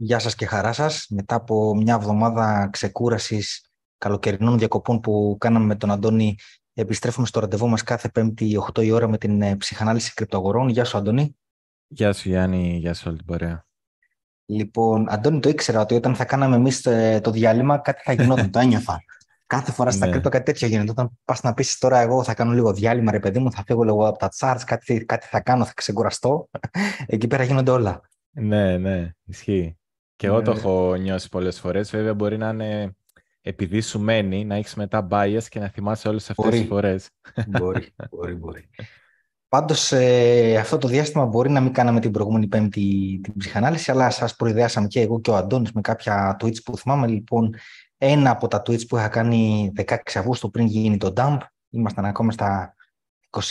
Γεια σας και χαρά σας. Μετά από μια εβδομάδα ξεκούρασης καλοκαιρινών διακοπών που κάναμε με τον Αντώνη, επιστρέφουμε στο ραντεβού μας κάθε πέμπτη 8 η ώρα με την ε, ψυχανάλυση κρυπτογορών. Γεια σου Αντώνη. Γεια σου Γιάννη, γεια σου όλη την πορεία. Λοιπόν, Αντώνη, το ήξερα ότι όταν θα κάναμε εμείς ε, το διάλειμμα κάτι θα γινόταν, το ένιωθα. Κάθε φορά στα ναι. κρύπτο κάτι τέτοιο γίνεται. Όταν πας να πεις τώρα, εγώ θα κάνω λίγο διάλειμμα, ρε παιδί μου, θα φύγω λίγο από τα charts, κάτι, κάτι θα κάνω, θα ξεκουραστώ. Εκεί πέρα γίνονται όλα. Ναι, ναι, ισχύει. Και εγώ το ναι. έχω νιώσει πολλές φορές. Βέβαια, μπορεί να είναι επειδή σου μένει να έχεις μετά bias και να θυμάσαι όλες αυτές τις φορές. Μπορεί, μπορεί, μπορεί. Πάντως, ε, αυτό το διάστημα μπορεί να μην κάναμε την προηγούμενη Πέμπτη την ψυχανάλυση, αλλά σας προειδεάσαμε και εγώ και ο Αντώνης με κάποια tweets που θυμάμαι. Λοιπόν, ένα από τα tweets που είχα κάνει 16 Αυγούστου πριν γίνει το dump, ήμασταν ακόμα στα 29.200,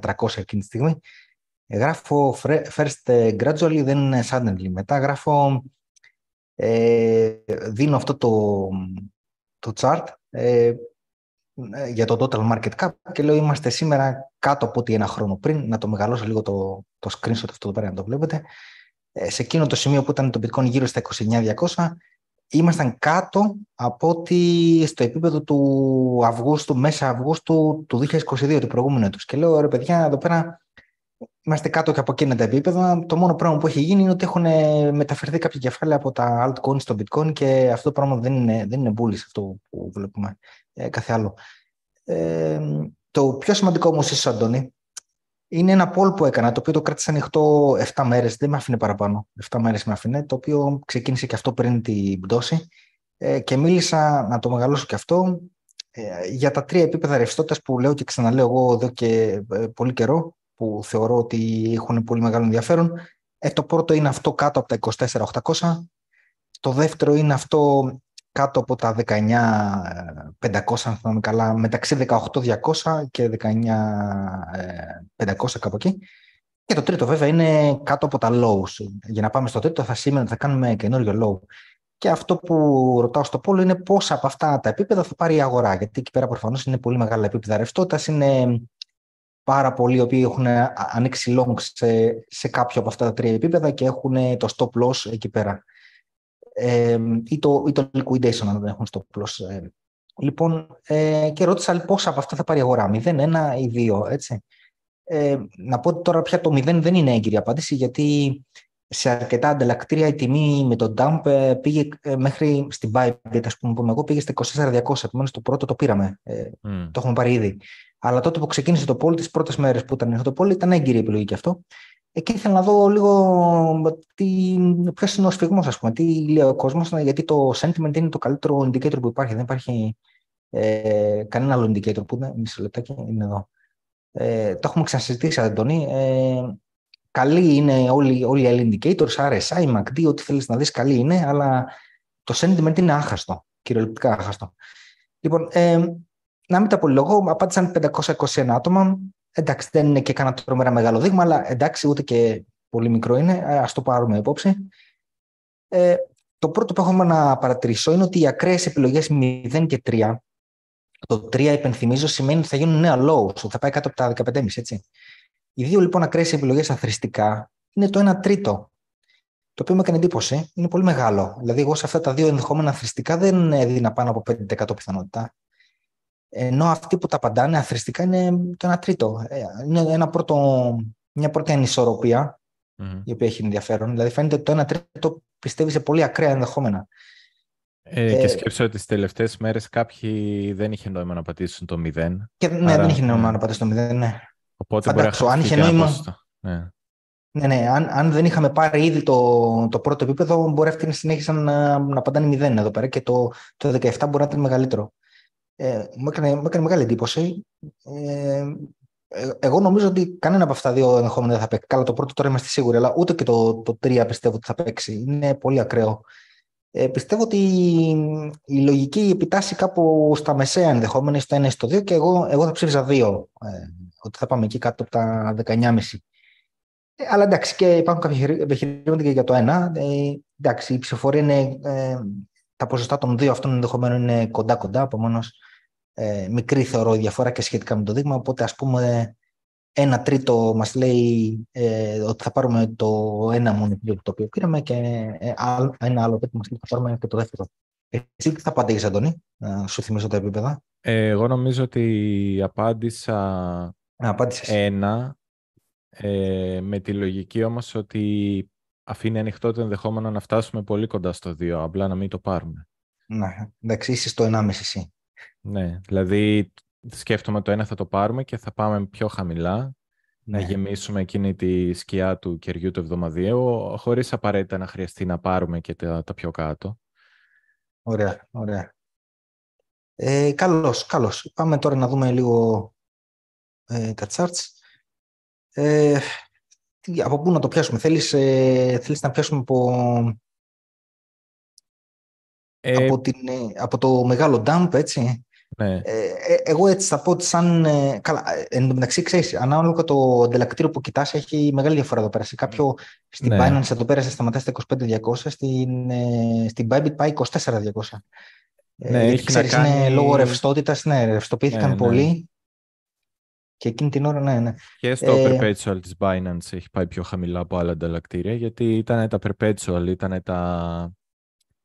29.300 εκείνη τη στιγμή. Γράφω first ε, gradually, then suddenly. Μετά γράφω, ε, δίνω αυτό το, το chart ε, για το total market cap και λέω είμαστε σήμερα κάτω από ό,τι ένα χρόνο πριν. Να το μεγαλώσω λίγο το, το screenshot αυτό εδώ πέρα να το βλέπετε. Ε, σε εκείνο το σημείο που ήταν το bitcoin γύρω στα 29.200 ήμασταν κάτω από ότι στο επίπεδο του Αυγούστου, μέσα Αυγούστου του 2022, του προηγούμενου έτους. Και λέω, ρε παιδιά, εδώ πέρα είμαστε κάτω και από εκείνα τα επίπεδα. Το μόνο πράγμα που έχει γίνει είναι ότι έχουν μεταφερθεί κάποια κεφάλαια από τα altcoins στο bitcoin και αυτό το πράγμα δεν είναι, δεν είναι bullish αυτό που βλέπουμε. Ε, κάθε άλλο. Ε, το πιο σημαντικό όμως, ίσω, Αντώνη, είναι ένα poll που έκανα, το οποίο το κράτησα ανοιχτό 7 μέρες, δεν με άφηνε παραπάνω. 7 μέρες με άφηνε, το οποίο ξεκίνησε και αυτό πριν την πτώση. Ε, και μίλησα, να το μεγαλώσω και αυτό, ε, για τα τρία επίπεδα ρευστότητας που λέω και ξαναλέω εγώ εδώ και ε, πολύ καιρό, που θεωρώ ότι έχουν πολύ μεγάλο ενδιαφέρον. Ε, το πρώτο είναι αυτό κάτω από τα 24.800. Το δεύτερο είναι αυτό κάτω από τα 19.500, αν θυμάμαι καλά, μεταξύ 18.200 και 19.500 κάπου εκεί. Και το τρίτο βέβαια είναι κάτω από τα lows. Για να πάμε στο τρίτο θα σημαίνει ότι θα κάνουμε καινούριο low. Και αυτό που ρωτάω στο πόλο είναι πόσα από αυτά τα επίπεδα θα πάρει η αγορά. Γιατί εκεί πέρα προφανώς είναι πολύ μεγάλα επίπεδα ρευστότητας. Είναι πάρα πολλοί οι οποίοι έχουν ανοίξει long σε, σε κάποιο από αυτά τα τρία επίπεδα και έχουν το stop loss εκεί πέρα ε, ή, το, ή το liquidation αν δεν έχουν στο plus. Ε. Λοιπόν, ε, και ρώτησα πόσα από αυτά θα πάρει η αγορά, 0, 1 ή 2, έτσι. Ε, να πω ότι τώρα πια το 0 δεν είναι έγκυρη απάντηση, γιατί σε αρκετά ανταλλακτήρια η τιμή με τον dump ε, πήγε ε, μέχρι στην Bybit, ας πούμε, πούμε εγώ, πήγε στα 24.200, επομένως το πρώτο το πήραμε, ε, mm. το έχουμε πάρει ήδη. Αλλά τότε που ξεκίνησε το πόλ, τις πρώτες μέρες που ήταν το πόλ, ήταν έγκυρη επιλογή και αυτό. Εκεί ήθελα να δω λίγο ποιος είναι ο σφιγμός, ας πούμε, τι λέει ο κόσμος, γιατί το sentiment είναι το καλύτερο indicator που υπάρχει. Δεν υπάρχει ε, κανένα άλλο indicator που είναι. Μισό λεπτάκι, είναι εδώ. Ε, το έχουμε ξανασυζητήσει, Αντωνί. Ε, καλή είναι όλοι, όλοι οι άλλοι indicators, RSI, MACD, ό,τι θέλεις να δεις, καλή είναι, αλλά το sentiment είναι άχαστο, κυριολεκτικά άχαστο. Λοιπόν, ε, να μην τα πολυλογώ, απάντησαν 521 άτομα, Εντάξει, δεν είναι και κανένα τρομερά μεγάλο δείγμα, αλλά εντάξει, ούτε και πολύ μικρό είναι. Α το πάρουμε υπόψη. Ε, το πρώτο που έχουμε να παρατηρήσω είναι ότι οι ακραίες επιλογές 0 και 3, το 3 υπενθυμίζω σημαίνει ότι θα γίνουν νέα lows, ότι θα πάει κάτω από τα 15,5, έτσι. Οι δύο λοιπόν ακραίες επιλογές αθρηστικά είναι το 1 τρίτο. Το οποίο μου έκανε εντύπωση, είναι πολύ μεγάλο. Δηλαδή, εγώ σε αυτά τα δύο ενδεχόμενα αθρηστικά δεν έδινα πάνω από 5% πιθανότητα. Ενώ αυτοί που τα απαντάνε αθρηστικά είναι το 1 τρίτο. Ε, είναι ένα πρώτο, μια πρώτη ανισορροπία mm-hmm. η οποία έχει ενδιαφέρον. Δηλαδή φαίνεται ότι το 1 τρίτο πιστεύει σε πολύ ακραία ενδεχόμενα. Ε, και ε, σκέψω ότι τι τελευταίες μέρες κάποιοι δεν είχε νόημα να πατήσουν το 0. Και, ναι, άρα, δεν είχε νόημα ναι. να πατήσουν το 0, ναι. Οπότε Φαντάξω, μπορεί να αν είχε νόημα. Ναι. Ναι, ναι, αν, αν δεν είχαμε πάρει ήδη το, το πρώτο επίπεδο, μπορεί αυτοί να συνέχισαν να, να πατάνε 0 εδώ πέρα και το, το 17 μπορεί να ήταν μεγαλύτερο ε, μου, έκανε, μου έκανε μεγάλη εντύπωση. Ε, ε, εγώ νομίζω ότι κανένα από αυτά δύο ενδεχόμενα δεν θα παίξει. Καλά, το πρώτο τώρα είμαστε σίγουροι, αλλά ούτε και το, το τρία πιστεύω ότι θα παίξει. Είναι πολύ ακραίο. Ε, πιστεύω ότι η λογική επιτάσσει κάπου στα μεσαία ενδεχόμενα, στο 1 ή στο 2 και εγώ, εγώ θα ψήφιζα 2. Ε, ότι θα πάμε εκεί κάτω από τα 19,5. Ε, αλλά εντάξει, και υπάρχουν κάποια επιχειρήματα και για το 1. Ε, εντάξει, η ψηφοφορία είναι. Ε, τα ποσοστά των δύο αυτών ενδεχομένω είναι κοντά-κοντά. Επομένως, ε, μικρή θεωρώ η διαφορά και σχετικά με το δείγμα, οπότε ας πούμε ένα τρίτο μας λέει ε, ότι θα πάρουμε το ένα μονοπλίο το οποίο πήραμε και ε, ένα άλλο τρίτο μας λέει ότι θα πάρουμε και το δεύτερο. Εσύ τι θα απαντήσεις, Αντώνη, να σου θυμίσω τα επίπεδα; Ε, εγώ νομίζω ότι απάντησα Απάντησες. ένα, ε, με τη λογική όμως ότι αφήνει ανοιχτό το ενδεχόμενο να φτάσουμε πολύ κοντά στο 2, απλά να μην το πάρουμε. Ναι, εντάξει, είσαι στο 1,5 εσύ. Ναι, δηλαδή σκέφτομαι το ένα θα το πάρουμε και θα πάμε πιο χαμηλά, να Ναι. γεμίσουμε εκείνη τη σκιά του κεριού του εβδομαδιαίου, χωρίς απαραίτητα να χρειαστεί να πάρουμε και τα, τα πιο κάτω. Ωραία, ωραία. Ε, καλώς, καλώς. Πάμε τώρα να δούμε λίγο ε, τα charts. Ε, τι- από πού να το πιάσουμε; Θέλεις, ε, θέλεις να πιάσουμε από, Ε, από, την, ε, από το μεγάλο dump, έτσι; Ναι. Ε, ε, εγώ έτσι θα πω ότι σαν... ε, καλά, ε, εν τω μεταξύ, ξέρεις, ανάλογα το ανταλλακτήριο που κοιτάς έχει μεγάλη διαφορά εδώ πέρα. Σε κάποιο, στην Ναι. Binance εδώ πέρα σε σταματάει στα 25.200, στην, ε, στην Bybit πάει 24.200. Ε, Ναι, γιατί έχει να ξέρεις, είναι κάνει- λόγω ρευστότητας, ναι, ρευστοποιήθηκαν Ναι, ναι. πολύ. Και εκείνη την ώρα, ναι, ναι. Και στο Ε, perpetual της Binance έχει πάει πιο χαμηλά από άλλα ανταλλακτήρια, γιατί ήταν τα perpetual, ήταν τα,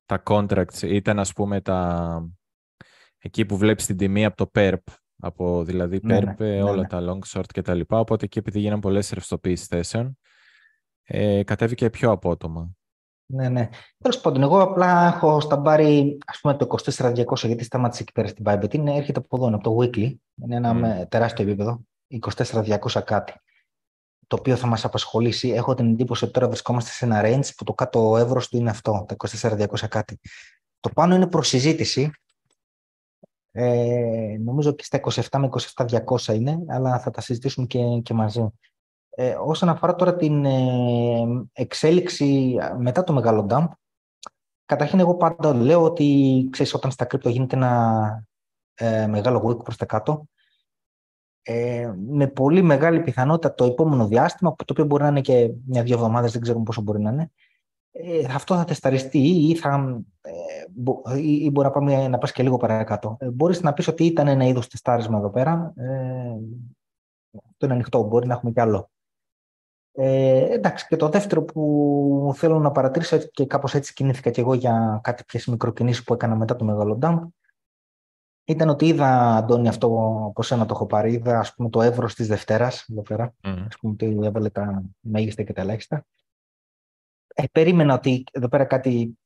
τα contracts, ήταν ας πούμε τα... εκεί που βλέπεις την τιμή από το PERP, από δηλαδή Ναι, PERP, ναι, ε, ναι, όλα ναι. τα long short και τα λοιπά, οπότε εκεί επειδή γίνανε πολλές ρευστοποίησεις θέσεων, ε, κατέβηκε πιο απότομα. Ναι, ναι. Τέλος πάντων, εγώ απλά έχω στα μπάρι, ας πούμε, το 24.200, γιατί σταμάτησε εκεί πέρα στην Bybit. Είναι, έρχεται από εδώ, από το weekly. Είναι ένα Μμ. με- τεράστιο επίπεδο. 24.200 κάτι. Το οποίο θα μας απασχολήσει. Έχω την εντύπωση ότι τώρα βρισκόμαστε σε ένα range που το κάτω εύρος του είναι αυτό, τα 24.200 κάτι. Το πάνω είναι προς συζήτηση. Ε, νομίζω και στα 27 με 27.200 είναι, αλλά θα τα συζητήσουμε και, και μαζί. Ε, όσον αφορά τώρα την ε, εξέλιξη μετά το μεγάλο dump, καταρχήν εγώ πάντα λέω ότι ξέρεις, όταν στα κρύπτο γίνεται ένα ε, μεγάλο wick προς τα κάτω, ε, με πολύ μεγάλη πιθανότητα το επόμενο διάστημα, το οποίο μπορεί να είναι και μια-δύο εβδομάδες, δεν ξέρουμε πόσο μπορεί να είναι, ε, αυτό θα τεσταριστεί ή, θα, ε, μπο- ή, ή μπορεί να, πάμε, να πας και λίγο παρακάτω. Ε, μπορείς να πεις ότι ήταν ένα είδος τεστάρισμα εδώ πέρα. Ε, αυτό είναι ανοιχτό, μπορεί να έχουμε κι άλλο. Ε, εντάξει, και το δεύτερο που θέλω να παρατηρήσω και κάπως έτσι κινήθηκα και εγώ για κάτι ποιες μικροκινήσεις που έκανα μετά το μεγάλο dump ήταν ότι είδα, Αντώνη, αυτό από σένα το έχω πάρει, είδα ας πούμε το εύρος της Δευτέρας, εδώ πέρα, Μμ. ας πούμε ότι έβαλε τα μέγιστα και τα ελάχιστα. Ε, περίμενα ότι εδώ πέρα κάτι,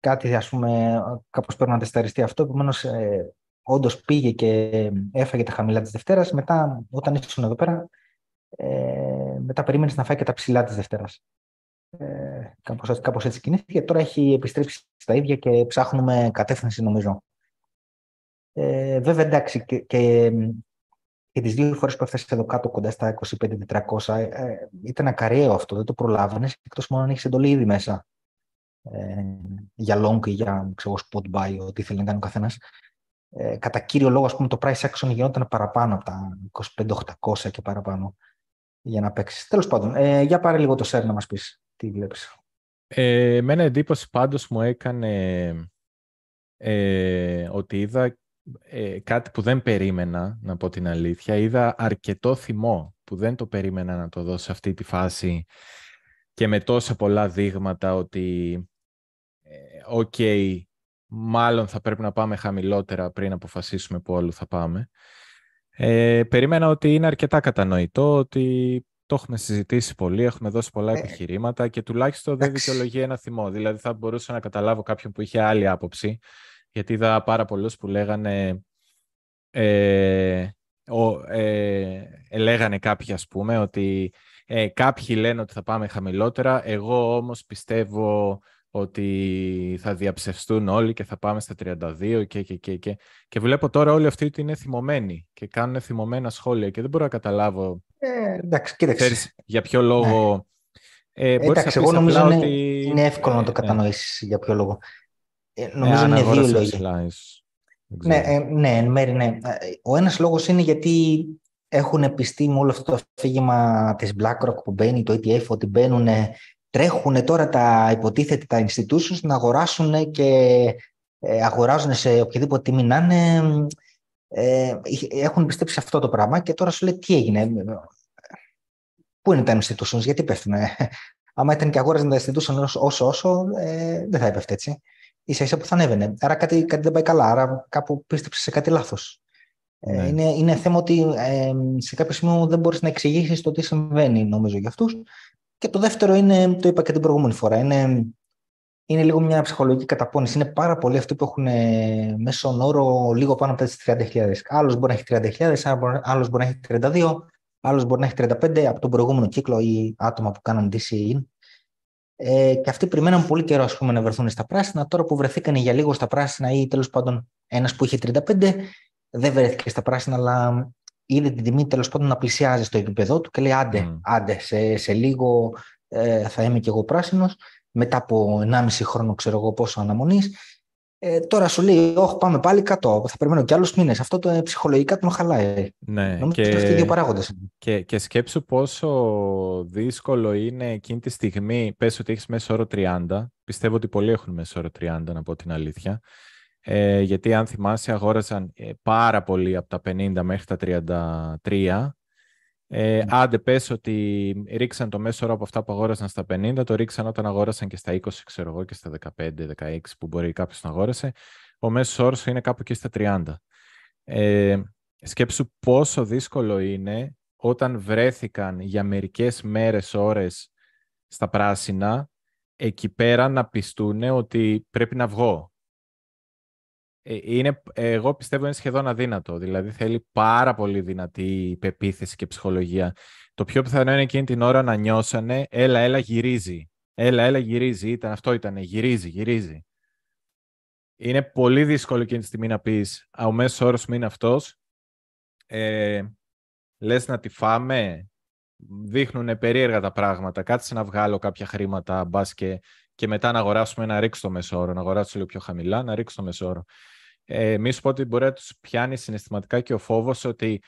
κάτι ας πούμε, κάπως πρέπει να τεσταριστεί αυτό, επομένως ε, όντως πήγε και έφαγε τα χαμηλά της Δευτέρας, μετά όταν ήσουν εδώ πέρα, ε, μετά περίμενες να φάει και τα ψηλά της Δευτέρας. Ε, κάπως, έτσι- κάπως έτσι κινήθηκε. Τώρα έχει επιστρέψει στα ίδια και ψάχνουμε κατεύθυνση νομίζω. Ε, βέβαια εντάξει και, και, και τις δύο φορές που έφτασες εδώ κάτω κοντά στα 25.400 ε, ήταν ακαριαίο αυτό, δεν το προλάβαινες εκτός μόνο αν έχεις εντολή ήδη μέσα ε, για long ή για ξέρω, εγώ, spot buy, ό,τι ήθελε να κάνει ο καθένας. Ε, κατά κύριο λόγο, ας πούμε, το price action γινόταν παραπάνω από τα 25.800 και παραπάνω για να παίξεις. Τέλος πάντων, ε, για πάρε λίγο το share να μας πεις τι βλέπεις. Ε, εμένα εντύπωση πάντως μου έκανε ε, ότι είδα ε, κάτι που δεν περίμενα, να πω την αλήθεια. Είδα αρκετό θυμό που δεν το περίμενα να το δω σε αυτή τη φάση και με τόσα πολλά δείγματα ότι ε, οκ, μάλλον θα πρέπει να πάμε χαμηλότερα πριν αποφασίσουμε πού αλλού θα πάμε. Ε, περίμενα ότι είναι αρκετά κατανοητό, ότι το έχουμε συζητήσει πολύ, έχουμε δώσει πολλά Ε, επιχειρήματα και τουλάχιστον δεν εντάξει. δικαιολογεί ένα θυμό. Δηλαδή θα μπορούσα να καταλάβω κάποιον που είχε άλλη άποψη, γιατί είδα πάρα πολλούς που λέγανε, ε, ο, ε, λέγανε κάποιοι ας πούμε ότι ε, κάποιοι λένε ότι θα πάμε χαμηλότερα, εγώ όμως πιστεύω ότι θα διαψευστούν όλοι και θα πάμε στα 32 και, και, και, και. και βλέπω τώρα όλοι αυτοί ότι είναι θυμωμένοι και κάνουν θυμωμένα σχόλια και δεν μπορώ να καταλάβω Ε, εντάξει, κοίταξε. ξέρεις, για ποιο λόγο ε, μπορείς Εντάξει, να εγώ πεις νομίζω απλά είναι, ότι είναι εύκολο να το ε, ναι. κατανοήσεις για ποιο λόγο. Ε, Ε, νομίζω είναι δύο αναγόρασε λόγοι. ψηλά, ίσως. Δεν Ναι, ξέρω. ε, ναι, εν μέρει ναι. Ε, Ο ένας λόγος είναι γιατί έχουν πιστεί με όλο αυτό το αφήγημα της BlackRock που μπαίνει, το ETF, ότι μπαίνουν, τρέχουν τώρα τα υποτίθεται τα institutions να αγοράσουν και ε, αγοράζουν σε οποιαδήποτε τιμή να είναι. Ε, έχουν πιστέψει σε αυτό το πράγμα και τώρα σου λέει τι έγινε. Πού είναι τα institutions, γιατί πέφτουν. Άμα ήταν και αγόραζαν τα institutions όσο όσο, ε, δεν θα έπεφτε έτσι. Σα ίσα που θα ανέβαινε. Άρα κάτι, κάτι δεν πάει καλά. Άρα κάπου πίστεψε σε κάτι λάθος. Ε, ναι. είναι, είναι θέμα ότι ε, σε κάποιο σημείο δεν μπορείς να εξηγήσεις το τι συμβαίνει, νομίζω, για αυτούς. Και το δεύτερο είναι, το είπα και την προηγούμενη φορά, είναι, είναι λίγο μια ψυχολογική καταπώνηση. Είναι πάρα πολλοί αυτοί που έχουν ε, μέσον όρο λίγο πάνω από τις 30.000. Άλλος μπορεί να έχει 30.000, άλλος μπορεί να έχει 32, άλλος μπορεί να έχει 35 από τον προηγούμενο κύκλο ή άτομα που κάναν DCE. Ε, και αυτοί περιμέναν πολύ καιρό ας πούμε, να βρεθούν στα πράσινα. Τώρα που βρεθήκαν για λίγο στα πράσινα ή τέλος πάντων ένας που είχε 35, δεν βρέθηκε στα πράσινα, αλλά είδε την τιμή τέλος πάντων να πλησιάζει στο επίπεδό του και λέει: Άντε, mm. άντε σε, σε λίγο ε, θα είμαι κι εγώ πράσινος. Μετά από 1,5 χρόνο, ξέρω εγώ πόσο αναμονής. Ε, τώρα σου λέει: Όχι, πάμε πάλι κάτω. Θα περιμένω κι άλλους μήνες. Αυτό το ε, ψυχολογικά τον χαλάει. Ναι, Νομίζω και, ότι δύο παράγοντες. Και, και σκέψου πόσο δύσκολο είναι εκείνη τη στιγμή. Πες ότι έχεις μέσο όρο 30. Πιστεύω ότι πολλοί έχουν μέσο όρο 30, να πω την αλήθεια. Ε, γιατί αν θυμάσαι αγόρασαν ε, πάρα πολύ από τα 50 μέχρι τα 33. Ε, ναι. άντε πες ότι ρίξαν το μέσο όρο από αυτά που αγόρασαν στα 50, το ρίξαν όταν αγόρασαν και στα 20, ξέρω εγώ, και στα 15-16 που μπορεί κάποιος να αγόρασε. Ο μέσος όρος είναι κάπου και στα 30. Ε, σκέψου πόσο δύσκολο είναι όταν βρέθηκαν για μερικές μέρες, ώρες στα πράσινα, εκεί πέρα να πιστούν ότι πρέπει να βγω. Ε, είναι, εγώ πιστεύω είναι σχεδόν αδύνατο. Δηλαδή θέλει πάρα πολύ δυνατή πεποίθηση και ψυχολογία. Το πιο πιθανό είναι εκείνη την ώρα να νιώσανε έλα, έλα, γυρίζει. Έλα, έλα, γυρίζει. Ήταν, αυτό ήταν. Γυρίζει, γυρίζει. Είναι πολύ δύσκολο εκείνη τη στιγμή να πεις ο μέσος όρος μου είναι αυτός. Ε, λες να τη φάμε. Δείχνουν περίεργα τα πράγματα. Κάτσε να βγάλω κάποια χρήματα, μπας και, και μετά να αγοράσουμε να ρίξω το μεσόωρο, να αγοράσω λίγο πιο χαμηλά, να ρίξω το μεσόωρο. Ε, μη σου πω ότι μπορεί να τους πιάνει συναισθηματικά και ο φόβος ότι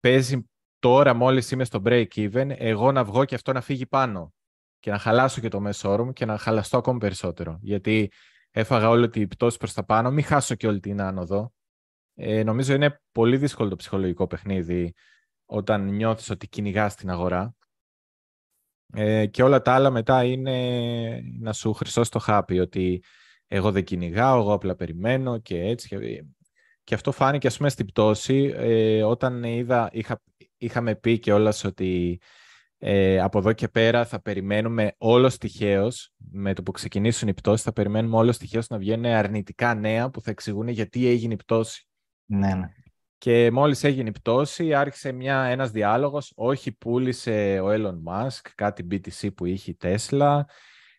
παίζει τώρα μόλις είμαι στο break even, εγώ να βγω και αυτό να φύγει πάνω και να χαλάσω και το μέσο όρο μου και να χαλαστώ ακόμη περισσότερο. Γιατί έφαγα όλη την πτώση προς τα πάνω, μην χάσω και όλη την άνοδο. Ε, νομίζω είναι πολύ δύσκολο το ψυχολογικό παιχνίδι όταν νιώθεις ότι κυνηγάς την αγορά. Ε, και όλα τα άλλα μετά είναι να σου χρυσώσει το χάπι, ότι εγώ δεν κυνηγάω, εγώ απλά περιμένω και έτσι. Και αυτό φάνηκε ας πούμε στην πτώση ε, όταν είδα, είχα, είχαμε πει και όλας ότι ε, από εδώ και πέρα θα περιμένουμε όλος τυχαίως, με το που ξεκινήσουν οι πτώσεις, θα περιμένουμε όλος τυχαίως να βγαίνουν αρνητικά νέα που θα εξηγούν γιατί έγινε η πτώση. Ναι, ναι. Και μόλις έγινε η πτώση, άρχισε μια, ένας διάλογος, όχι πούλησε ο Elon Musk, κάτι BTC που είχε η Tesla,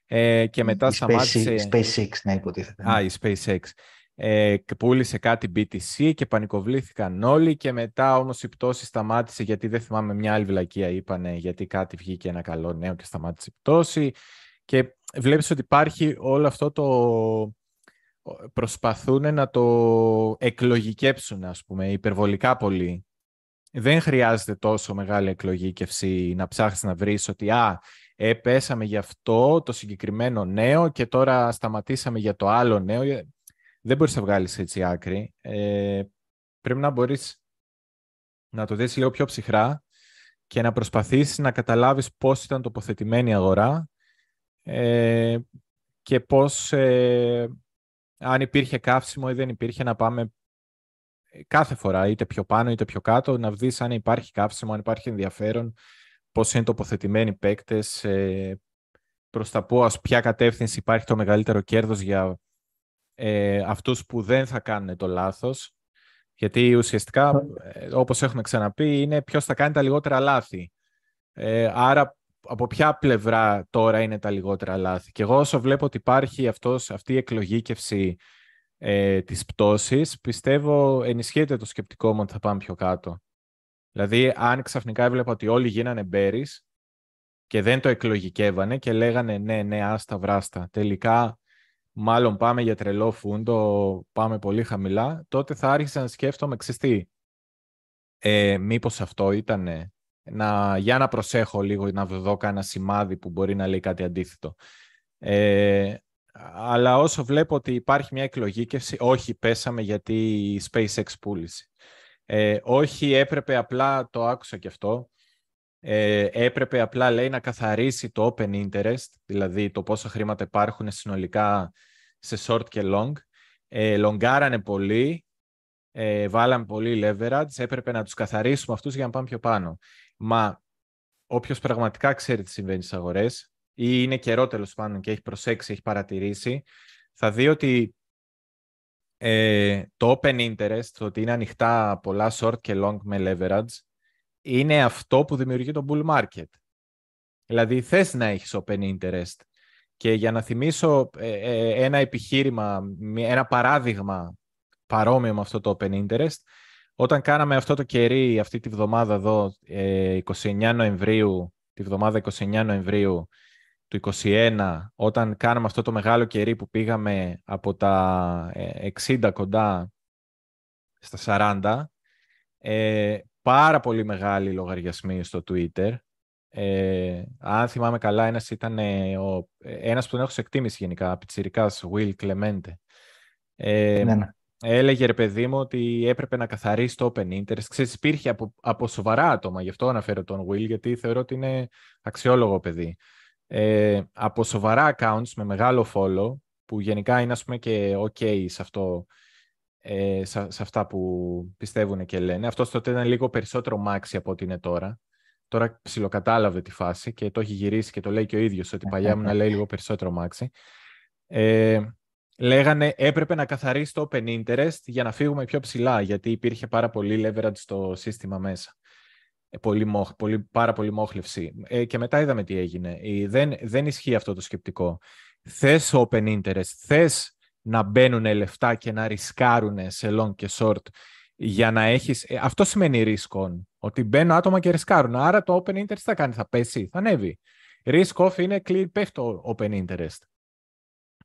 ε, και μετά η σταμάτησε... SpaceX, ναι, υποτίθεται. Α, η SpaceX. Ε, πούλησε κάτι BTC και πανικοβλήθηκαν όλοι και μετά όμως η πτώση σταμάτησε γιατί δεν θυμάμαι μια άλλη βλακεία είπανε γιατί κάτι βγήκε ένα καλό νέο και σταμάτησε η πτώση και βλέπεις ότι υπάρχει όλο αυτό το προσπαθούν να το εκλογικέψουν ας πούμε υπερβολικά πολύ δεν χρειάζεται τόσο μεγάλη εκλογήκευση να ψάχνεις να βρεις ότι α, ε, πέσαμε για αυτό το συγκεκριμένο νέο και τώρα σταματήσαμε για το άλλο νέο. Ε, δεν μπορείς να βγάλεις έτσι άκρη. Ε, πρέπει να μπορείς να το δεις λίγο πιο ψυχρά και να προσπαθήσεις να καταλάβεις πώς ήταν τοποθετημένη η αγορά ε, και πώς, ε, αν υπήρχε καύσιμο ή δεν υπήρχε, να πάμε κάθε φορά, είτε πιο πάνω είτε πιο κάτω, να δεις αν υπάρχει καύσιμο, αν υπάρχει ενδιαφέρον πώς είναι τοποθετημένοι οι παίκτες, ε, προς τα πώς, ποια κατεύθυνση υπάρχει το μεγαλύτερο κέρδος για ε, αυτούς που δεν θα κάνουν το λάθος. Γιατί ουσιαστικά, ε, όπως έχουμε ξαναπεί, είναι ποιος θα κάνει τα λιγότερα λάθη. Ε, άρα, από ποια πλευρά τώρα είναι τα λιγότερα λάθη. Και εγώ όσο βλέπω ότι υπάρχει αυτός, αυτή η εκλογήκευση ε, της πτώσης, πιστεύω ενισχύεται το σκεπτικό μου ότι θα πάμε πιο κάτω. Δηλαδή, αν ξαφνικά έβλεπα ότι όλοι γίνανε μπέρις και δεν το εκλογικεύανε και λέγανε ναι, ναι, άστα, βράστα. Τελικά, μάλλον πάμε για τρελό φούντο, πάμε πολύ χαμηλά, τότε θα άρχισα να σκέφτομαι, ξεστή, ε, μήπως αυτό ήταν να, για να προσέχω λίγο να δω κάνα σημάδι που μπορεί να λέει κάτι αντίθετο. Ε, αλλά όσο βλέπω ότι υπάρχει μια εκλογήκευση, όχι, πέσαμε γιατί η SpaceX πούλησε. Ε, όχι, έπρεπε απλά, το άκουσα και αυτό, Ε, έπρεπε απλά, λέει, να καθαρίσει το open interest, δηλαδή το πόσα χρήματα υπάρχουν συνολικά σε short και long. Ε, λογκάρανε πολύ, ε, βάλαμε πολύ leverage, έπρεπε να τους καθαρίσουμε αυτούς για να πάμε πιο πάνω. Μα όποιος πραγματικά ξέρει τι συμβαίνει στις αγορές ή είναι καιρό τέλος πάντων και έχει προσέξει, έχει παρατηρήσει, θα δει ότι ε, το open interest, το ότι είναι ανοιχτά πολλά short και long με leverage, είναι αυτό που δημιουργεί το bull market. Δηλαδή θες να έχεις open interest. Και για να θυμίσω ε, ε, ένα επιχείρημα, ένα παράδειγμα παρόμοιο με αυτό το open interest, όταν κάναμε αυτό το κερί αυτή τη βδομάδα εδώ, 29 Νοεμβρίου, τη βδομάδα 29 Νοεμβρίου, του 21, όταν κάναμε αυτό το μεγάλο κερί που πήγαμε από τα 60 ε, κοντά στα 40, ε, πάρα πολύ μεγάλοι λογαριασμοί στο Twitter. Ε, αν θυμάμαι καλά, ένας ήταν ε, ο, ένας που τον έχω σε εκτίμηση γενικά, πιτσιρικάς, Will Clemente. Ε, ναι, ναι. Έλεγε ρε παιδί μου ότι έπρεπε να καθαρίσει το open interest. Ξέρεις, υπήρχε από, από σοβαρά άτομα, γι' αυτό αναφέρω τον Will, γιατί θεωρώ ότι είναι αξιόλογο παιδί ε, από σοβαρά accounts με μεγάλο follow, που γενικά είναι ας πούμε και ok σε, αυτό, ε, σε, αυτά που πιστεύουν και λένε. Αυτό τότε ήταν λίγο περισσότερο μάξι από ό,τι είναι τώρα. Τώρα ψιλοκατάλαβε τη φάση και το έχει γυρίσει και το λέει και ο ίδιος, ότι παλιά μου να λέει λίγο περισσότερο μάξι. Ε, λέγανε έπρεπε να καθαρίσει το open interest για να φύγουμε πιο ψηλά, γιατί υπήρχε πάρα πολύ leverage στο σύστημα μέσα. Ε, πολύ, πολύ, πάρα πολύ μόχλευση. Ε, και μετά είδαμε τι έγινε. δεν, δεν ισχύει αυτό το σκεπτικό. Θες open interest, θες να μπαίνουν λεφτά και να ρισκάρουν σε long και short για να έχεις... Ε, αυτό σημαίνει risk on, ότι μπαίνουν άτομα και ρισκάρουν. Άρα το open interest θα κάνει, θα πέσει, θα ανέβει. Risk off είναι clear, πέφτει το open interest.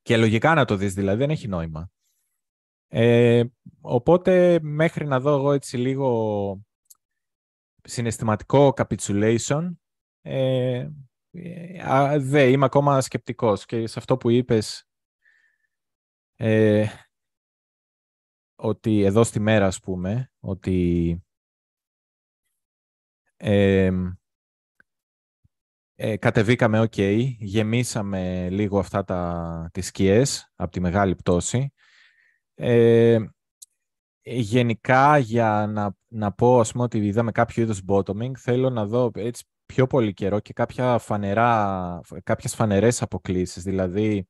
Και λογικά να το δεις, δηλαδή δεν έχει νόημα. Ε, οπότε μέχρι να δω εγώ έτσι λίγο συναισθηματικό capitulation, ε, ε, δε, είμαι ακόμα σκεπτικός και σε αυτό που είπες ε, ότι εδώ στη μέρα, ας πούμε, ότι ε, ε, κατεβήκαμε ok, γεμίσαμε λίγο αυτά τα, τις σκιές από τη μεγάλη πτώση. Ε, γενικά για να, να πω ας πούμε, ότι είδαμε κάποιο είδους bottoming, θέλω να δω έτσι πιο πολύ καιρό και κάποια φανερά, κάποιες φανερές αποκλήσεις. Δηλαδή,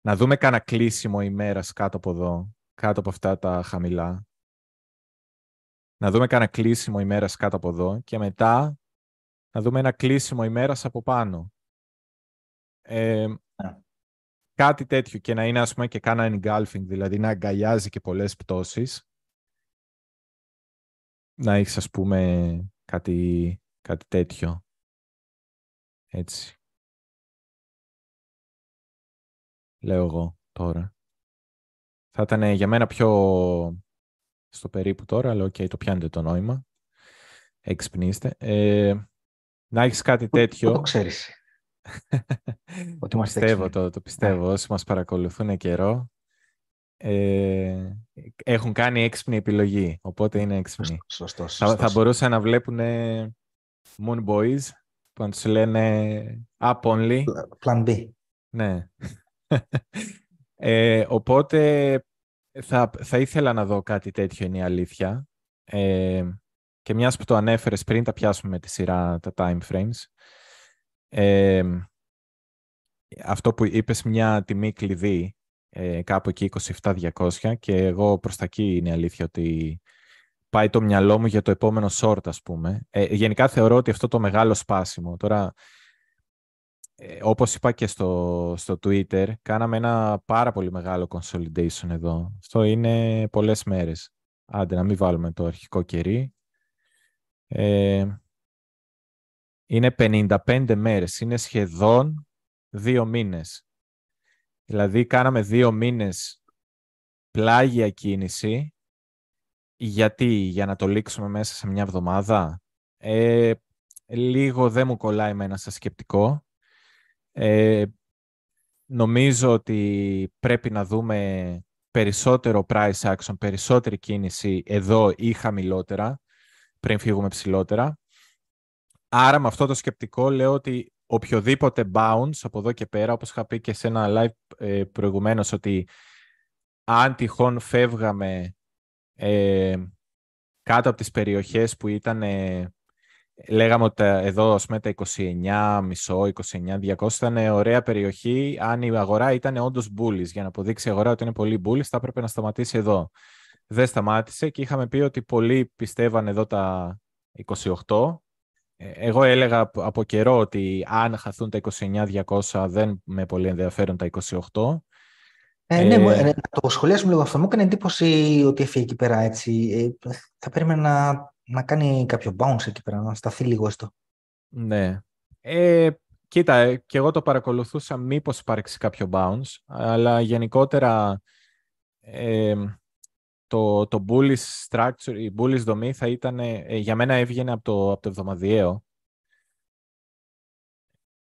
να δούμε κάνα κλείσιμο ημέρας κάτω από εδώ, κάτω από αυτά τα χαμηλά. Να δούμε κάνα κλείσιμο ημέρας κάτω από εδώ και μετά να δούμε ένα κλείσιμο ημέρας από πάνω. Ε, κάτι τέτοιο και να είναι ας πούμε και κάνα engulfing, δηλαδή να αγκαλιάζει και πολλές πτώσεις. Να έχεις ας πούμε κάτι, κάτι τέτοιο. Έτσι. Λέω εγώ τώρα. Θα ήταν για μένα πιο στο περίπου τώρα, αλλά ok, okay, το πιάνετε το νόημα. Εξυπνήστε. Ε, να έχεις κάτι τέτοιο. Το ξέρεις. Ότι πιστεύω, το, το πιστεύω. Ναι. Όσοι μας παρακολουθούν καιρό ε, έχουν κάνει έξυπνη επιλογή, οπότε είναι έξυπνη. Σωστό, Θα, θα μπορούσαν να βλέπουν Moon Boys που να τους λένε Up Only. Plan B. Ναι. ε, οπότε θα, θα ήθελα να δω κάτι τέτοιο είναι η αλήθεια. Ε, και μιας που το ανέφερες πριν, τα πιάσουμε με τη σειρά τα time frames αυτό που είπες μια τιμή κλειδί ε, κάπου εκεί 27-200 και εγώ προς τα εκεί είναι η αλήθεια ότι πάει το μυαλό μου για το επόμενο short ας πούμε. Ε, γενικά θεωρώ ότι αυτό το μεγάλο σπάσιμο, τώρα ε, όπως είπα και στο, στο Twitter, κάναμε ένα πάρα πολύ μεγάλο consolidation εδώ. Αυτό είναι πολλές μέρες. Άντε να μην βάλουμε το αρχικό κερί. Ε, είναι 55 μέρες. Είναι σχεδόν δύο μήνες. Δηλαδή κάναμε δύο μήνες πλάγια κίνηση. Γιατί, για να το λήξουμε μέσα σε μια εβδομάδα; Ε, λίγο δεν μου κολλάει με ένα σας σκεπτικό. Ε, νομίζω ότι πρέπει να δούμε περισσότερο price action, περισσότερη κίνηση εδώ ή χαμηλότερα, πριν φύγουμε ψηλότερα. άρα με αυτό το σκεπτικό λέω ότι οποιοδήποτε bounce από εδώ και πέρα, όπως είχα πει και σε ένα live ε, προηγουμένως, ότι αν τυχόν φεύγαμε ε, κάτω από τις περιοχές που ήταν, ε, λέγαμε ότι εδώ ας πούμε, τα 29, μισό, 29, 200 ήταν ωραία περιοχή. Αν η αγορά ήταν όντως bullish, για να αποδείξει η αγορά ότι είναι πολύ bullish, θα έπρεπε να σταματήσει εδώ. Δεν σταμάτησε και είχαμε πει ότι πολλοί πιστεύαν εδώ τα 28. Ε, εγώ έλεγα από καιρό ότι αν χαθούν τα 29-200 δεν με πολύ ενδιαφέρον τα 28. Ε, ναι, ε, ε, το σχολιάσουμε λίγο αυτό. Μου έκανε εντύπωση ότι έφυγε εκεί πέρα έτσι. Ε, θα περίμενα να, να κάνει κάποιο bounce εκεί πέρα, να σταθεί λίγο στο. Ναι. Ε, κοίτα, και εγώ το παρακολουθούσα μήπως υπάρξει κάποιο bounce, αλλά γενικότερα ε, το, το bullish structure, η bullish δομή θα ήταν, για μένα έβγαινε από το, από το εβδομαδιαίο.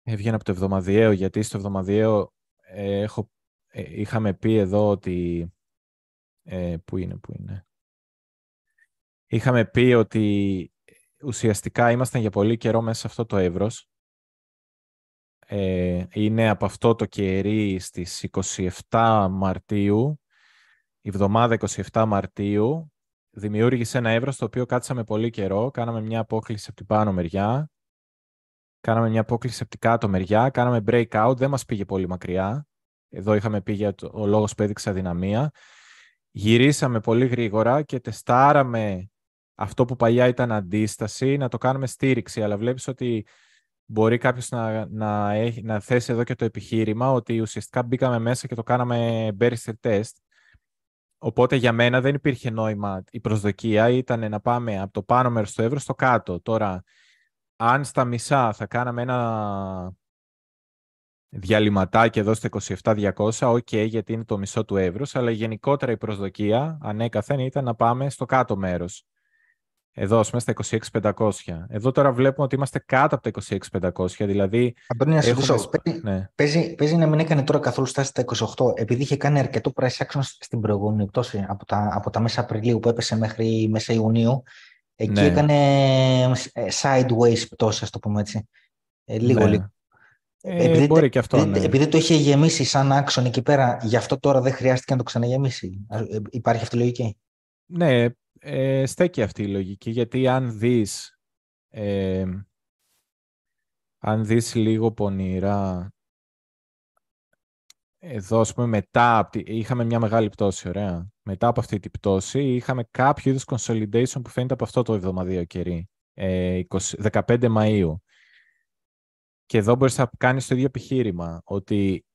Έβγαινε από το εβδομαδιαίο, γιατί στο εβδομαδιαίο έχω ε, είχαμε πει εδώ ότι... Ε, πού είναι, πού είναι. Είχαμε πει ότι ουσιαστικά ήμασταν για πολύ καιρό μέσα σε αυτό το εύρος. Ε, είναι από αυτό το κερί στις 27 Μαρτίου, η εβδομάδα 27 Μαρτίου, δημιούργησε ένα εύρος το οποίο κάτσαμε πολύ καιρό, κάναμε μια απόκληση από την πάνω μεριά, κάναμε μια απόκληση από την κάτω μεριά, κάναμε breakout, δεν μας πήγε πολύ μακριά. Εδώ είχαμε πει για το, ο λόγος που έδειξε αδυναμία. Γυρίσαμε πολύ γρήγορα και τεστάραμε αυτό που παλιά ήταν αντίσταση, να το κάνουμε στήριξη. Αλλά βλέπεις ότι μπορεί κάποιος να, να, να θέσει εδώ και το επιχείρημα ότι ουσιαστικά μπήκαμε μέσα και το κάναμε barrister test. Οπότε για μένα δεν υπήρχε νόημα. Η προσδοκία ήταν να πάμε από το πάνω μέρος του εύρου στο κάτω. Τώρα, αν στα μισά θα κάναμε ένα διαλυματάκι εδώ στο 27.200, ok, okay, γιατί είναι το μισό του εύρους, αλλά γενικότερα η προσδοκία ανέκαθεν ήταν να πάμε στο κάτω μέρος. Εδώ, ας πούμε, στα 26.500. Εδώ τώρα βλέπουμε ότι είμαστε κάτω από τα 26.500, δηλαδή... Αντώνη, να έχουμε... παίζει, ναι. παίζει, παίζει, να μην έκανε τώρα καθόλου στάση στα 28, επειδή είχε κάνει αρκετό price action στην προηγούμενη πτώση, από τα, από τα μέσα Απριλίου που έπεσε μέχρι μέσα Ιουνίου, εκεί ναι. έκανε ε, sideways πτώση, ας το πούμε έτσι. Ε, λίγο, ναι. λίγο. Ε, επειδή, μπορεί και αυτό, ναι. επειδή το είχε γεμίσει σαν άξον εκεί πέρα, γι' αυτό τώρα δεν χρειάστηκε να το ξαναγεμίσει. Ε, υπάρχει αυτή η λογική; Ναι, ε, στέκει αυτή η λογική, γιατί αν δεις, ε, αν δεις λίγο πονηρά, εδώ, ας πούμε, μετά, είχαμε μια μεγάλη πτώση, ωραία. Μετά από αυτή την πτώση, είχαμε κάποιο είδους consolidation που φαίνεται από αυτό το εβδομαδίο κερί, 15 Μαΐου. Και εδώ μπορείς να κάνεις το ίδιο επιχείρημα, ότι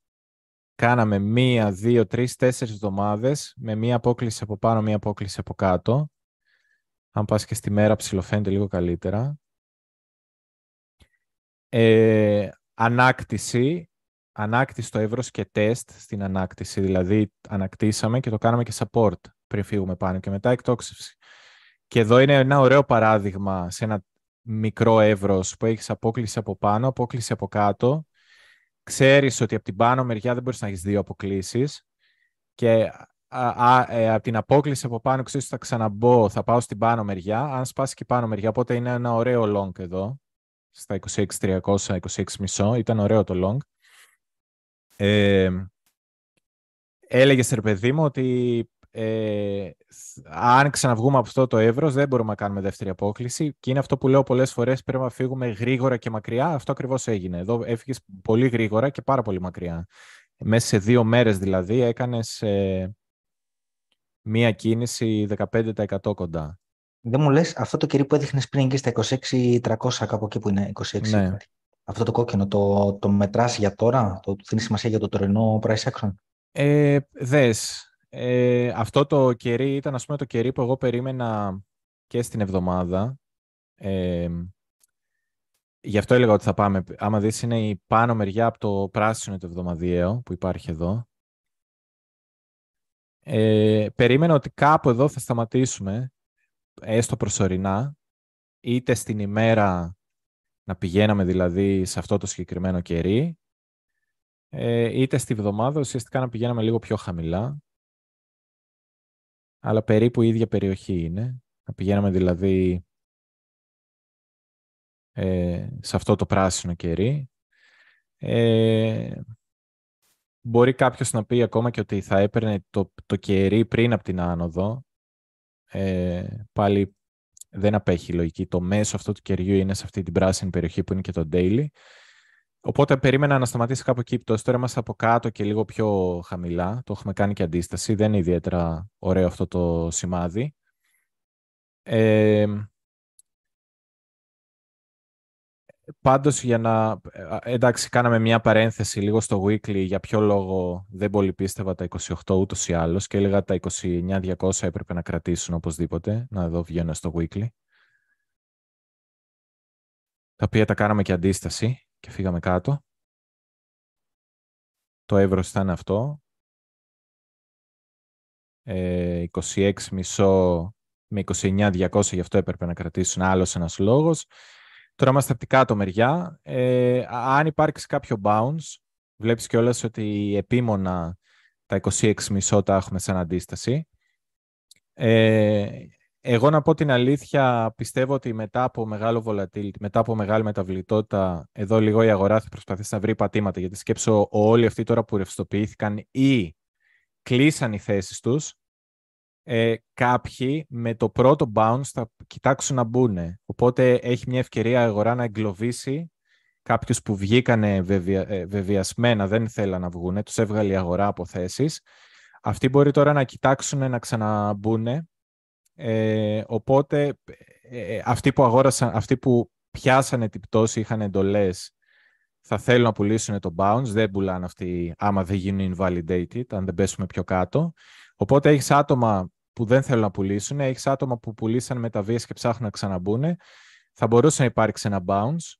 κάναμε μία, δύο, τρεις, τέσσερις εβδομάδες με μία απόκληση από πάνω, μία απόκληση από κάτω. Αν πας και στη μέρα ψηλοφαίνεται λίγο καλύτερα. Ε, ανάκτηση, ανάκτηση στο εύρος και τεστ στην ανάκτηση, δηλαδή ανακτήσαμε και το κάναμε και support πριν φύγουμε πάνω και μετά εκτόξευση. Και εδώ είναι ένα ωραίο παράδειγμα σε ένα μικρό εύρος που έχεις απόκληση από πάνω, απόκληση από κάτω. Ξέρεις ότι από την πάνω μεριά δεν μπορείς να έχεις δύο αποκλήσεις και α, ε, από την απόκληση από πάνω ξέρεις ότι θα ξαναμπώ, θα πάω στην πάνω μεριά. Αν σπάσει και η πάνω μεριά, οπότε είναι ένα ωραίο long εδώ, στα 26.300, 26.500, ήταν ωραίο το long. Ε, έλεγες ρε παιδί μου ότι ε, αν ξαναβγούμε από αυτό το εύρος, δεν μπορούμε να κάνουμε δεύτερη απόκληση. Και είναι αυτό που λέω πολλές φορές: πρέπει να φύγουμε γρήγορα και μακριά. Αυτό ακριβώς έγινε. Εδώ έφυγες πολύ γρήγορα και πάρα πολύ μακριά. Μέσα σε δύο μέρες δηλαδή έκανες ε, μία κίνηση 15% κοντά. Δεν μου λες αυτό το κερί που έδειχνες πριν εκεί στα 26.300 κάπου εκεί που είναι 26. Ναι. Αυτό το κόκκινο, το, το μετράς για τώρα, το δίνεις σημασία για το τωρινό price action; Ε, δες, ε, αυτό το κερί ήταν ας πούμε το κερί που εγώ περίμενα και στην εβδομάδα. Ε, γι' αυτό έλεγα ότι θα πάμε. Άμα δεις είναι η πάνω μεριά από το πράσινο το εβδομαδιαίο που υπάρχει εδώ. Ε, περίμενα ότι κάπου εδώ θα σταματήσουμε, έστω προσωρινά, είτε στην ημέρα να πηγαίναμε δηλαδή σε αυτό το συγκεκριμένο κερί, ε, είτε στη βδομάδα ουσιαστικά να πηγαίναμε λίγο πιο χαμηλά αλλά περίπου η ίδια περιοχή είναι. Να πηγαίναμε δηλαδή ε, σε αυτό το πράσινο κερί. Ε, μπορεί κάποιος να πει ακόμα και ότι θα έπαιρνε το, το κερί πριν από την άνοδο. Ε, πάλι δεν απέχει η λογική. Το μέσο αυτού του κεριού είναι σε αυτή την πράσινη περιοχή που είναι και το daily. Οπότε περίμενα να σταματήσει κάπου εκεί η Τώρα είμαστε από κάτω και λίγο πιο χαμηλά. Το έχουμε κάνει και αντίσταση. Δεν είναι ιδιαίτερα ωραίο αυτό το σημάδι. Ε, πάντως για να... Εντάξει, κάναμε μια παρένθεση λίγο στο weekly για ποιο λόγο δεν πολύ πίστευα τα 28 ούτως ή άλλως και έλεγα τα 29-200 έπρεπε να κρατήσουν οπωσδήποτε. Να εδώ βγαίνω στο weekly. Τα οποία τα κάναμε και αντίσταση και φύγαμε κάτω. Το εύρος ήταν αυτό. Ε, 26,5 με 29,200, γι' αυτό έπρεπε να κρατήσουν άλλος ένας λόγος. Τώρα είμαστε από την κάτω μεριά. Ε, αν υπάρξει κάποιο bounce, βλέπεις κιόλας ότι επίμονα τα 26,5 τα έχουμε σαν αντίσταση. Ε, εγώ να πω την αλήθεια, πιστεύω ότι μετά από μεγάλο volatility, μετά από μεγάλη μεταβλητότητα, εδώ λίγο η αγορά θα προσπαθήσει να βρει πατήματα, γιατί σκέψω όλοι αυτοί τώρα που ρευστοποιήθηκαν ή κλείσαν οι θέσεις τους, ε, κάποιοι με το πρώτο bounce θα κοιτάξουν να μπουν. Οπότε έχει μια ευκαιρία η αγορά να εγκλωβίσει κάποιους που βγήκανε βεβαια, ε, βεβαιασμένα, δεν θέλαν να βγουν, τους έβγαλε η αγορά από θέσεις. Αυτοί μπορεί τώρα να κοιτάξουν να ξαναμπούν ε, οπότε ε, ε, αυτοί που αγόρασαν, αυτοί που πιάσανε την πτώση, είχαν εντολές, θα θέλουν να πουλήσουν το bounce, δεν πουλάνε αυτοί άμα δεν γίνουν invalidated, αν δεν πέσουμε πιο κάτω. Οπότε έχεις άτομα που δεν θέλουν να πουλήσουν, έχεις άτομα που πουλήσαν μεταβίες και ψάχνουν να ξαναμπούν, θα μπορούσε να υπάρξει ένα bounce.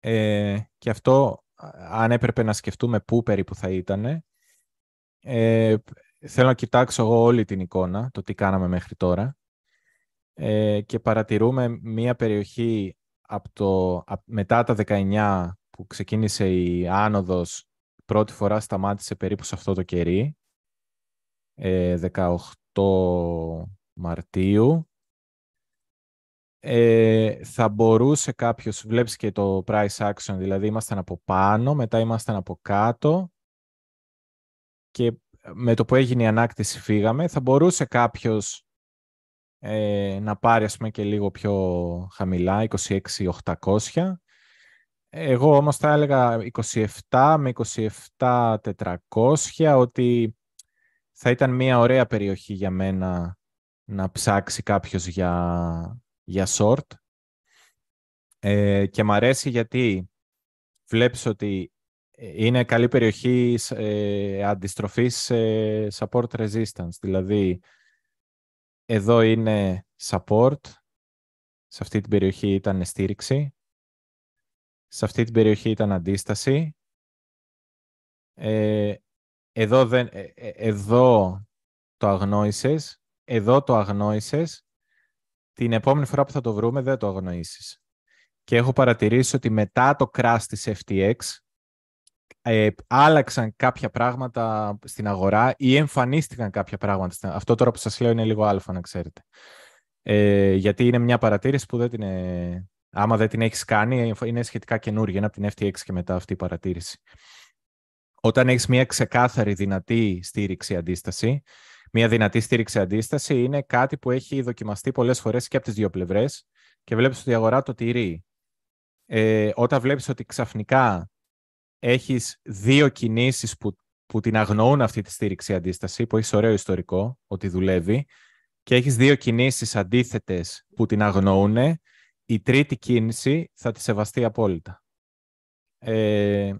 Ε, και αυτό, αν έπρεπε να σκεφτούμε πού περίπου θα ήταν, ε, θέλω να κοιτάξω εγώ όλη την εικόνα, το τι κάναμε μέχρι τώρα. Ε, και παρατηρούμε μία περιοχή από το, μετά τα 19 που ξεκίνησε η άνοδος πρώτη φορά σταμάτησε περίπου σε αυτό το κερί, ε, 18 Μαρτίου. Ε, θα μπορούσε κάποιος, βλέπεις και το price action, δηλαδή ήμασταν από πάνω, μετά ήμασταν από κάτω και με το που έγινε η ανάκτηση φύγαμε. Θα μπορούσε κάποιος ε, να πάρει ας πούμε, και λίγο πιο χαμηλά, 26.800. Εγώ όμως θα έλεγα 27 με 27.400 ότι θα ήταν μια ωραία περιοχή για μένα να ψάξει κάποιος για, για short. Ε, και μ' αρέσει γιατί βλέπεις ότι είναι καλή περιοχή ε, αντιστροφής σε support resistance. Δηλαδή, εδώ είναι support, σε αυτή την περιοχή ήταν στήριξη, σε αυτή την περιοχή ήταν αντίσταση. Ε, εδώ, δεν, ε, ε, εδώ το αγνόησες, εδώ το αγνόησες, την επόμενη φορά που θα το βρούμε δεν το αγνοήσεις. Και έχω παρατηρήσει ότι μετά το crash της FTX, ε, άλλαξαν κάποια πράγματα στην αγορά ή εμφανίστηκαν κάποια πράγματα. Αυτό τώρα που σας λέω είναι λίγο αλφα, να ξέρετε. Ε, γιατί είναι μια παρατήρηση που δεν την, ε, άμα δεν την έχεις κάνει, είναι σχετικά καινούργια. Είναι από την FTX και μετά αυτή η παρατήρηση. Όταν έχεις μια ξεκάθαρη δυνατή στήριξη αντίσταση, μια δυνατή στήριξη αντίσταση είναι κάτι που έχει δοκιμαστεί πολλές φορές και από τις δύο πλευρές και βλέπεις ότι η αγορά το τηρεί. Ε, όταν βλέπεις ότι ξαφνικά έχεις δύο κινήσεις που, που την αγνοούν αυτή τη στήριξη αντίσταση, που έχεις ωραίο ιστορικό, ότι δουλεύει, και έχεις δύο κινήσεις αντίθετες που την αγνοούν, η τρίτη κίνηση θα τη σεβαστεί απόλυτα. Ε,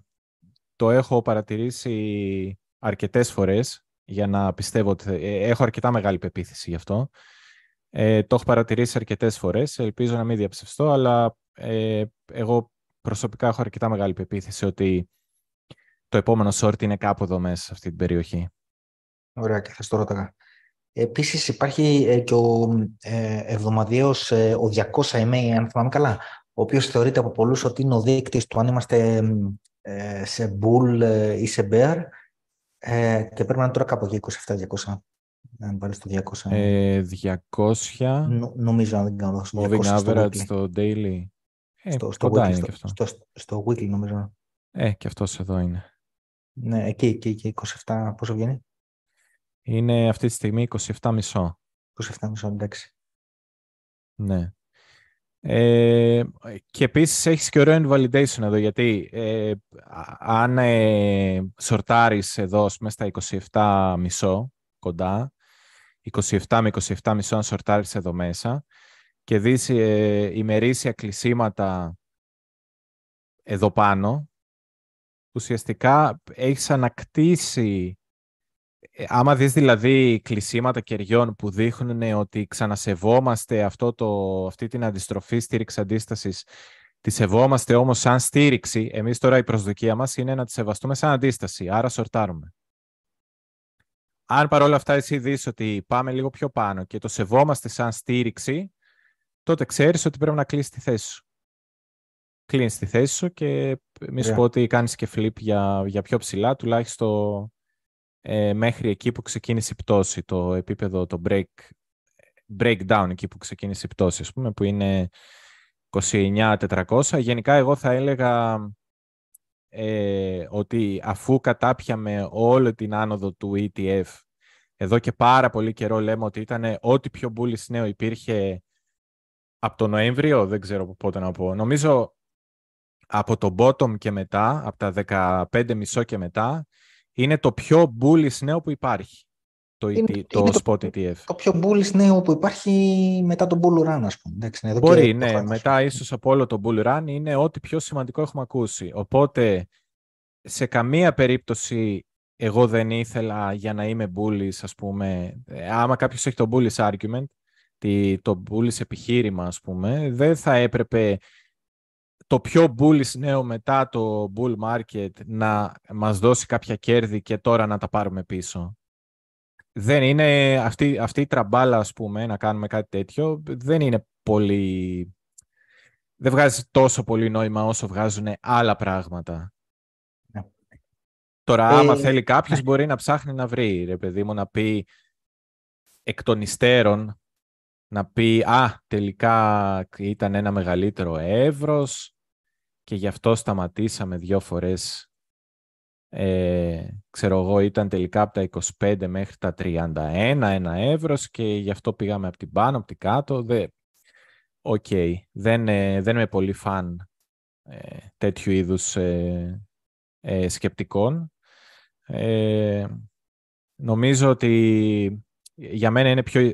το έχω παρατηρήσει αρκετές φορές για να πιστεύω ότι ε, έχω αρκετά μεγάλη πεποίθηση γι' αυτό. Ε, το έχω παρατηρήσει αρκετές φορές, ελπίζω να μην διαψευστώ, αλλά ε, εγώ προσωπικά έχω αρκετά μεγάλη πεποίθηση ότι το επόμενο short είναι κάπου εδώ μέσα σε αυτή την περιοχή. Ωραία και θα στο ρώταγα. Επίσης υπάρχει ε, και ο ε, εβδομαδιαίος ε, ο 200 MA, αν θυμάμαι καλά, ο οποίος θεωρείται από πολλούς ότι είναι ο δείκτης του αν είμαστε ε, σε bull ε, ή σε bear ε, και πρέπει να είναι τώρα κάπου εκεί 27-200. Αν πάρεις το 200. Ε, 200. Νο, νομίζω, αν δεν κάνω Moving average στο daily. Ε, στο, στο, κοντά weekly, είναι στο, και αυτό. στο, στο weekly νομίζω. Ε, και αυτός εδώ είναι. Ναι, εκεί, εκεί, εκεί 27, πόσο βγαίνει; Είναι αυτή τη στιγμή 27 μισό. 27 μισό, εντάξει. Ναι. Ε, και επίσης έχεις και ωραίο invalidation εδώ, γιατί ε, α- αν ε, σορτάρεις εδώ μέσα στα 27 μισό, κοντά, 27 με 27 μισό αν σορτάρεις εδώ μέσα και δεις ε, ημερήσια κλεισίματα εδώ πάνω, ουσιαστικά έχεις ανακτήσει ε, άμα δεις δηλαδή κλεισίματα κεριών που δείχνουν ότι ξανασεβόμαστε αυτό το, αυτή την αντιστροφή στήριξης αντίστασης, τη σεβόμαστε όμως σαν στήριξη, εμείς τώρα η προσδοκία μας είναι να τη σεβαστούμε σαν αντίσταση, άρα σορτάρουμε. Αν παρόλα αυτά εσύ δεις ότι πάμε λίγο πιο πάνω και το σεβόμαστε σαν στήριξη, τότε ξέρεις ότι πρέπει να κλείσει τη θέση σου. Κλείνεις τη θέση σου και μη σου Ωραία. πω ότι κάνεις και flip για, για πιο ψηλά, τουλάχιστον ε, μέχρι εκεί που ξεκίνησε η πτώση, το επίπεδο, το break, breakdown, εκεί που ξεκίνησε η πτώση, ας πούμε, που είναι 29.400. Γενικά, εγώ θα έλεγα ε, ότι αφού κατάπιαμε όλη την άνοδο του ETF, εδώ και πάρα πολύ καιρό λέμε ότι ήταν ό,τι πιο bullish νέο υπήρχε από το Νοέμβριο, δεν ξέρω πότε να πω. Νομίζω από το bottom και μετά, από τα 15 μισό και μετά, είναι το πιο bullish νέο που υπάρχει. Το, Είναι- ET, το είναι το- spot ETF. Το πιο bullish νέο που υπάρχει μετά τον bull run, ας πούμε. Εντάξει, είναι εδώ και Μπορεί, δύο ναι. χρόνια, ας Μετά ίσως από όλο το bull run είναι ό,τι πιο σημαντικό έχουμε ακούσει. Οπότε, σε καμία περίπτωση εγώ δεν ήθελα για να είμαι bullish, ας πούμε, ε, άμα κάποιος έχει το bullish argument, τη- το bullish επιχείρημα, ας πούμε, δεν θα έπρεπε το πιο bullish νέο μετά το bull market να μας δώσει κάποια κέρδη και τώρα να τα πάρουμε πίσω. Δεν είναι αυτή, αυτή η τραμπάλα, ας πούμε, να κάνουμε κάτι τέτοιο, δεν είναι πολύ... Δεν βγάζει τόσο πολύ νόημα όσο βγάζουν άλλα πράγματα. Ναι. Τώρα, Ε, άμα θέλει κάποιος, ναι. μπορεί να ψάχνει να βρει, ρε παιδί μου, να πει εκ των υστέρων, να πει «Α, τελικά ήταν ένα μεγαλύτερο εύρος και γι' αυτό σταματήσαμε δύο φορές». Ε, ξέρω εγώ, ήταν τελικά από τα 25 μέχρι τα 31 ένα εύρος και γι' αυτό πήγαμε από την πάνω, από την κάτω. Δε... Οκ, δεν, ε, δεν είμαι πολύ φαν ε, τέτοιου είδους ε, ε, σκεπτικών. Ε, νομίζω ότι για μένα είναι πιο,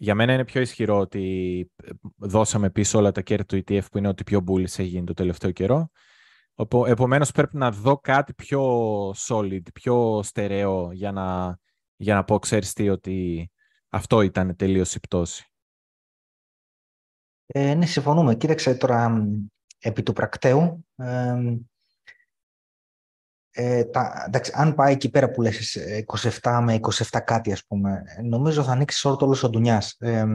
για μένα είναι πιο ισχυρό ότι δώσαμε πίσω όλα τα κέρδη του ETF που είναι ότι πιο bullish έχει γίνει το τελευταίο καιρό. Οπο- Επομένως πρέπει να δω κάτι πιο solid, πιο στερεό για να, για να πω, ξέρεις τι, ότι αυτό ήταν τελείως η πτώση. Ε, ναι, συμφωνούμε. Κοίταξε τώρα μ, επί του πρακτέου. ε, ε, τα, εντάξει, αν πάει εκεί πέρα που λες ε, 27 με 27 κάτι, ας πούμε, ε, νομίζω θα ανοίξει short όλος ο ντουνιάς. Ε,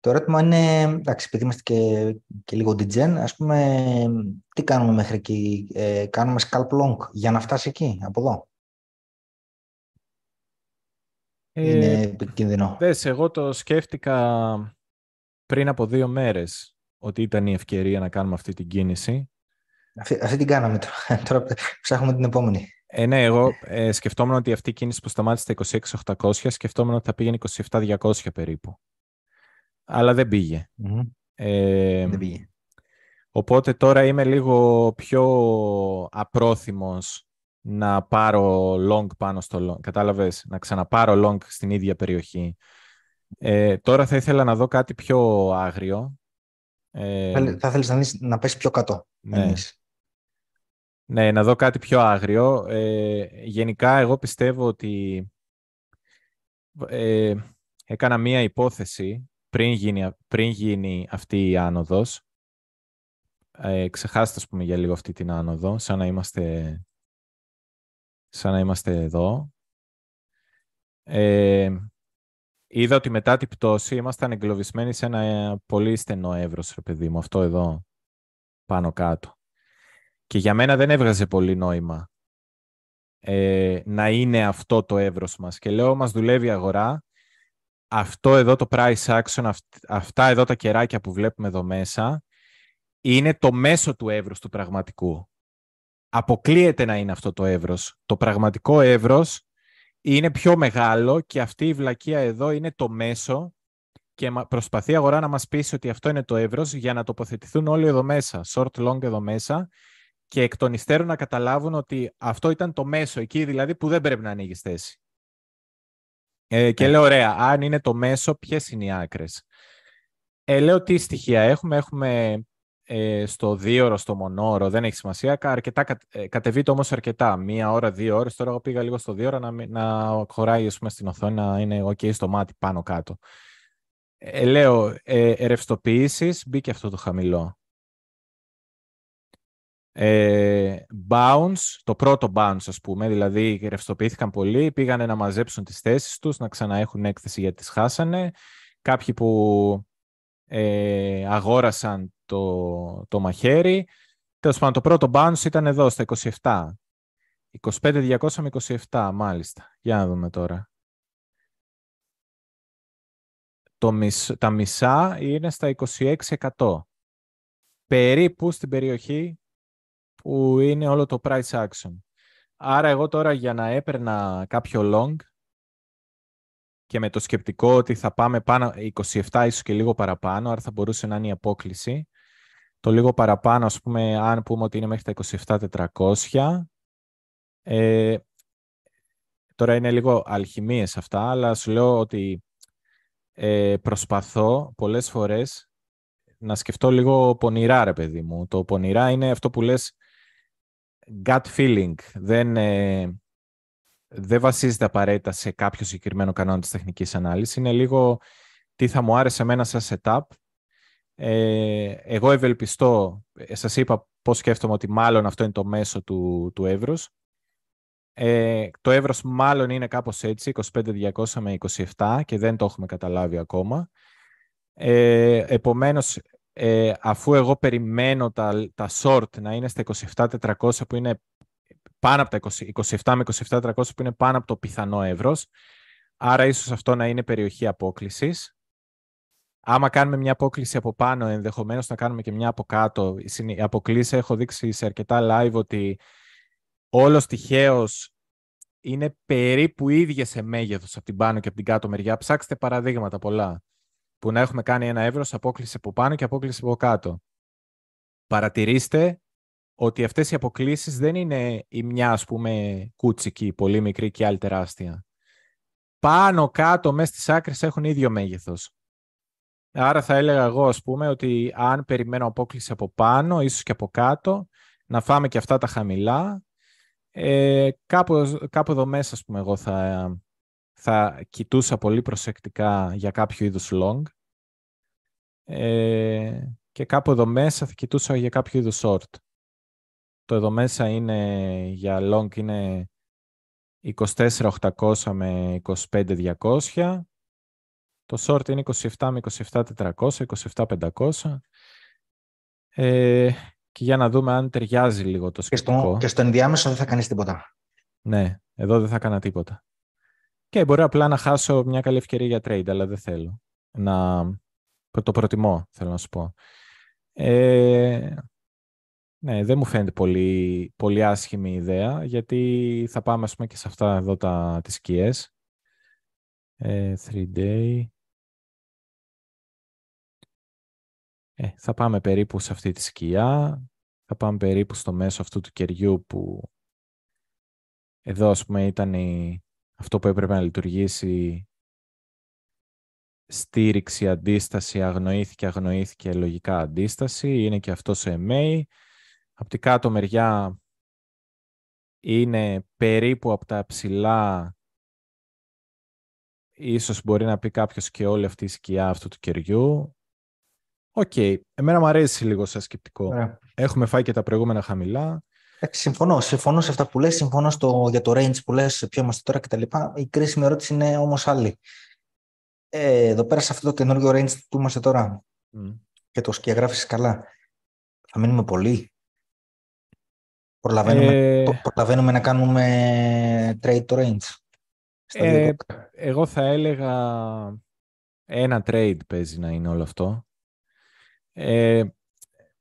το ερώτημα είναι, εντάξει, επειδή είμαστε και, και λίγο DGen, ας πούμε, τι κάνουμε μέχρι εκεί, ε, κάνουμε scalp long για να φτάσει εκεί, από εδώ; είναι Ε, επικίνδυνο. δες, εγώ το σκέφτηκα πριν από δύο μέρες ότι ήταν η ευκαιρία να κάνουμε αυτή την κίνηση. Αυτή, αυτή την κάναμε τώρα. τώρα ψάχνουμε την επόμενη. Ε, ναι, εγώ ε, σκεφτόμουν ότι αυτή η κίνηση που σταμάτησε στα 26.800 σκεφτόμουν ότι θα πήγαινε 27.200 περίπου. Αλλά δεν πήγε. Μμμ. Ε, Δεν πήγε. Οπότε τώρα είμαι λίγο πιο απρόθυμος να πάρω long πάνω στο long. Κατάλαβες, να ξαναπάρω long στην ίδια περιοχή. Ε, τώρα θα ήθελα να δω κάτι πιο άγριο. Ε, Θέλ- Θα θέλεις να, δεις, να πέσει πιο κάτω. ναι. εμείς. Ναι, να δω κάτι πιο άγριο. Ε, γενικά, εγώ πιστεύω ότι ε, έκανα μία υπόθεση πριν γίνει, πριν γίνει αυτή η άνοδος. Ε, ξεχάστε, ας πούμε, για λίγο αυτή την άνοδο, σαν να είμαστε, σαν να είμαστε εδώ. Ε, είδα ότι μετά την πτώση ήμασταν εγκλωβισμένοι σε ένα πολύ στενό εύρος, ρε παιδί μου, αυτό εδώ, πάνω κάτω. Και για μένα δεν έβγαζε πολύ νόημα ε, να είναι αυτό το εύρος μας. Και λέω, μας δουλεύει η αγορά. Αυτό εδώ το price action, αυ- αυτά εδώ τα κεράκια που βλέπουμε εδώ μέσα, είναι το μέσο του εύρους του πραγματικού. Αποκλείεται να είναι αυτό το εύρος. Το πραγματικό εύρος είναι πιο μεγάλο και αυτή η βλακεία εδώ είναι το μέσο και προσπαθεί η αγορά να μας πείσει ότι αυτό είναι το εύρος για να τοποθετηθούν όλοι εδώ μέσα, short long εδώ μέσα και εκ των υστέρων να καταλάβουν ότι αυτό ήταν το μέσο εκεί δηλαδή που δεν πρέπει να ανοίγεις θέση. Ε, και ναι. λέω, ωραία, αν είναι το μέσο, ποιες είναι οι άκρες; Ε, λέω τι στοιχεία έχουμε; Έχουμε ε, στο δίωρο, στο μονόωρο, δεν έχει σημασία. Αρκετά, ε, κατεβείται όμως αρκετά. Μία ώρα, δύο ώρες. Τώρα εγώ πήγα λίγο στο δύο ώρα να, να χωράει πούμε, στην οθόνη, να είναι OK στο μάτι πάνω κάτω. Ε, λέω, ε, μπήκε αυτό το χαμηλό. Ε, bounce, το πρώτο bounce ας πούμε, δηλαδή ρευστοποιήθηκαν πολύ, πήγανε να μαζέψουν τις θέσεις τους, να ξαναέχουν έκθεση γιατί τις χάσανε. Κάποιοι που ε, αγόρασαν το, το μαχαίρι. Τέλος πάντων, το πρώτο bounce ήταν εδώ, στα 27. 25-200 με 27, μάλιστα. Για να δούμε τώρα. Το τα μισά είναι στα 26%. Περίπου στην περιοχή που είναι όλο το price action. Άρα εγώ τώρα για να έπαιρνα κάποιο long και με το σκεπτικό ότι θα πάμε πάνω 27 ίσως και λίγο παραπάνω, άρα θα μπορούσε να είναι η απόκληση. Το λίγο παραπάνω, ας πούμε, αν πούμε ότι είναι μέχρι τα 27.400, ε, τώρα είναι λίγο αλχημίες αυτά, αλλά σου λέω ότι ε, προσπαθώ πολλές φορές να σκεφτώ λίγο πονηρά, ρε παιδί μου. Το πονηρά είναι αυτό που λες gut feeling. Δεν, ε, δεν βασίζεται απαραίτητα σε κάποιο συγκεκριμένο κανόνα της τεχνικής ανάλυσης. Είναι λίγο τι θα μου άρεσε εμένα σαν setup. Ε, εγώ ευελπιστώ, ε, σας είπα πώς σκέφτομαι ότι μάλλον αυτό είναι το μέσο του, του εύρους. Ε, το εύρος μάλλον είναι κάπως έτσι, 25-200 με 27 και δεν το έχουμε καταλάβει ακόμα. Ε, επομένως, ε, αφού εγώ περιμένω τα, τα short να είναι στα 27-400 που είναι πάνω από τα 20, 27 με 27-400 που είναι πάνω από το πιθανό εύρος, άρα ίσως αυτό να είναι περιοχή απόκλησης. Άμα κάνουμε μια απόκληση από πάνω, ενδεχομένως να κάνουμε και μια από κάτω. Η αποκλήση έχω δείξει σε αρκετά live ότι όλος τυχαίως είναι περίπου ίδιες σε μέγεθος από την πάνω και από την κάτω μεριά. Ψάξτε παραδείγματα πολλά που να έχουμε κάνει ένα εύρος, απόκληση από πάνω και απόκληση από κάτω. Παρατηρήστε ότι αυτές οι αποκλήσεις δεν είναι η μια, ας πούμε, κούτσικη, πολύ μικρή και άλλη τεράστια. Πάνω, κάτω, μέσα στις άκρες έχουν ίδιο μέγεθος. Άρα θα έλεγα εγώ, ας πούμε, ότι αν περιμένω απόκληση από πάνω, ίσως και από κάτω, να φάμε και αυτά τα χαμηλά, ε, κάπου, κάπου εδώ μέσα, ας πούμε, εγώ θα, θα κοιτούσα πολύ προσεκτικά για κάποιο είδους long ε, και κάπου εδώ μέσα θα κοιτούσα για κάποιο είδους short. Το εδώ μέσα είναι για long είναι 24.800 με 25.200. Το short είναι 27 με 27.400, 27.500. Ε, και για να δούμε αν ταιριάζει λίγο το σκεπτικό. Και στο, και στο ενδιάμεσο δεν θα κάνεις τίποτα. Ναι, εδώ δεν θα έκανα τίποτα. Και μπορεί απλά να χάσω μια καλή ευκαιρία για trade, αλλά δεν θέλω. Να... Το προτιμώ, θέλω να σου πω. Ε... Ναι, δεν μου φαίνεται πολύ, πολύ άσχημη ιδέα, γιατί θα πάμε ας πούμε, και σε αυτά εδώ τα, τις σκιές. Ε, day. Ε, θα πάμε περίπου σε αυτή τη σκιά. Θα πάμε περίπου στο μέσο αυτού του κεριού που εδώ ας πούμε ήταν η, αυτό που έπρεπε να λειτουργήσει στήριξη, αντίσταση, αγνοήθηκε, αγνοήθηκε, λογικά αντίσταση. Είναι και αυτό σε MA. Από την κάτω μεριά είναι περίπου από τα ψηλά ίσως μπορεί να πει κάποιος και όλη αυτή η σκιά αυτού του κεριού. Ok. Okay. Εμένα μου αρέσει λίγο σαν σκεπτικό. Έχουμε φάει και τα προηγούμενα χαμηλά. Συμφωνώ. Συμφωνώ σε αυτά που λες. Συμφωνώ στο, για το range που λες, ποιο είμαστε τώρα κτλ. Η κρίσιμη ερώτηση είναι όμως άλλη. Ε, εδώ πέρα σε αυτό το καινούργιο range που είμαστε τώρα mm. και το σκιαγράφεις καλά, θα μείνουμε πολύ. Προλαβαίνουμε, ε... προλαβαίνουμε να κάνουμε trade το range. Ε, εγώ θα έλεγα ένα trade παίζει να είναι όλο αυτό. Ε,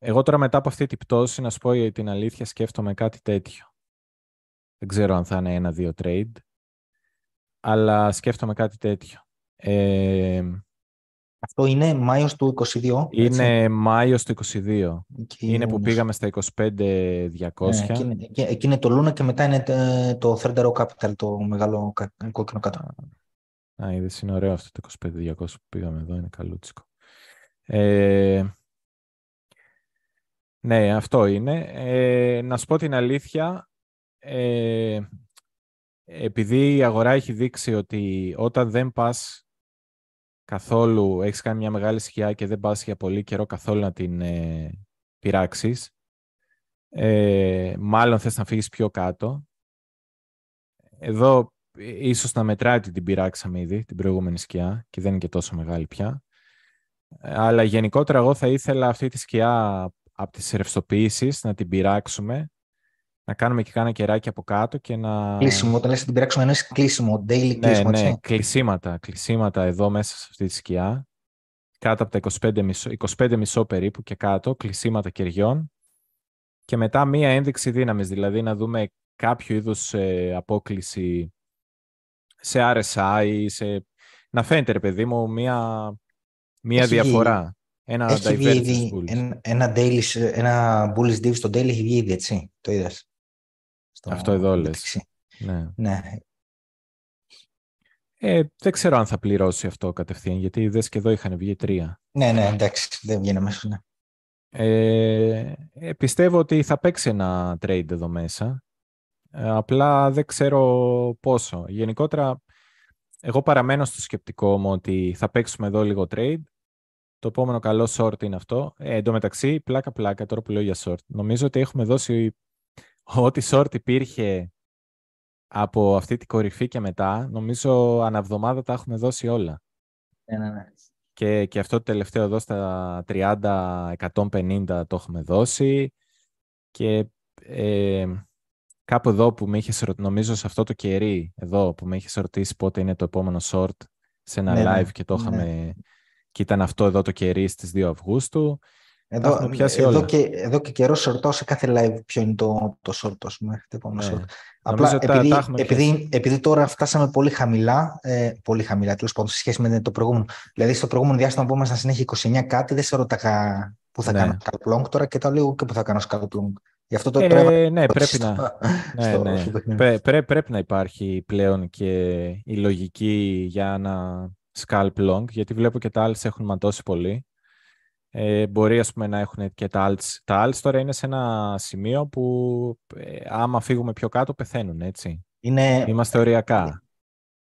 εγώ τώρα μετά από αυτή την πτώση, να σου πω την αλήθεια, σκέφτομαι κάτι τέτοιο. Δεν ξέρω αν θα είναι ένα-δύο trade, αλλά σκέφτομαι κάτι τέτοιο. Ε, αυτό είναι Μάιος του 22. Είναι έτσι; Μάιος του 22. είναι που πήγαμε στα 25-200. Ναι, εκεί, είναι το Λούνα και μετά είναι το Third Capital, το μεγάλο κόκκινο κάτω. Α, είδες, είναι ωραίο αυτό το 25-200 που πήγαμε εδώ, είναι καλούτσικο. Ε, ναι, αυτό είναι. Ε, να σου πω την αλήθεια, ε, επειδή η αγορά έχει δείξει ότι όταν δεν πας καθόλου, έχεις κάνει μια μεγάλη σκιά και δεν πας για πολύ καιρό καθόλου να την ε, πειράξεις, ε, μάλλον θες να φύγεις πιο κάτω. Εδώ ίσως να μετράει ότι την πειράξαμε ήδη, την προηγούμενη σκιά και δεν είναι και τόσο μεγάλη πια. Αλλά γενικότερα εγώ θα ήθελα αυτή τη σκιά από τις ρευστοποιήσεις να την πειράξουμε να κάνουμε και κάνα κεράκι από κάτω και να... Κλείσιμο, όταν λες να την πειράξουμε εννοείς κλείσιμο, daily ναι, κλείσιμο, ναι, ναι, κλεισίματα, κλεισίματα εδώ μέσα σε αυτή τη σκιά, κάτω από τα 25 μισό, 25 μισό περίπου και κάτω, κλεισίματα κεριών. Και μετά μία ένδειξη δύναμης, δηλαδή να δούμε κάποιο είδους ε, απόκληση σε RSI, σε... να φαίνεται ρε παιδί μου μία, μία διαφορά. Ένα έχει βγει ήδη ένα, ένα, daily, ένα bullish div στο daily έχει βγει ήδη, έτσι, το είδες. Αυτό εδώ λες. Ναι. ναι. Ε, δεν ξέρω αν θα πληρώσει αυτό κατευθείαν, γιατί δες και εδώ είχαν βγει τρία. Ναι, ναι, εντάξει, δεν βγαίνει μέσα, ναι. Ε, ε, πιστεύω ότι θα παίξει ένα trade εδώ μέσα. Ε, απλά δεν ξέρω πόσο. Γενικότερα, εγώ παραμένω στο σκεπτικό μου ότι θα παίξουμε εδώ λίγο trade. Το επόμενο καλό short είναι αυτό. Ε, εν τω μεταξύ, πλάκα-πλάκα, τώρα που λέω για short. Νομίζω ότι έχουμε δώσει ό,τι short υπήρχε από αυτή την κορυφή και μετά, νομίζω αναβδομάδα τα έχουμε δώσει όλα. Ναι, ναι, ναι. Και, και αυτό το τελευταίο εδώ στα 30-150 το έχουμε δώσει και ε, κάπου εδώ που με είχες ρωτήσει, νομίζω σε αυτό το κερί εδώ που με είχες ρωτήσει πότε είναι το επόμενο short σε ένα ναι, ναι. live και το ναι. είχαμε και ήταν αυτό εδώ το κερί στις 2 Αυγούστου εδώ, εδώ, και, εδώ και καιρό σορτώ σε κάθε live ποιο είναι το, το short, ας πούμε, το επόμενο ναι. Απλά επειδή, τα, επειδή, επειδή, τώρα φτάσαμε πολύ χαμηλά, ε, πολύ χαμηλά τέλος πάντων σε σχέση με το προηγούμενο. Δηλαδή στο προηγούμενο διάστημα που ήμασταν συνέχεια 29 κάτι, δεν σε ρώταγα πού θα ναι. κάνω scalp long τώρα και το λίγο και πού θα κάνω scalp long. Γι' αυτό το ε, ναι, πρέπει να, ναι, ναι. Πρέ, πρέπει να υπάρχει πλέον και η λογική για ένα scalp long, γιατί βλέπω και τα άλλα έχουν ματώσει πολύ. Ε, μπορεί ας πούμε, να έχουν και τα alts. Τα alts τώρα είναι σε ένα σημείο που ε, άμα φύγουμε πιο κάτω πεθαίνουν, έτσι. Είναι... Είμαστε οριακά.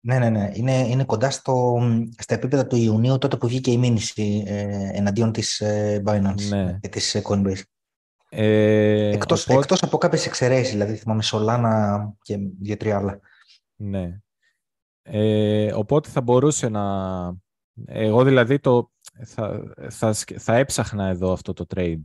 Ναι, ναι, ναι. Είναι, είναι κοντά στο, στα επίπεδα του Ιουνίου, τότε που βγήκε η μήνυση ε, εναντίον της ε, Binance ναι. και της ε, Coinbase. Ε, εκτός, οπότε... εκτός από κάποιες εξαιρέσεις, δηλαδή θυμάμαι Solana και δύο-τρία άλλα. Ναι. Ε, οπότε θα μπορούσε να... Εγώ δηλαδή το, θα, θα, θα έψαχνα εδώ αυτό το trade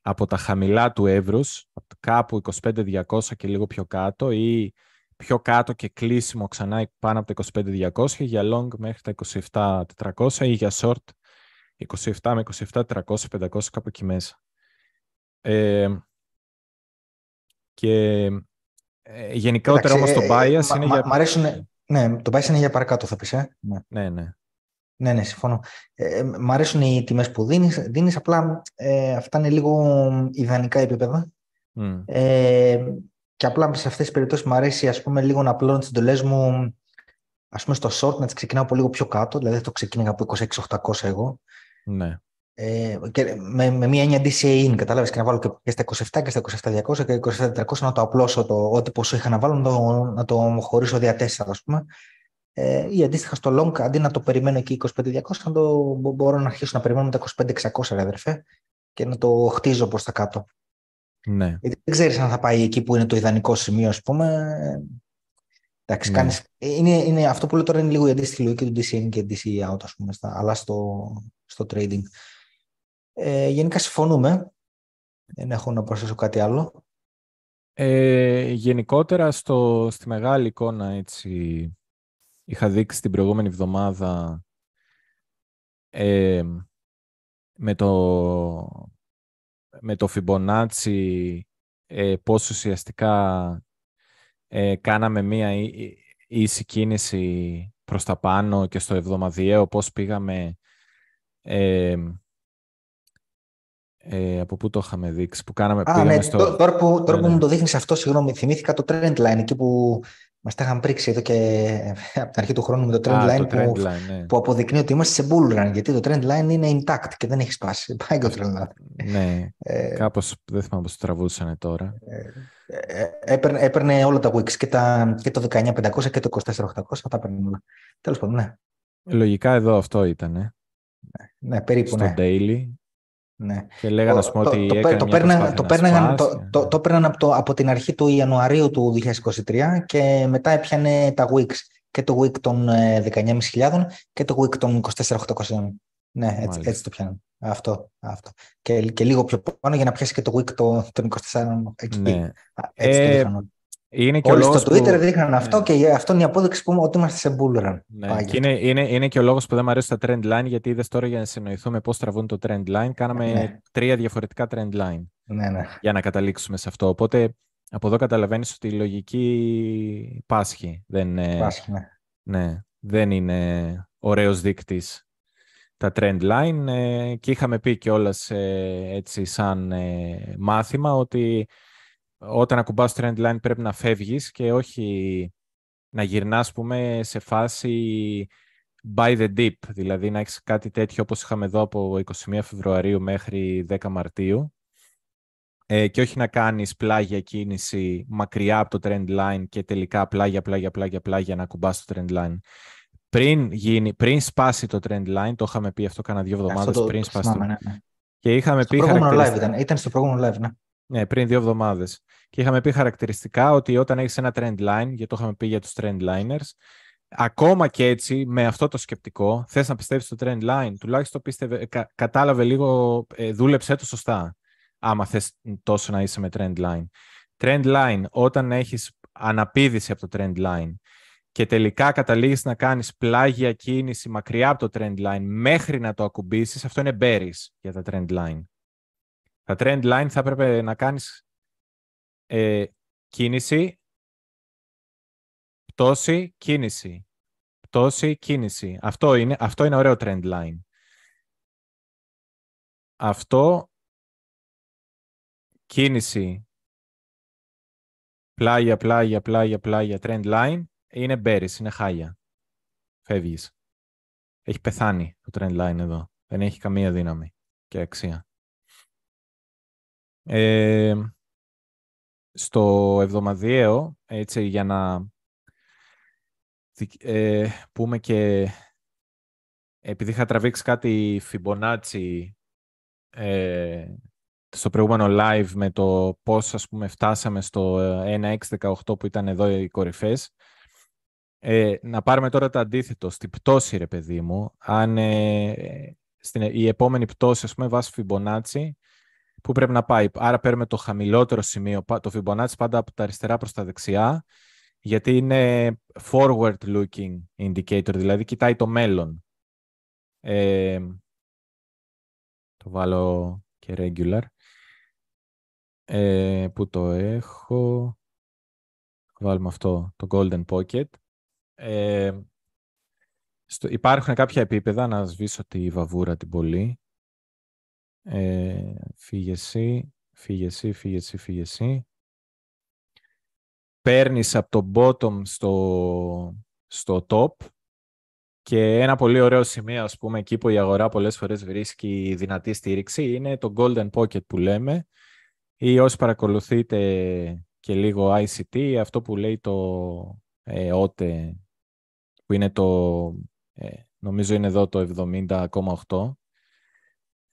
από τα χαμηλά του εύρους, κάπου 25-200 και λίγο πιο κάτω ή πιο κάτω και κλείσιμο ξανά πάνω από τα 25-200 για long μέχρι τα 27-400 ή για short 27 με 27-300-500 κάπου εκεί μέσα. Ε, και ε, γενικότερα όμως το ε, bias είναι για... Μ' αρέσουν, ναι, το bias είναι για παρακάτω θα πεις, ε; Ναι, ναι. ναι. Ναι, ναι, συμφωνώ. Ε, μ' αρέσουν οι τιμές που δίνεις, δίνεις απλά ε, αυτά είναι λίγο ιδανικά επίπεδα. Mm. Ε, και απλά σε αυτές τις περιπτώσεις μου αρέσει ας πούμε, λίγο να απλώνω τις εντολές μου ας πούμε στο short να τις ξεκινάω από λίγο πιο κάτω, δηλαδή το ξεκίνησα από 26.800 εγώ. Ναι. Ε, και με, με μια έννοια DCA in, κατάλαβες, και να βάλω και στα 27 και στα 27.200 και 27.400 να το απλώσω το, ό,τι ποσό είχα να βάλω, να το, να το χωρίσω δια 4, ας πούμε ε, ή αντίστοιχα στο long, αντί να το περιμένω εκεί 25-200, να το μπορώ να αρχίσω να περιμένω τα 25-600, αδερφέ, και να το χτίζω προς τα κάτω. Ναι. Γιατί δεν ξέρεις αν θα πάει εκεί που είναι το ιδανικό σημείο, ας πούμε. Εντάξει, ναι. κάνεις... είναι, είναι, αυτό που λέω τώρα είναι λίγο η αντίστοιχη λογική του DCN και DC out, ας πούμε, στα, αλλά στο, στο trading. Ε, γενικά συμφωνούμε. Δεν έχω να προσθέσω κάτι άλλο. Ε, γενικότερα στο, στη μεγάλη εικόνα έτσι, είχα δείξει την προηγούμενη εβδομάδα ε, με το με το Fibonacci ε, πώς ουσιαστικά ε, κάναμε μία ίση κίνηση προς τα πάνω και στο εβδομαδιαίο πώς πήγαμε ε, ε, από πού το είχαμε δείξει, που κάναμε... Α, ναι, στο... τώρα που, τώρα που ναι, μου το δείχνεις αυτό, συγγνώμη, θυμήθηκα το trend line, εκεί που μας τα είχαν πρίξει εδώ και από την αρχή του χρόνου με το trend line, το που, line, ναι. που αποδεικνύει ότι είμαστε σε bull run, γιατί το trend line είναι intact και δεν έχει σπάσει. Πάει το trend line. Ναι, ε, κάπως, δεν θυμάμαι πώς το τραβούσαν τώρα. Ε, ε, έπαιρνε, έπαιρνε όλα τα wicks και, τα, και το 19500 και το 24800, τα έπαιρνε όλα. Τέλος πάντων, ναι. Λογικά εδώ αυτό ήταν. Ναι, ναι περίπου, Στο ναι. daily. Ναι. Και λέγανε, ας πούμε, ότι το, έκανε το, μια το, το, παίρναγαν, το, ναι. το, το παίρναν από, το, από την αρχή του Ιανουαρίου του 2023 και μετά έπιανε τα Wix και το Wix των 19.500 και το Wix των 24.800. Ναι, έτσι, έτσι το πιάνουν. Αυτό, αυτό. Και, και λίγο πιο πάνω για να πιάσει και το Wix των 24 εκεί. Ναι. Έτσι Ε, το δείχναν. Είναι και ο Όλοι λόγος στο Twitter που... δείχναν Ναι. αυτό και αυτό είναι η απόδειξη που ότι είμαστε σε bull run. Ναι, Πάει και γι' είναι, είναι, είναι και ο λόγος που δεν μου αρέσει τα trend line, γιατί είδες τώρα για να συνοηθούμε πώς τραβούν το trend line, κάναμε Ναι. τρία διαφορετικά trend line Ναι, ναι. για να καταλήξουμε σε αυτό. Οπότε από εδώ καταλαβαίνεις ότι η λογική πάσχει. Δεν, ε, Πάσχει, ναι. ναι, δεν είναι ωραίος δείκτης τα trend line ε, και είχαμε πει κιόλας ε, έτσι σαν ε, μάθημα ότι όταν ακουμπάς το trend line πρέπει να φεύγεις και όχι να γυρνάς, πούμε, σε φάση by the dip, δηλαδή να έχεις κάτι τέτοιο όπως είχαμε εδώ από 21 Φεβρουαρίου μέχρι 10 Μαρτίου ε, και όχι να κάνεις πλάγια κίνηση μακριά από το trend line και τελικά πλάγια, πλάγια, πλάγια, πλάγια να ακουμπάς το trend line. Πριν, γίνει, πριν σπάσει το trend line, το είχαμε πει αυτό κάνα δύο εβδομάδες Αυτό το, πριν το σπάσει το... θυμάμαι, ναι, ναι. Και είχαμε Στο πει προηγούμενο live χαρακτηριστικά... ήταν. Ήταν στο προηγούμενο live, ναι. Ναι, πριν δύο εβδομάδες. Και είχαμε πει χαρακτηριστικά ότι όταν έχεις ένα trend line, γιατί το είχαμε πει για τους trend liners, ακόμα και έτσι, με αυτό το σκεπτικό, θες να πιστεύεις στο trend line, τουλάχιστον πίστευε, κα, κατάλαβε λίγο, ε, δούλεψέ το σωστά, άμα θες τόσο να είσαι με trend line. Trend line, όταν έχεις αναπήδηση από το trend line και τελικά καταλήγεις να κάνεις πλάγια κίνηση μακριά από το trend line μέχρι να το ακουμπήσεις, αυτό είναι bearish για τα trend line. Τα trend line θα έπρεπε να κάνεις ε, κίνηση, πτώση, κίνηση. Πτώση, κίνηση. Αυτό είναι, αυτό είναι ωραίο trend line. Αυτό, κίνηση, πλάγια, πλάγια, πλάγια, πλάγια, trend line, είναι bearish, είναι χάλια. Φεύγεις. Έχει πεθάνει το trend line εδώ. Δεν έχει καμία δύναμη και αξία. Ε, στο εβδομαδιαίο, έτσι για να ε, πούμε και επειδή είχα τραβήξει κάτι Fibonacci ε, στο προηγούμενο live με το πώς ας πούμε φτάσαμε στο 1x18 που ήταν εδώ οι κορυφές ε, να πάρουμε τώρα το αντίθετο στην πτώση ρε παιδί μου αν ε, στην, η επόμενη πτώση ας πούμε βάσει Fibonacci Πού πρέπει να πάει. Άρα παίρνουμε το χαμηλότερο σημείο, το Fibonacci πάντα από τα αριστερά προς τα δεξιά, γιατί είναι forward-looking indicator, δηλαδή κοιτάει το μέλλον. Ε, το βάλω και regular. Ε, πού το έχω; Βάλουμε αυτό, το golden pocket. Ε, στο, υπάρχουν κάποια επίπεδα, να σβήσω τη βαβούρα την πολύ. Ε, φύγε εσύ, φύγε εσύ, φύγε εσύ, φύγε εσύ. Παίρνεις από το bottom στο, στο top και ένα πολύ ωραίο σημείο, ας πούμε, εκεί που η αγορά πολλές φορές βρίσκει δυνατή στήριξη, είναι το golden pocket που λέμε ή όσοι παρακολουθείτε και λίγο ICT, αυτό που λέει το ε, OTE, που είναι το, ε, νομίζω είναι εδώ το 70,8.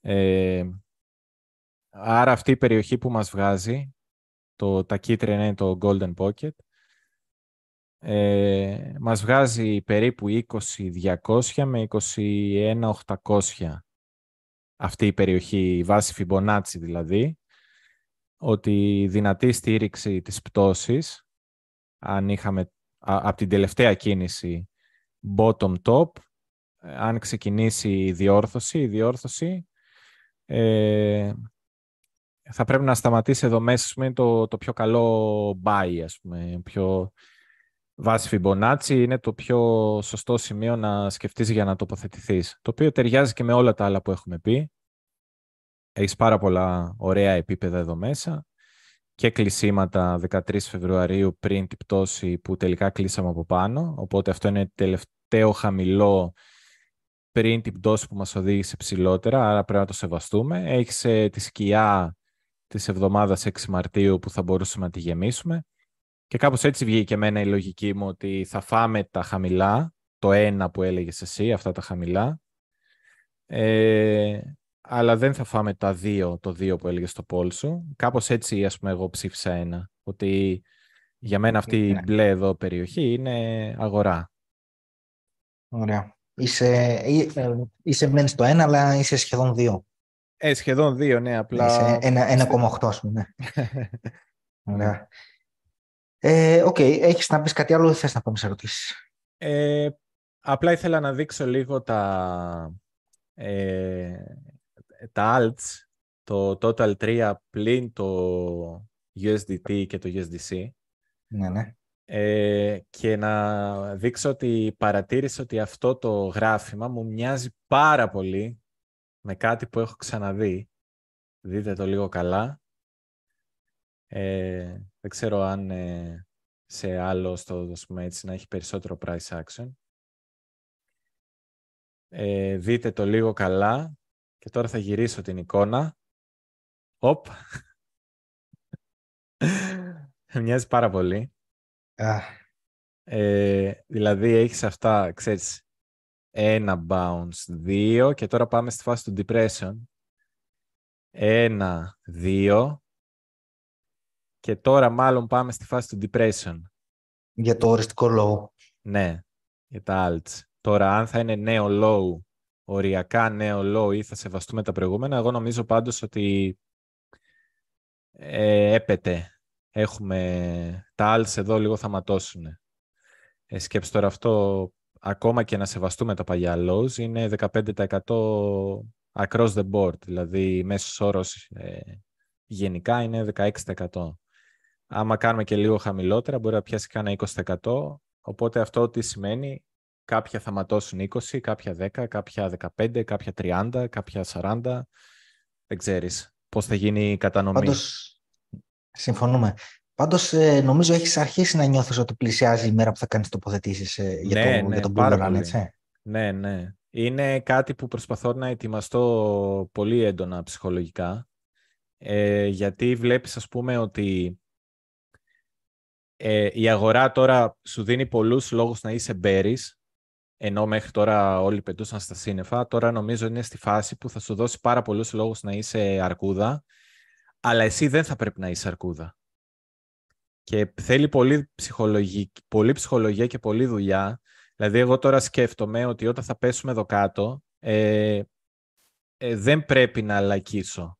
Ε, άρα αυτή η περιοχή που μας βγάζει, το, τα κίτρινα είναι το Golden Pocket, ε, μας βγάζει περίπου 20.200 με 21.800 αυτή η περιοχή, η βάση Fibonacci δηλαδή, ότι η δυνατή στήριξη της πτώσης, αν είχαμε από την τελευταία κίνηση bottom top, αν ξεκινήσει η διόρθωση, η διόρθωση ε, θα πρέπει να σταματήσει εδώ μέσα, είναι το, το πιο καλό buy, ας πούμε, πιο βάση Fibonacci είναι το πιο σωστό σημείο να σκεφτείς για να τοποθετηθείς. Το οποίο ταιριάζει και με όλα τα άλλα που έχουμε πει. Έχεις πάρα πολλά ωραία επίπεδα εδώ μέσα και κλεισίματα 13 Φεβρουαρίου πριν την πτώση που τελικά κλείσαμε από πάνω. Οπότε αυτό είναι τελευταίο χαμηλό πριν την πτώση που μας οδήγησε ψηλότερα, άρα πρέπει να το σεβαστούμε. Έχεις ε, τη σκιά της εβδομάδας 6 Μαρτίου που θα μπορούσαμε να τη γεμίσουμε. Και κάπως έτσι βγήκε εμένα η λογική μου ότι θα φάμε τα χαμηλά, το ένα που έλεγες εσύ, αυτά τα χαμηλά, ε, αλλά δεν θα φάμε τα δύο, το δύο που έλεγες στο poll σου. Κάπως έτσι, ας πούμε, εγώ ψήφισα ένα, ότι για μένα αυτή η ναι. μπλε εδώ περιοχή είναι αγορά. Ωραία. Είσαι, ε, είσαι μεν στο ένα, αλλά είσαι σχεδόν δύο. Ε, σχεδόν δύο, ναι, απλά... Είσαι 1,8 ας πούμε. Ναι. Ωραία. Ε, ok, okay. έχεις να πεις κάτι άλλο ή θες να πάμε σε ερωτήσεις; Ε, απλά ήθελα να δείξω λίγο τα, ε, τα alts, το Total 3 πλην το USDT και το USDC. Ναι, ναι. Ε, και να δείξω ότι παρατήρησα ότι αυτό το γράφημα μου μοιάζει πάρα πολύ με κάτι που έχω ξαναδεί. Δείτε το λίγο καλά. Ε, δεν ξέρω αν ε, σε άλλο στο δώσουμε έτσι να έχει περισσότερο price action. Ε, δείτε το λίγο καλά και τώρα θα γυρίσω την εικόνα. Οπ. Μοιάζει πάρα πολύ. Ε, δηλαδή έχεις αυτά, ξέρεις, ένα bounce, δύο και τώρα πάμε στη φάση του depression. Ένα, δύο και τώρα μάλλον πάμε στη φάση του depression. Για το οριστικό low. Ναι, για τα alts. Τώρα αν θα είναι νέο low, οριακά νέο low ή θα σεβαστούμε τα προηγούμενα, εγώ νομίζω πάντως ότι ε, έπεται. Έχουμε τα alts εδώ λίγο θα ματώσουν. Ε, σκέψτε τώρα αυτό, ακόμα και να σεβαστούμε τα παλιά lows, είναι 15% across the board, δηλαδή μέσος όρος ε, γενικά είναι 16% άμα κάνουμε και λίγο χαμηλότερα, μπορεί να πιάσει κάνα 20%. Οπότε αυτό τι σημαίνει, κάποια θα ματώσουν 20, κάποια 10, κάποια 15, κάποια 30, κάποια 40. Δεν ξέρεις πώς θα γίνει η κατανομή. Πάντως, συμφωνούμε. Πάντως, ε, νομίζω έχεις αρχίσει να νιώθεις ότι πλησιάζει η μέρα που θα κάνεις τοποθετήσεις ε, για, ναι, το, ναι, για τον Blue έτσι; Ναι, ναι. Είναι κάτι που προσπαθώ να ετοιμαστώ πολύ έντονα ψυχολογικά. Ε, γιατί βλέπεις, ας πούμε, ότι ε, η αγορά τώρα σου δίνει πολλούς λόγους να είσαι μπέρις, ενώ μέχρι τώρα όλοι πετούσαν στα σύννεφα. Τώρα νομίζω είναι στη φάση που θα σου δώσει πάρα πολλούς λόγους να είσαι αρκούδα, αλλά εσύ δεν θα πρέπει να είσαι αρκούδα. Και θέλει πολύ, πολύ ψυχολογία και πολλή δουλειά. Δηλαδή, εγώ τώρα σκέφτομαι ότι όταν θα πέσουμε εδώ κάτω, ε, ε, δεν πρέπει να λακίσω.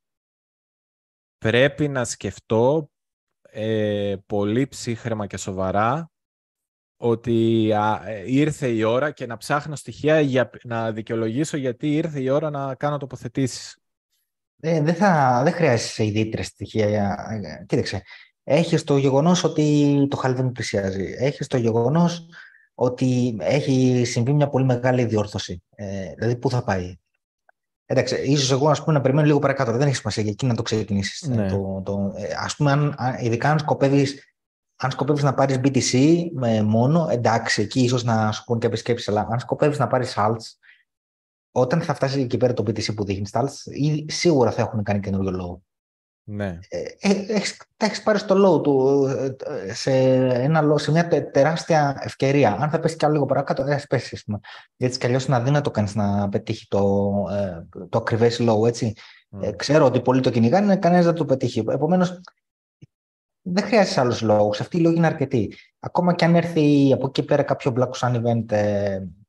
Πρέπει να σκεφτώ ε, πολύ ψύχρεμα και σοβαρά ότι ε, ήρθε η ώρα και να ψάχνω στοιχεία για να δικαιολογήσω γιατί ήρθε η ώρα να κάνω τοποθετήσεις. Ε, δεν, θα, δεν χρειάζεσαι ιδιαίτερες στοιχεία. Ε, κοίταξε, έχεις το γεγονός ότι το χαλβίνι πλησιάζει. Έχεις το γεγονός ότι έχει συμβεί μια πολύ μεγάλη διόρθωση. Ε, δηλαδή, πού θα πάει. Εντάξει, ίσως εγώ ας πούμε, να περιμένω λίγο παρακάτω. Δεν έχει σημασία για εκεί να το ξεκινήσεις. Ναι. Το, το, ε, ας πούμε, αν, ειδικά αν σκοπεύεις αν σκοπεύεις να πάρεις BTC με μόνο, εντάξει, εκεί ίσως να σου πούνε και επισκέψει, αλλά αν σκοπεύεις να πάρεις salts, όταν θα φτάσει εκεί πέρα το BTC που δείχνει salts, σίγουρα θα έχουν κάνει καινούριο λόγο. Ναι. Ε, ε, έχεις, τα έχεις πάρει στο low του ε, σε, ένα, σε μια τεράστια ευκαιρία. Αν θα πέσει κι άλλο λίγο παρακάτω, δεν θα πέσει. Γιατί κι αλλιώς είναι αδύνατο κανείς να πετύχει το, το ακριβές low. Έτσι. Mm. ξέρω ότι πολλοί το κυνηγάνε, κανένας δεν το πετύχει. Επομένως, δεν χρειάζεται άλλους λόγους. Αυτή η λόγη είναι αρκετή. Ακόμα και αν έρθει από εκεί πέρα κάποιο Black Sun event,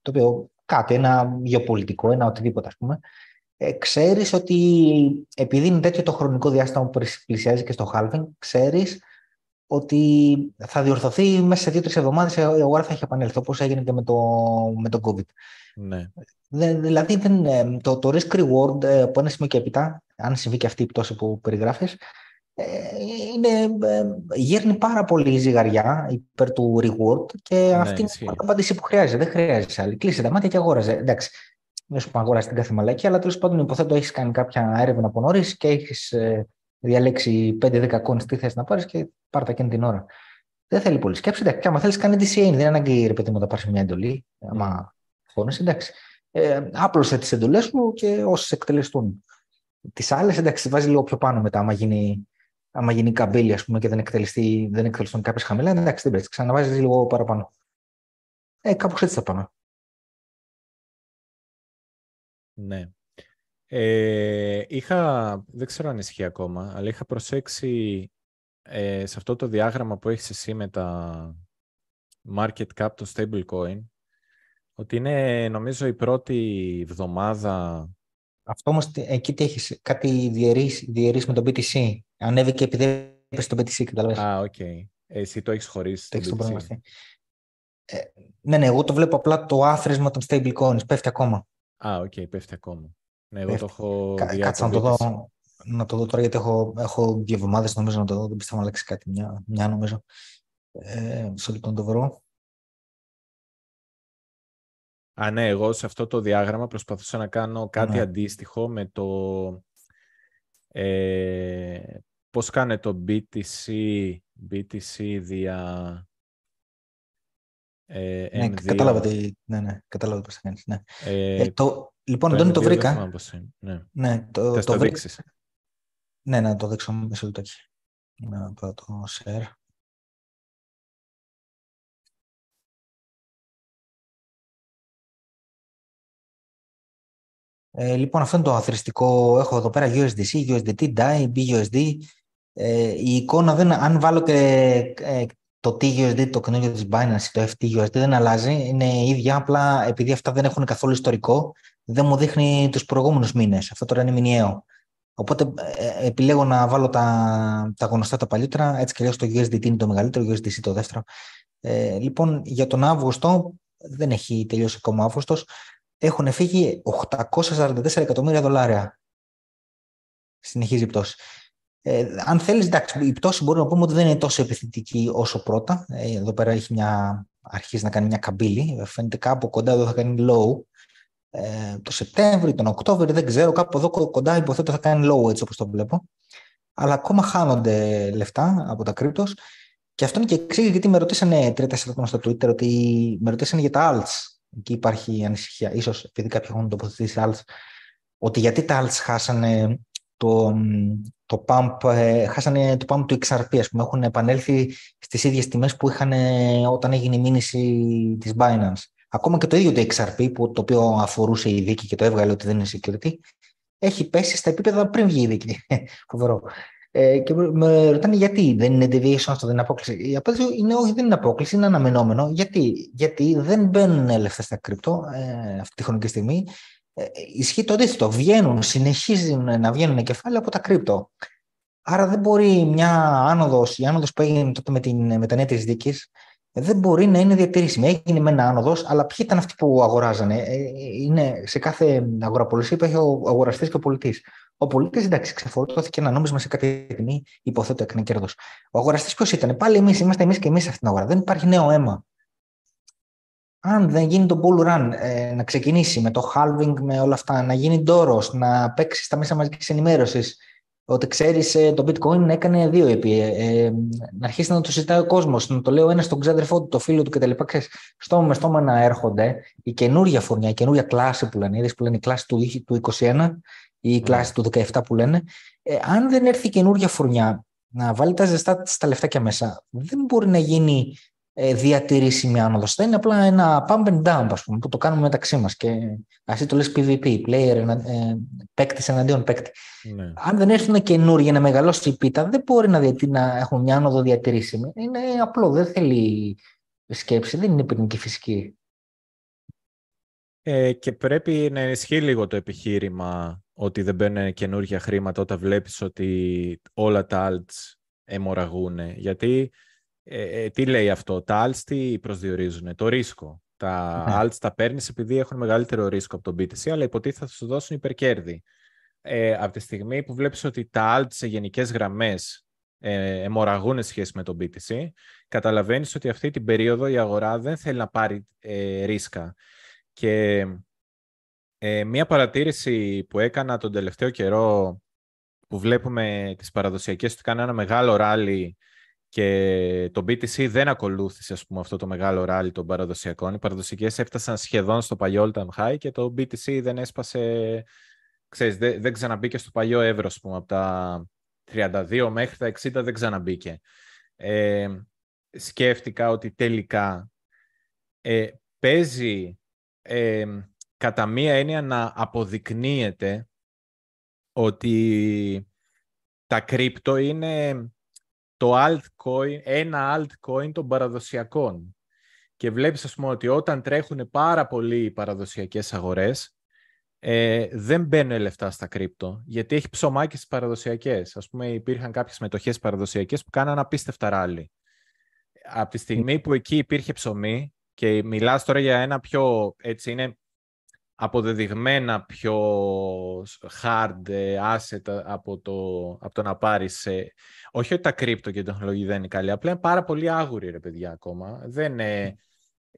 το οποίο κάτι, ένα γεωπολιτικό, ένα οτιδήποτε, ας πούμε, ε, ξέρεις ότι επειδή είναι τέτοιο το χρονικό διάστημα που πλησιάζει και στο halving, ξέρεις ότι θα διορθωθεί μέσα σε δύο-τρεις εβδομάδες η αγορά θα έχει επανέλθει, όπως έγινε και με το, με το COVID. Ναι. δηλαδή, δεν, το, το risk reward ε, από ένα σημείο και έπειτα, αν συμβεί και αυτή η πτώση που περιγράφεις, ε, είναι, ε, γέρνει πάρα πολύ ζυγαριά υπέρ του reward και ναι, αυτή είναι η απάντηση που χρειάζεται. Δεν χρειάζεται άλλη. Κλείσε τα μάτια και αγόραζε. Εντάξει, δεν σου πω αγοράσει την κάθε μαλακή, αλλά τέλος πάντων υποθέτω έχεις κάνει κάποια έρευνα από νωρίς και έχεις ε, διαλέξει 5-10 κόνε τι θες να πάρεις και πάρτα εκείνη την ώρα. Δεν θέλει πολύ σκέψη. Εντάξει, άμα θέλεις, κάνει DCA. Δεν είναι ανάγκη ρε παιδί μου να πάρεις μια εντολή. Άμα φώνει, εντάξει. Ε, άπλωσε τις εντολές μου και όσες εκτελεστούν. Τις άλλες, εντάξει, βάζει λίγο πιο πάνω μετά, άμα γίνει άμα γίνει καμπύλη ας πούμε, και δεν, εκτελεστεί, δεν εκτελεστούν κάποιες χαμηλά, εντάξει, δεν πρέπει. Ξαναβάζεις λίγο παραπάνω. Ε, κάπως έτσι θα πάμε. Ναι. Ε, είχα, δεν ξέρω αν ισχύει ακόμα, αλλά είχα προσέξει ε, σε αυτό το διάγραμμα που έχεις εσύ με τα market cap των stablecoin, ότι είναι νομίζω η πρώτη εβδομάδα... Αυτό όμως εκεί τι έχεις, κάτι διαιρείς, με το BTC. Ανέβηκε επειδή έπεσε το BTC, καταλαβαίνεις. Α, ok. Okay. Εσύ το έχεις χωρίσει το BTC. Ε, ναι, ναι, εγώ το βλέπω απλά το άθροισμα των stablecoins. Πέφτει ακόμα. Α, ok, okay, πέφτει ακόμα. Ναι, εγώ το έχω Κα, Κάτσε να το δω. Να το δω τώρα γιατί έχω, έχω δύο εβδομάδες νομίζω να το δω. Δεν πιστεύω να αλλάξει κάτι. Μια, μια νομίζω. Ε, σε λεπτό να το βρω. Α, ναι, εγώ σε αυτό το διάγραμμα προσπαθούσα να κάνω κάτι ναι. αντίστοιχο με το ε, πώς κάνει το BTC, BTC δια ε, ναι, κατάλαβα τι, ναι, ναι, κατάλαβα πώς θα κάνεις, ναι. Ε, ε, το, λοιπόν, το Αντώνη, το βρήκα. Ναι. ναι, το, το, το βρήκα. Ναι, να το δείξω μισό λεπτάκι. Να πάω το share. Ε, λοιπόν, αυτό είναι το αθρηστικό. Έχω εδώ πέρα USDC, USDT, DAI, BUSD. Ε, η εικόνα δεν, αν βάλω και ε, το TUSD, το καινούργιο της Binance, το FTUSD δεν αλλάζει, είναι ίδια, απλά επειδή αυτά δεν έχουν καθόλου ιστορικό, δεν μου δείχνει τους προηγούμενους μήνες. Αυτό τώρα είναι μηνιαίο. Οπότε ε, επιλέγω να βάλω τα, τα γνωστά τα παλιότερα, έτσι και λέω στο USDT είναι το μεγαλύτερο, USDC το δεύτερο. Ε, λοιπόν, για τον Αύγουστο, δεν έχει τελειώσει ακόμα Αύγουστος, έχουν φύγει 844 εκατομμύρια δολάρια. Συνεχίζει η πτώση. Ε, αν θέλεις, εντάξει, η πτώση μπορούμε να πούμε ότι δεν είναι τόσο επιθετική όσο πρώτα. Ε, εδώ πέρα έχει μια, αρχίζει να κάνει μια καμπύλη. Φαίνεται κάπου κοντά εδώ θα κάνει low. Ε, το Σεπτέμβριο, τον Οκτώβριο, δεν ξέρω, κάπου εδώ κοντά υποθέτω θα κάνει low έτσι όπως το βλέπω. Αλλά ακόμα χάνονται λεφτά από τα κρύπτος. Και αυτό είναι και εξήγη γιατί με ρωτήσανε 3-4 άτομα στο Twitter ότι με ρωτήσανε για τα alts. Εκεί υπάρχει ανησυχία, ίσως επειδή κάποιοι έχουν τοποθετήσει alts, ότι γιατί τα alts χάσανε το, το pump, ε, χάσανε το pump του XRP, ας πούμε, έχουν επανέλθει στις ίδιες τιμές που είχαν όταν έγινε η μήνυση της Binance. Ακόμα και το ίδιο το XRP, που, το οποίο αφορούσε η δίκη και το έβγαλε ότι δεν είναι security, έχει πέσει στα επίπεδα πριν βγει η δίκη. Φοβερό. Ε, και με ρωτάνε γιατί δεν είναι deviation αυτό, δεν είναι απόκληση. Η απάντηση είναι όχι, δεν είναι απόκληση, είναι αναμενόμενο. Γιατί, γιατί δεν μπαίνουν λεφτά στα κρυπτό ε, αυτή τη χρονική στιγμή ε, ισχύει το αντίθετο. Βγαίνουν, συνεχίζουν να βγαίνουν κεφάλαια από τα κρύπτο. Άρα δεν μπορεί μια άνοδος, η άνοδος που έγινε τότε με την μετανοία της δίκης, δεν μπορεί να είναι διατηρήσιμη. Έγινε με ένα άνοδος, αλλά ποιοι ήταν αυτοί που αγοράζανε; Ε, είναι σε κάθε αγοραπολισία που έχει ο αγοραστής και ο πολιτής. Ο πολιτής, εντάξει, ξεφορτώθηκε ένα νόμισμα σε κάποια τιμή, υποθέτω έκανε κέρδος. Ο αγοραστής ποιος ήταν, πάλι εμείς είμαστε εμείς και εμείς αυτήν την αγορά. Δεν υπάρχει νέο αίμα αν δεν γίνει το bull run, ε, να ξεκινήσει με το halving, με όλα αυτά, να γίνει ντόρος, να παίξει στα μέσα μαζικής ενημέρωσης, ότι ξέρεις ε, το bitcoin έκανε δύο επί, ε, ε, να αρχίσει να το συζητάει ο κόσμος, να το λέω ένα στον ξάδερφό του, το φίλο του κτλ. Στόμα με στόμα να έρχονται η καινούργια φωνιά, η καινούργια κλάση που λένε, είδες που λένε η κλάση του, του 21 ή η κλάση του 17 που λένε. Ε, αν δεν έρθει η καινούργια φουρνιά να βάλει τα ζεστά στα λεφτάκια μέσα, δεν μπορεί να γίνει ε, διατηρήσιμη άνοδος. Θα είναι απλά ένα pump and dump, ας πούμε, που το κάνουμε μεταξύ μας. Και εσύ το λες PvP, player, ε, παίκτης εναντίον παίκτη. Ναι. Αν δεν έρθουν καινούργια να μεγαλώσει η πίτα, δεν μπορεί να, διατή, να έχουμε μια άνοδο διατηρήσιμη. Είναι απλό, δεν θέλει σκέψη, δεν είναι πυρηνική φυσική. Ε, και πρέπει να ενισχύει λίγο το επιχείρημα ότι δεν μπαίνουν καινούργια χρήματα όταν βλέπεις ότι όλα τα alts αιμορραγούν. Γιατί ε, ε, τι λέει αυτό, τα alts τι προσδιορίζουν, το ρίσκο. Τα ναι. alts τα παίρνεις επειδή έχουν μεγαλύτερο ρίσκο από τον BTC, αλλά υποτίθεται θα σου δώσουν υπερκέρδη. ε, από τη στιγμή που βλέπεις ότι τα alt σε γενικές γραμμές ε, αιμορραγούν σχέση με το BTC, καταλαβαίνεις ότι αυτή την περίοδο η αγορά δεν θέλει να πάρει ε, ρίσκα. Και ε, μία παρατήρηση που έκανα τον τελευταίο καιρό που βλέπουμε τις παραδοσιακές ότι κάνει ένα μεγάλο ράλι και το BTC δεν ακολούθησε ας πούμε, αυτό το μεγάλο ράλι των παραδοσιακών. Οι παραδοσιακές έφτασαν σχεδόν στο παλιό all time high και το BTC δεν έσπασε, ξέρεις, δεν, δεν ξαναμπήκε στο παλιό ευρώ, ας πούμε, από τα 32 μέχρι τα 60 δεν ξαναμπήκε. Ε, σκέφτηκα ότι τελικά ε, παίζει ε, κατά μία έννοια να αποδεικνύεται ότι τα κρύπτο είναι το altcoin, ένα altcoin των παραδοσιακών. Και βλέπεις, ας πούμε, ότι όταν τρέχουν πάρα πολλοί οι παραδοσιακές αγορές, ε, δεν μπαίνουν λεφτά στα κρύπτο, γιατί έχει ψωμάκι στις παραδοσιακές. Ας πούμε, υπήρχαν κάποιες μετοχές παραδοσιακές που κάναν απίστευτα ράλι. Από τη στιγμή που εκεί υπήρχε ψωμί, και μιλάς τώρα για ένα πιο, έτσι είναι, αποδεδειγμένα πιο hard ε, asset από το, από το να πάρεις... Ε, όχι ότι τα κρύπτο και η τεχνολογία δεν είναι καλή, απλά είναι πάρα πολύ άγουροι ρε παιδιά ακόμα. Δεν, ε,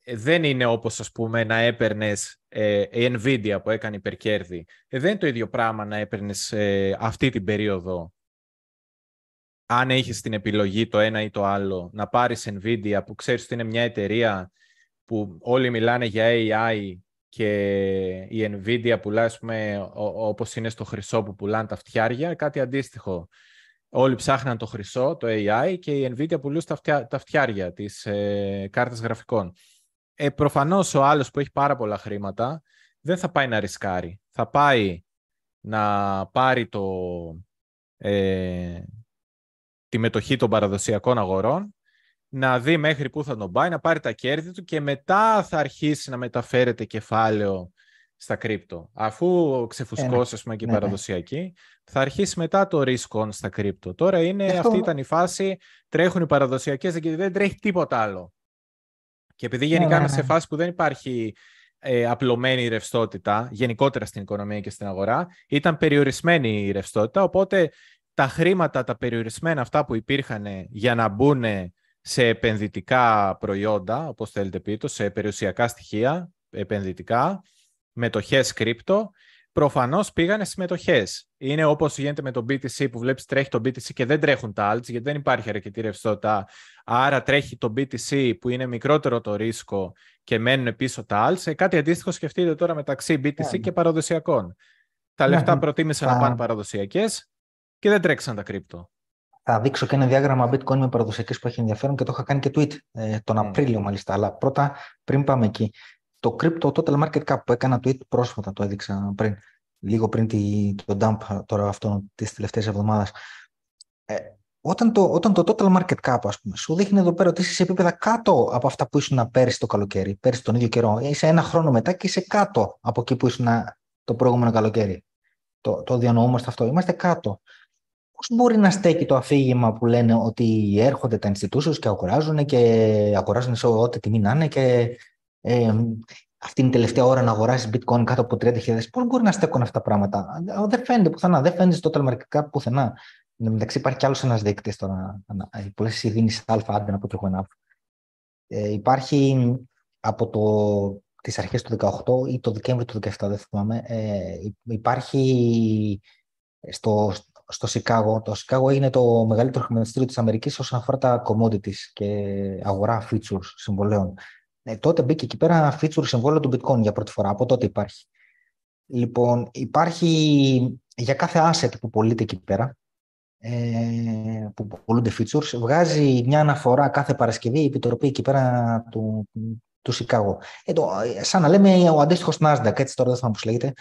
δεν είναι όπως ας πούμε να έπαιρνες η Nvidia που έκανε υπερκέρδη. δεν είναι το ίδιο πράγμα να έπαιρνες αυτή την περίοδο αν έχεις την επιλογή το ένα ή το άλλο, να πάρεις Nvidia που ξέρεις ότι είναι μια εταιρεία που όλοι μιλάνε για AI και η Nvidia πουλά, ας πούμε, όπως είναι στο χρυσό που πουλάνε τα φτιάρια, κάτι αντίστοιχο. Όλοι ψάχναν το χρυσό, το AI και η Nvidia πουλούσε τα, φτιά, τα φτιάρια, τις ε, κάρτες γραφικών. Ε, προφανώς ο άλλος που έχει πάρα πολλά χρήματα δεν θα πάει να ρισκάρει. Θα πάει να πάρει το, ε, τη μετοχή των παραδοσιακών αγορών να δει μέχρι πού θα τον πάει, να πάρει τα κέρδη του και μετά θα αρχίσει να μεταφέρεται κεφάλαιο στα κρύπτο. Αφού ξεφουσκώσει, πούμε, και η ναι, ναι. παραδοσιακή, θα αρχίσει μετά το risk στα κρύπτο. Τώρα είναι, αυτή ήταν η φάση, τρέχουν οι παραδοσιακές και δεν τρέχει τίποτα άλλο. Και επειδή γενικά ναι, είμαστε σε φάση που δεν υπάρχει ε, απλωμένη ρευστότητα, γενικότερα στην οικονομία και στην αγορά, ήταν περιορισμένη η ρευστότητα, οπότε τα χρήματα, τα περιορισμένα αυτά που υπήρχαν για να μπουν σε επενδυτικά προϊόντα, όπως θέλετε πείτε, σε περιουσιακά στοιχεία επενδυτικά, μετοχές κρύπτο, προφανώς πήγανε στις μετοχές. Είναι όπως γίνεται με το BTC που βλέπεις τρέχει το BTC και δεν τρέχουν τα alts γιατί δεν υπάρχει αρκετή ρευστότητα. Άρα τρέχει το BTC που είναι μικρότερο το ρίσκο και μένουν πίσω τα alts. Ε, κάτι αντίστοιχο σκεφτείτε τώρα μεταξύ BTC yeah. Ναι. και παραδοσιακών. Τα λεφτά yeah. Ναι. προτίμησαν να πάνε παραδοσιακές και δεν τρέξαν τα κρύπτο θα δείξω και ένα διάγραμμα bitcoin με παραδοσιακές που έχει ενδιαφέρον και το είχα κάνει και tweet ε, τον mm. Απρίλιο μάλιστα. Αλλά πρώτα, πριν πάμε εκεί, το crypto total market cap που έκανα tweet πρόσφατα, το έδειξα πριν, λίγο πριν τη, το dump τώρα αυτό τις τελευταίες εβδομάδες. Ε, όταν το, όταν το total market cap, ας πούμε, σου δείχνει εδώ πέρα ότι είσαι σε επίπεδα κάτω από αυτά που ήσουν πέρυσι το καλοκαίρι, πέρυσι τον ίδιο καιρό, είσαι ένα χρόνο μετά και είσαι κάτω από εκεί που ήσουν το προηγούμενο καλοκαίρι. Το, το διανοούμαστε αυτό. Είμαστε κάτω πώς μπορεί να στέκει το αφήγημα που λένε ότι έρχονται τα institutions και αγοράζουν και αγοράζουν σε ό,τι τιμή να είναι και ε, αυτή είναι η τελευταία ώρα να αγοράσεις bitcoin κάτω από 30.000. Πώς μπορεί να στέκουν αυτά τα πράγματα; Δεν φαίνεται πουθενά. Δεν φαίνεται στο τελμαρκικά πουθενά. Εν μεταξύ υπάρχει κι άλλος ένας δείκτης τώρα. Πολλές ειδήνες αλφα, άντε να πω και εγώ ένα. Ε, υπάρχει από το, τις αρχές του 18 ή το Δεκέμβριο του 17, δεν θυμάμαι, ε, υπάρχει στο, στο Σικάγο. Το Σικάγο είναι το μεγαλύτερο χρηματιστήριο της Αμερικής όσον αφορά τα commodities και αγορά features συμβολέων. Ε, τότε μπήκε εκεί πέρα feature συμβόλαιο του bitcoin για πρώτη φορά. Από τότε υπάρχει. Λοιπόν, υπάρχει για κάθε asset που πωλείται εκεί πέρα, ε, που πωλούνται features, βγάζει μια αναφορά κάθε Παρασκευή η Επιτροπή εκεί πέρα του, του Σικάγο. Ε, το, σαν να λέμε ο αντίστοιχος Nasdaq, έτσι τώρα δεν θα πώς λέγεται,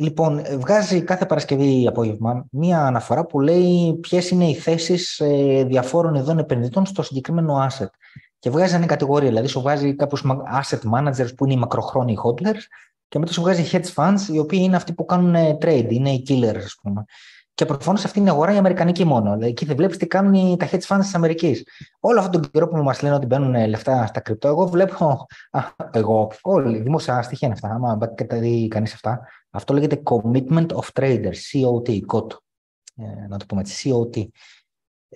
Λοιπόν, βγάζει κάθε Παρασκευή απόγευμα μία αναφορά που λέει ποιες είναι οι θέσεις ε, διαφόρων ειδών επενδυτών στο συγκεκριμένο asset. Και βγάζει ένα κατηγορία, δηλαδή σου βγάζει κάποιους asset managers που είναι οι μακροχρόνιοι hodlers και μετά σου βγάζει hedge funds οι οποίοι είναι αυτοί που κάνουν ε, trade, είναι οι killers, ας πούμε. Και προφανώς αυτή είναι η αγορά η αμερικανική μόνο. Δηλαδή, εκεί δεν βλέπεις τι κάνουν τα hedge funds της Αμερικής. Όλο αυτόν τον καιρό που μας λένε ότι μπαίνουν λεφτά στα κρυπτό, εγώ βλέπω. Α, εγώ, όλοι, δημόσια στοιχεία είναι αυτά. Άμα και τα δει κανείς αυτά, Αυτό λέγεται Commitment of Traders, COT, COT. Ε, να το πούμε έτσι, COT.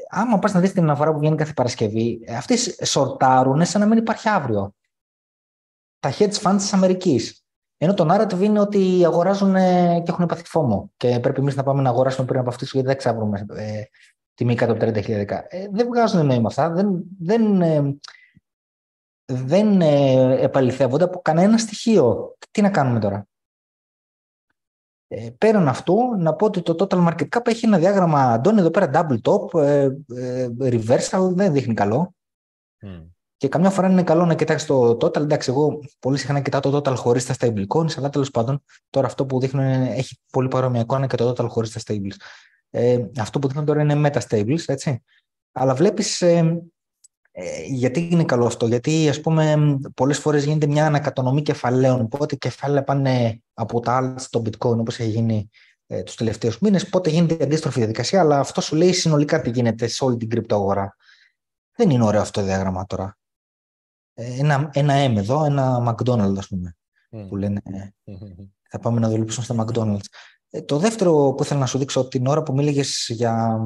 Άμα πας να δεις την αναφορά που βγαίνει κάθε Παρασκευή, αυτοί σορτάρουν σαν να μην υπάρχει αύριο. Τα hedge funds της Αμερικής. Ενώ το narrative είναι ότι αγοράζουν και έχουν πάθει φόμο και πρέπει εμείς να πάμε να αγοράσουμε πριν από αυτούς γιατί δεν ξάβρουμε ε, τιμή κάτω από 30.000. Ε, δεν βγάζουν νόημα αυτά. Δεν, δεν, ε, δεν ε, επαληθεύονται από κανένα στοιχείο. Τι να κάνουμε τώρα; Ε, πέραν αυτού, να πω ότι το Total Market Cap έχει ένα διάγραμμα, Αντώνη, εδώ πέρα double top, ε, ε, reversal, δεν δείχνει καλό. Mm. Και καμιά φορά είναι καλό να κοιτάξεις το total. Εντάξει, εγώ πολύ συχνά κοιτάω το total χωρίς τα stablecoins, αλλά τέλος πάντων τώρα αυτό που δείχνουν έχει πολύ παρόμοια εικόνα και το total χωρίς τα stables. Ε, αυτό που δείχνουν τώρα είναι meta stables, έτσι. Αλλά βλέπεις ε, ε, γιατί είναι καλό αυτό, γιατί ας πούμε πολλές φορές γίνεται μια ανακατονομή κεφαλαίων, πότε κεφάλαια πάνε από τα άλλα στο bitcoin όπως έχει γίνει ε, τους τελευταίους μήνες, πότε γίνεται η αντίστροφη διαδικασία, αλλά αυτό σου λέει συνολικά τι γίνεται σε όλη την κρυπτοαγορά. Δεν είναι ωραίο αυτό το διάγραμμα τώρα. Ε, ένα, ένα M εδώ, ένα McDonald's ας πούμε, mm. που λένε θα πάμε να δουλέψουμε στα McDonald's. Ε, το δεύτερο που ήθελα να σου δείξω την ώρα που μίληγες για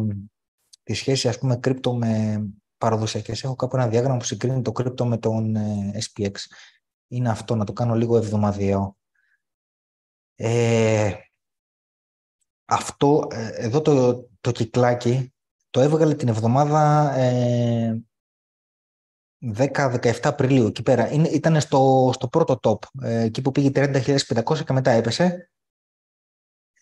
τη σχέση ας πούμε κρύπτο με παραδοσιακές. Έχω κάπου ένα διάγραμμα που συγκρίνει το κρύπτο με τον ε, SPX. Είναι αυτό, να το κάνω λίγο εβδομαδιαίο. Ε, αυτό, ε, εδώ το, το κυκλάκι, το έβγαλε την εβδομάδα ε, 10-17 Απριλίου, εκεί πέρα. Είναι, ήταν στο, στο πρώτο top, ε, εκεί που πήγε 30.500 και μετά έπεσε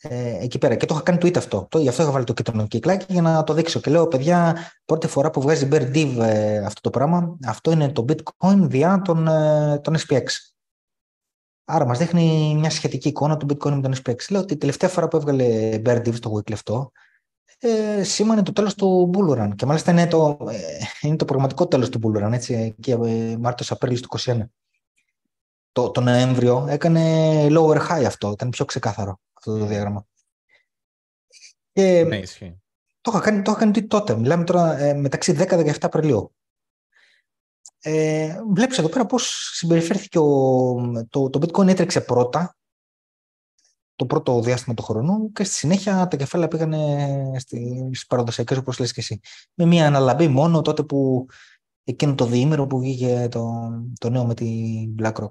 ε, εκεί πέρα. Και το είχα κάνει tweet αυτό. Το, γι' αυτό είχα βάλει το κίτρινο κυκλάκι για να το δείξω. Και λέω, παιδιά, πρώτη φορά που βγάζει Bear Div ε, αυτό το πράγμα, αυτό είναι το Bitcoin διά τον, ε, τον SPX. Άρα μας δείχνει μια σχετική εικόνα του Bitcoin με τον SPX. Λέω ότι η τελευταία φορά που έβγαλε Bear Div στο weekly αυτό, ε, σήμανε το τέλος του Bull Και μάλιστα είναι το, ε, είναι το πραγματικό τέλος του Bull έτσι, και ε, Μάρτιος-Απρίλιος του 2021. Το, το Νοέμβριο έκανε lower high αυτό, ήταν πιο ξεκάθαρο αυτό το διάγραμμα. Και ναι, ισχύει. Το είχα κάνει, το είχα κάνει τότε. Μιλάμε τώρα ε, μεταξύ 10-17 Απριλίου. Ε, βλέπεις εδώ πέρα πώς συμπεριφέρθηκε ο, το, το bitcoin έτρεξε πρώτα το πρώτο διάστημα του χρόνου και στη συνέχεια τα κεφάλαια πήγαν στις παραδοσιακές όπως λες και εσύ. Με μια αναλαμπή μόνο τότε που εκείνο το διήμερο που βγήκε το, το νέο με την BlackRock.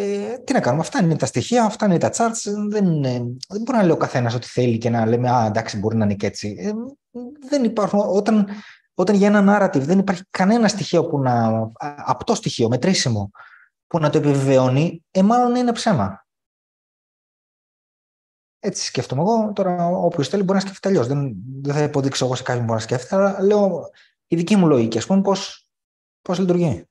Ε, τι να κάνουμε, αυτά είναι τα στοιχεία, αυτά είναι τα charts. Δεν, ε, δεν μπορεί να λέει ο καθένας ό,τι θέλει και να λέμε Α, εντάξει, μπορεί να είναι και έτσι. Ε, δεν υπάρχουν. Όταν, όταν για ένα narrative δεν υπάρχει κανένα στοιχείο που να. απτό στοιχείο, μετρήσιμο, που να το επιβεβαιώνει, ε, μάλλον είναι ψέμα. Έτσι σκέφτομαι εγώ. Τώρα, όποιος θέλει μπορεί να σκέφτεται αλλιώς. Δεν, δεν θα υποδείξω εγώ σε κάποιον που μπορεί να σκέφτεται, αλλά λέω η δική μου λογική, ας πούμε, πώς λειτουργεί.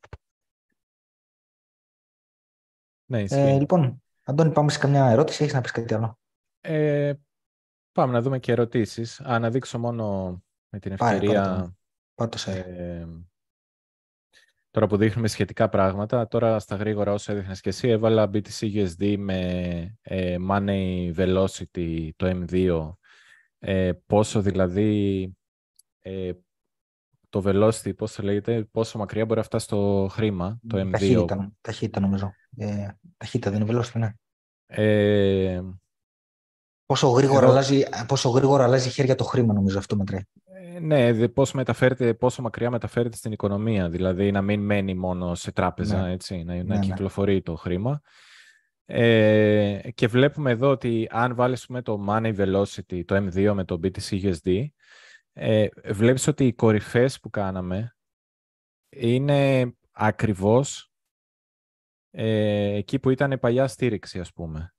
Ναι, ε, λοιπόν, Αντώνη, πάμε σε καμιά ερώτηση. Έχεις να πεις κάτι άλλο; Ε, πάμε να δούμε και ερωτήσεις. Α, να δείξω μόνο με την ευκαιρία... Πάρε, ε, τώρα που δείχνουμε σχετικά πράγματα, τώρα στα γρήγορα όσο έδειχνες και εσύ, έβαλα BTC USD με ε, Money Velocity το M2. Ε, πόσο δηλαδή ε, το velocity, πώς το λέγεται, πόσο μακριά μπορεί να φτάσει στο χρήμα, το M2. Ταχύτητα, ταχύτητα νομίζω. Ε, ταχύτητα δεν είναι velocity, ναι. Ε, πόσο, γρήγορα εδώ... αλλάζει, πόσο γρήγορα αλλάζει χέρια το χρήμα, νομίζω αυτό μετράει. Ε, ναι, πόσο, μεταφέρεται, πόσο μακριά μεταφέρεται στην οικονομία. Δηλαδή να μην μένει μόνο σε τράπεζα, ναι. έτσι, να, να ναι, ναι. κυκλοφορεί το χρήμα. Ε, και βλέπουμε εδώ ότι αν βάλεις το Money Velocity, το M2 με το BTC USD, ε, βλέπεις ότι οι κορυφές που κάναμε είναι ακριβώς ε, εκεί που ήταν η παλιά στήριξη, ας πούμε.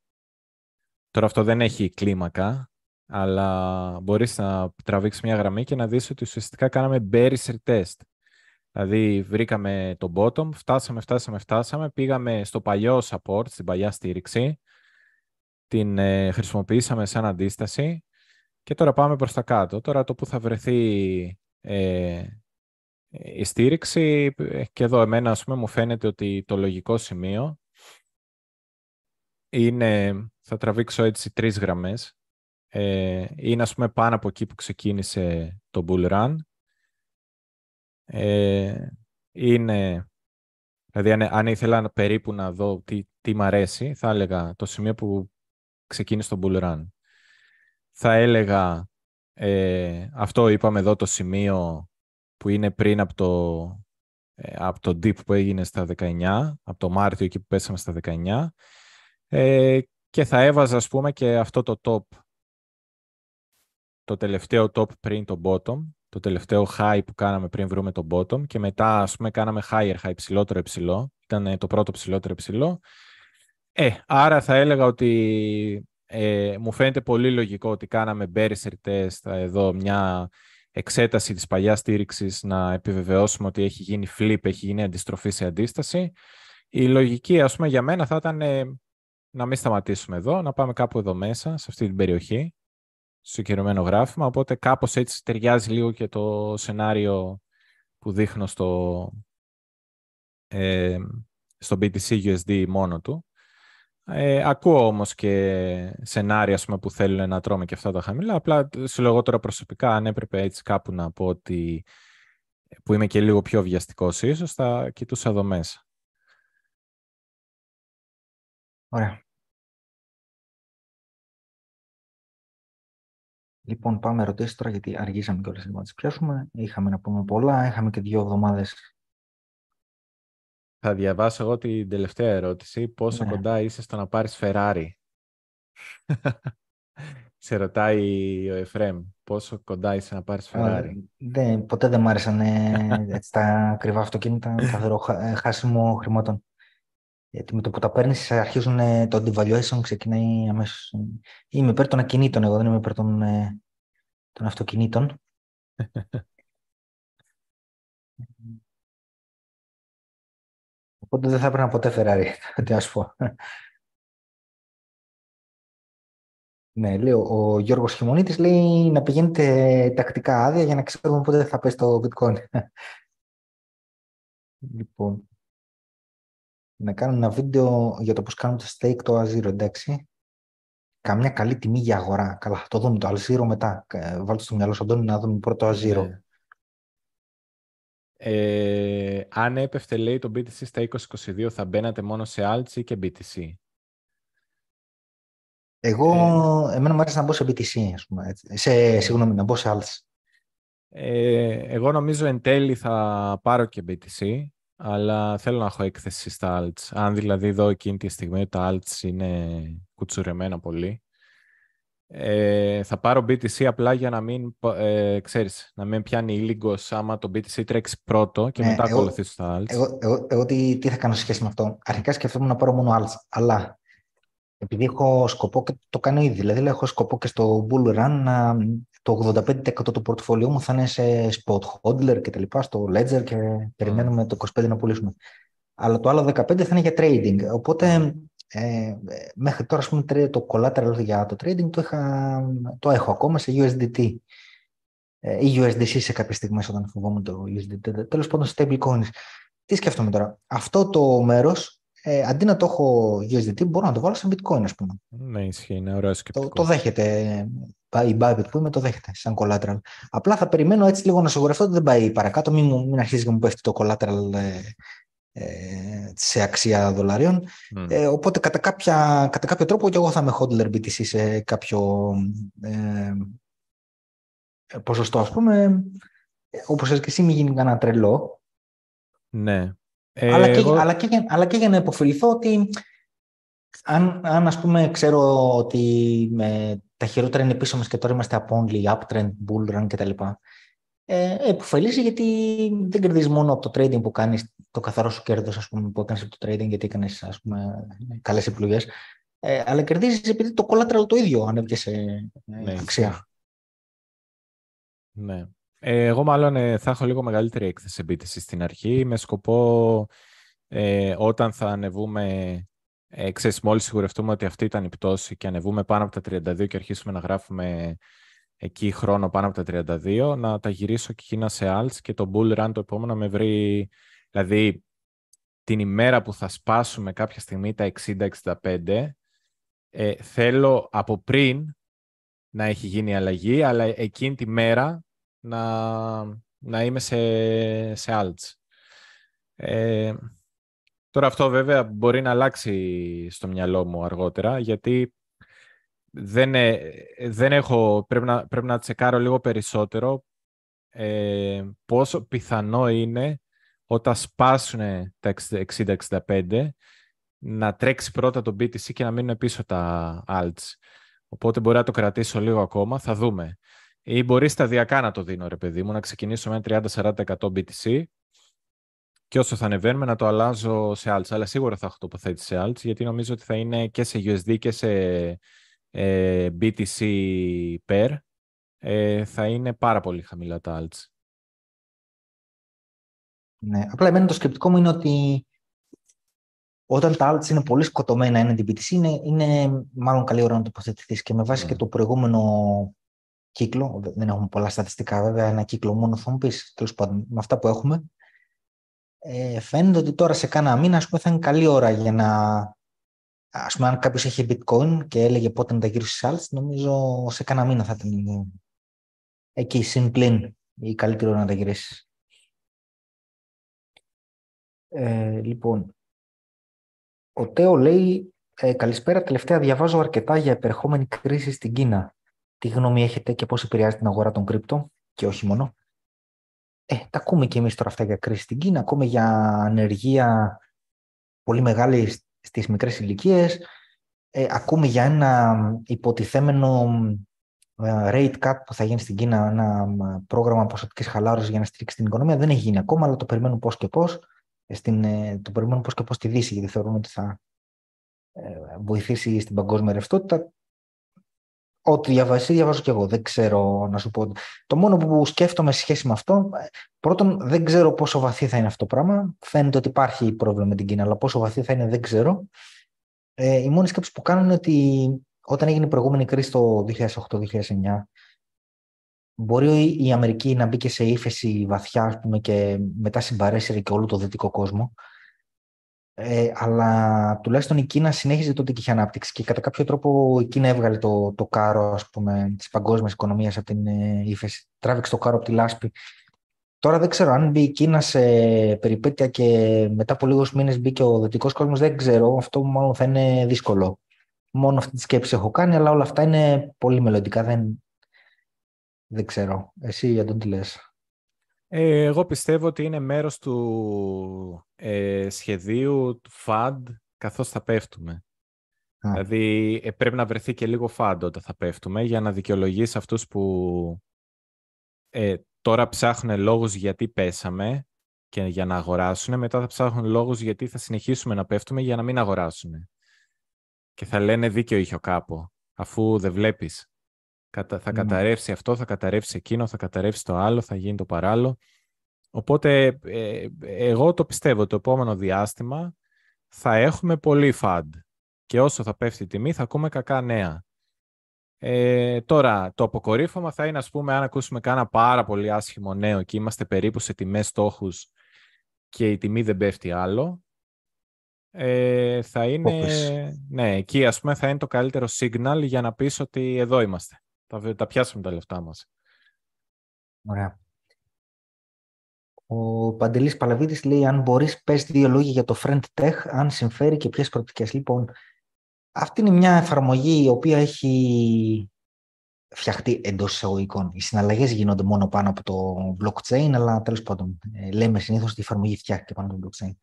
Τώρα αυτό δεν έχει κλίμακα, αλλά μπορείς να τραβήξεις μια γραμμή και να δεις ότι ουσιαστικά κάναμε bearish retest. Δηλαδή βρήκαμε το bottom, φτάσαμε, φτάσαμε, φτάσαμε, πήγαμε στο παλιό support, στην παλιά στήριξη, την ε, χρησιμοποιήσαμε σαν αντίσταση και τώρα πάμε προς τα κάτω. Τώρα το που θα βρεθεί ε, η στήριξη, ε, και εδώ εμένα ας πούμε μου φαίνεται ότι το λογικό σημείο είναι, θα τραβήξω έτσι τρεις γραμμές, ε, είναι ας πούμε πάνω από εκεί που ξεκίνησε το bull run. Ε, είναι, δηλαδή αν, αν ήθελα περίπου να δω τι, τι μ' αρέσει, θα έλεγα το σημείο που ξεκίνησε το bull run. Θα έλεγα, ε, αυτό είπαμε εδώ το σημείο που είναι πριν από το, ε, από το dip που έγινε στα 19, από το Μάρτιο εκεί που πέσαμε στα 19, ε, και θα έβαζα, ας πούμε, και αυτό το top, το τελευταίο top πριν το bottom, το τελευταίο high που κάναμε πριν βρούμε το bottom και μετά, ας πούμε, κάναμε higher high, ψηλότερο υψηλό. Ήταν το πρώτο ψηλότερο υψηλό. Ε, άρα θα έλεγα ότι ε, μου φαίνεται πολύ λογικό ότι κάναμε bearish test εδώ μια εξέταση της παλιάς στήριξης να επιβεβαιώσουμε ότι έχει γίνει flip, έχει γίνει αντιστροφή σε αντίσταση. Η λογική, ας πούμε, για μένα θα ήταν ε, να μην σταματήσουμε εδώ, να πάμε κάπου εδώ μέσα, σε αυτή την περιοχή, στο κερωμένο γράφημα, οπότε κάπως έτσι ταιριάζει λίγο και το σενάριο που δείχνω στο, ε, στο BTC USD μόνο του. Ε, ακούω όμως και σενάρια πούμε, που θέλουν να τρώμε και αυτά τα χαμηλά. Απλά σου λέω τώρα προσωπικά, αν έπρεπε έτσι κάπου να πω ότι που είμαι και λίγο πιο βιαστικός ίσως, θα κοιτούσα εδώ μέσα. Ωραία. Λοιπόν, πάμε ερωτήσεις τώρα, γιατί αργήσαμε κιόλας να τις πιάσουμε. Είχαμε να πούμε πολλά, είχαμε και δύο εβδομάδες. Θα διαβάσω εγώ την τελευταία ερώτηση. Πόσο ναι. κοντά είσαι στο να πάρεις Ferrari; Σε ρωτάει ο Εφρέμ. Πόσο κοντά είσαι να πάρεις Ferrari; Δεν, ποτέ δεν μ' άρεσαν έτσι, τα ακριβά αυτοκίνητα, καθαρό ε, χάσιμο χρημάτων. Γιατί με το που τα παίρνεις, αρχίζουν το devaluation, ξεκινάει αμέσως. Είμαι υπέρ των ακινήτων, εγώ δεν είμαι υπέρ των, ε, των αυτοκινήτων. Οπότε δεν θα έπαιρνα ποτέ Ferrari, τι ας πω. Ναι, λέει ο Γιώργος Χιμονίτης λέει να πηγαίνετε τακτικά άδεια για να ξέρουμε πότε θα πέσει το bitcoin. λοιπόν, να κάνω ένα βίντεο για το πώς κάνουμε το stake το Azero, εντάξει. Καμιά καλή τιμή για αγορά. Καλά, θα το δούμε το Azero μετά. Ε, βάλτε στο μυαλό σου, Αντώνη, να δούμε πρώτο Azero. Ναι. Ε, αν έπεφτε, λέει, το BTC στα 2022, θα μπαίνατε μόνο σε alts ή και BTC. Εγώ, ε, εμένα μου αρέσει να μπω σε BTC, ας πούμε. Σε, συγγνώμη, να μπω σε alts. Ε, εγώ νομίζω εν τέλει θα πάρω και BTC αλλά θέλω να έχω έκθεση στα alts. Αν δηλαδή δω εκείνη τη στιγμή ότι τα alts είναι κουτσουρεμένα πολύ, ε, θα πάρω BTC απλά για να μην, ε, ξέρεις, να μην πιάνει ήλιγκος άμα το BTC τρέξει πρώτο και ναι, μετά εγώ, ακολουθήσω τα alts. Εγώ, εγώ, εγώ τι, τι, θα κάνω σε σχέση με αυτό. Αρχικά σκεφτόμουν να πάρω μόνο alts, αλλά επειδή έχω σκοπό και το κάνω ήδη, δηλαδή έχω σκοπό και στο bull run να το 85% του πορτοφολιού μου θα είναι σε spot hodler και τα λοιπά, στο ledger και περιμένουμε το 25% να πουλήσουμε. Αλλά το άλλο 15% θα είναι για trading. Οπότε ε, μέχρι τώρα ας πούμε, το collateral για το trading το, είχα, το έχω ακόμα σε USDT ε, ή USDC σε κάποιες στιγμές όταν φοβόμουν το USDT. Τέλος πάντων, stable coins. Τι σκέφτομαι τώρα. Αυτό το μέρος ε, αντί να το έχω USDT, μπορώ να το βάλω σε bitcoin, ας πούμε. Ναι, ισχύει, είναι ωραίο σκεπτικό. Το, το δέχεται, η Bybit που είμαι το δέχεται σαν collateral. Απλά θα περιμένω έτσι λίγο να σιγουρευτώ ότι δεν πάει παρακάτω, μην, μην αρχίζει και μου πέφτει το collateral ε, ε, σε αξία δολαρίων. Mm. Ε, οπότε κατά, κάποια, κατά κάποιο τρόπο και εγώ θα είμαι hodler BTC σε κάποιο ε, ποσοστό, ας πούμε. Όπως και εσύ μην γίνει κανένα τρελό. Ναι. Ε, αλλά, και, αλλά, και, αλλά και για να υποφεληθώ ότι αν, αν ας πούμε ξέρω ότι με, τα χειρότερα είναι πίσω μας και τώρα είμαστε από only, uptrend, bull run κτλ. Ε, εποφελήσει γιατί δεν κερδίζεις μόνο από το trading που κάνεις το καθαρό σου κέρδος ας πούμε, που έκανες από το trading γιατί έκανες ας πούμε, καλές επιλογές ε, αλλά κερδίζεις επειδή το collateral το ίδιο ανέβηκε σε ναι, αξία. Ναι. Ε, εγώ μάλλον ε, θα έχω λίγο μεγαλύτερη έκθεση επίτηση στην αρχή με σκοπό ε, όταν θα ανεβούμε, ε, ξέρεις, μόλις σιγουρευτούμε ότι αυτή ήταν η πτώση και ανεβούμε πάνω από τα 32 και αρχίσουμε να γράφουμε εκεί χρόνο πάνω από τα 32, να τα γυρίσω και εκείνα σε alts και το bull run το επόμενο με βρει, δηλαδή την ημέρα που θα σπάσουμε κάποια στιγμή τα 60-65, ε, θέλω από πριν να έχει γίνει αλλαγή, αλλά εκείνη τη μέρα να, να είμαι σε, σε alts. Ε, τώρα αυτό βέβαια μπορεί να αλλάξει στο μυαλό μου αργότερα, γιατί δεν, ε, δεν έχω, πρέπει να, πρέπει να τσεκάρω λίγο περισσότερο ε, πόσο πιθανό είναι όταν σπάσουν τα 60-65 να τρέξει πρώτα το BTC και να μείνουν πίσω τα alts. Οπότε μπορεί να το κρατήσω λίγο ακόμα, θα δούμε. Ή μπορεί σταδιακά να το δίνω, ρε παιδί μου, να ξεκινήσω με 30-40% BTC και όσο θα ανεβαίνουμε να το αλλάζω σε alts. Αλλά σίγουρα θα έχω τοποθέτηση σε alts, γιατί νομίζω ότι θα είναι και σε USD και σε ε, BTC PER. Ε, θα είναι πάρα πολύ χαμηλά τα alts. Ναι, απλά εμένα το σκεπτικό μου είναι ότι όταν τα alts είναι πολύ σκοτωμένα έναντι BTC, είναι, είναι μάλλον καλή ώρα να τοποθετηθείς. Και με βάση ναι. και το προηγούμενο κύκλο, δεν έχουμε πολλά στατιστικά βέβαια, ένα κύκλο μόνο θα μου πεις, τέλος πάντων, με αυτά που έχουμε, ε, φαίνεται ότι τώρα σε κάνα μήνα ας πούμε, θα είναι καλή ώρα για να. Ας πούμε, αν κάποιος έχει bitcoin και έλεγε πότε να τα γυρίσει σε alts, νομίζω σε κάνα μήνα θα ήταν εκεί, συν πλήν, η καλύτερη ώρα να τα γυρίσεις. Ε, λοιπόν, ο Τέο λέει ε, «Καλησπέρα, τελευταία διαβάζω αρκετά για επερχόμενη κρίση στην Κίνα. Τι γνώμη έχετε και πώς επηρεάζει την αγορά των κρύπτο και όχι μόνο». Ε, τα ακούμε και εμείς τώρα αυτά για κρίση στην Κίνα, ακούμε για ανεργία πολύ μεγάλη στις μικρές ηλικίες. Ε, ακούμε για ένα υποτιθέμενο ε, rate cut που θα γίνει στην Κίνα, ένα πρόγραμμα ποσοτικής χαλάρωσης για να στηρίξει την οικονομία. Δεν έχει γίνει ακόμα, αλλά το περιμένουν πώς και πώς στην, ε, το περιμένουν πώς και πώς στη Δύση, γιατί θεωρούν ότι θα ε, βοηθήσει στην παγκόσμια ρευστότητα. Ό,τι διαβάζει, διαβάζω και εγώ. Δεν ξέρω να σου πω. Το μόνο που σκέφτομαι σε σχέση με αυτό, πρώτον, δεν ξέρω πόσο βαθύ θα είναι αυτό το πράγμα. Φαίνεται ότι υπάρχει πρόβλημα με την Κίνα, αλλά πόσο βαθύ θα είναι δεν ξέρω. Ε, η μόνη σκέψη που κάνουν είναι ότι όταν έγινε η προηγούμενη κρίση το 2008-2009, μπορεί η Αμερική να μπήκε σε ύφεση βαθιά ας πούμε, και μετά συμπαρέσυρε και όλο το δυτικό κόσμο. Ε, αλλά τουλάχιστον η Κίνα συνέχιζε τότε και είχε ανάπτυξη και κατά κάποιο τρόπο η Κίνα έβγαλε το, το κάρο ας πούμε, της παγκόσμιας οικονομίας από την ε, ύφεση. Τράβηξε το κάρο από τη λάσπη. Τώρα δεν ξέρω αν μπει η Κίνα σε περιπέτεια και μετά από λίγους μήνες μπήκε ο δυτικός κόσμος, δεν ξέρω. Αυτό μάλλον θα είναι δύσκολο. Μόνο αυτή τη σκέψη έχω κάνει, αλλά όλα αυτά είναι πολύ μελλοντικά. Δεν, δεν ξέρω. Εσύ για τον τι λες; Ε, εγώ πιστεύω ότι είναι μέρος του ε, σχεδίου του FAD καθώς θα πέφτουμε. Δηλαδή ε, πρέπει να βρεθεί και λίγο FAD όταν θα πέφτουμε για να δικαιολογήσει αυτούς που ε, τώρα ψάχνουν λόγους γιατί πέσαμε και για να αγοράσουν, μετά θα ψάχνουν λόγους γιατί θα συνεχίσουμε να πέφτουμε για να μην αγοράσουν. Και θα λένε δίκαιο είχε ο κάπο, αφού δεν βλέπεις. Θα ναι. καταρρεύσει αυτό, θα καταρρεύσει εκείνο, θα καταρρεύσει το άλλο, θα γίνει το παράλληλο. Οπότε ε, εγώ το πιστεύω το επόμενο διάστημα θα έχουμε πολύ φαντ. Και όσο θα πέφτει η τιμή θα ακούμε κακά νέα. Ε, τώρα, το αποκορύφωμα θα είναι, ας πούμε, αν ακούσουμε κάνα πάρα πολύ άσχημο νέο και είμαστε περίπου σε τιμές στόχους και η τιμή δεν πέφτει άλλο, ε, θα είναι... Ναι, εκεί ας πούμε θα είναι το καλύτερο signal για να πεις ότι εδώ είμαστε. Τα, τα πιάσαμε τα λεφτά μας. Ωραία. Ο Παντελής Παλαβίδης λέει αν μπορείς πες δύο λόγια για το Friend Tech, αν συμφέρει και ποιες προοπτικές. Λοιπόν, αυτή είναι μια εφαρμογή η οποία έχει φτιαχτεί εντός εισαγωγικών. Οι συναλλαγές γίνονται μόνο πάνω από το blockchain, αλλά τέλος πάντων ε, λέμε συνήθως ότι η εφαρμογή φτιάχτηκε πάνω από το blockchain.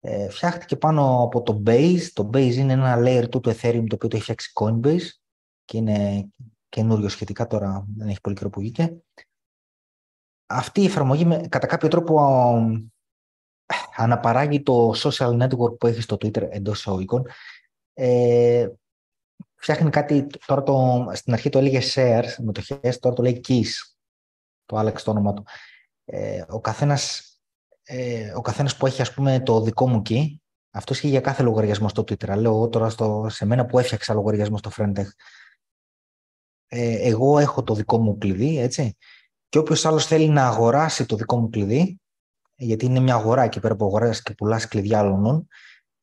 Ε, φτιάχτηκε πάνω από το Base. Το Base είναι ένα layer 2 του Ethereum το οποίο το έχει φτιάξει Coinbase και είναι καινούριο σχετικά, τώρα δεν έχει πολύ καιρό που βγήκε. Αυτή η εφαρμογή κατά κάποιο τρόπο αναπαράγει το social network που έχει στο Twitter εντός εισαγωγικών. Ε, φτιάχνει κάτι, τώρα το, στην αρχή το έλεγε shares, μετοχές, τώρα το λέει keys. Το άλλαξε το όνομα του. Ε, ο, καθένας, ε, ο καθένας που έχει ας πούμε το δικό μου key, αυτός ισχύει για κάθε λογαριασμό στο Twitter. Λέω εγώ τώρα στο, σε μένα που έφτιαξα λογαριασμό στο Friendtech ε, εγώ έχω το δικό μου κλειδί, έτσι, και όποιος άλλος θέλει να αγοράσει το δικό μου κλειδί, γιατί είναι μια αγορά εκεί πέρα που αγοράζεις και πουλάς κλειδιά άλλων,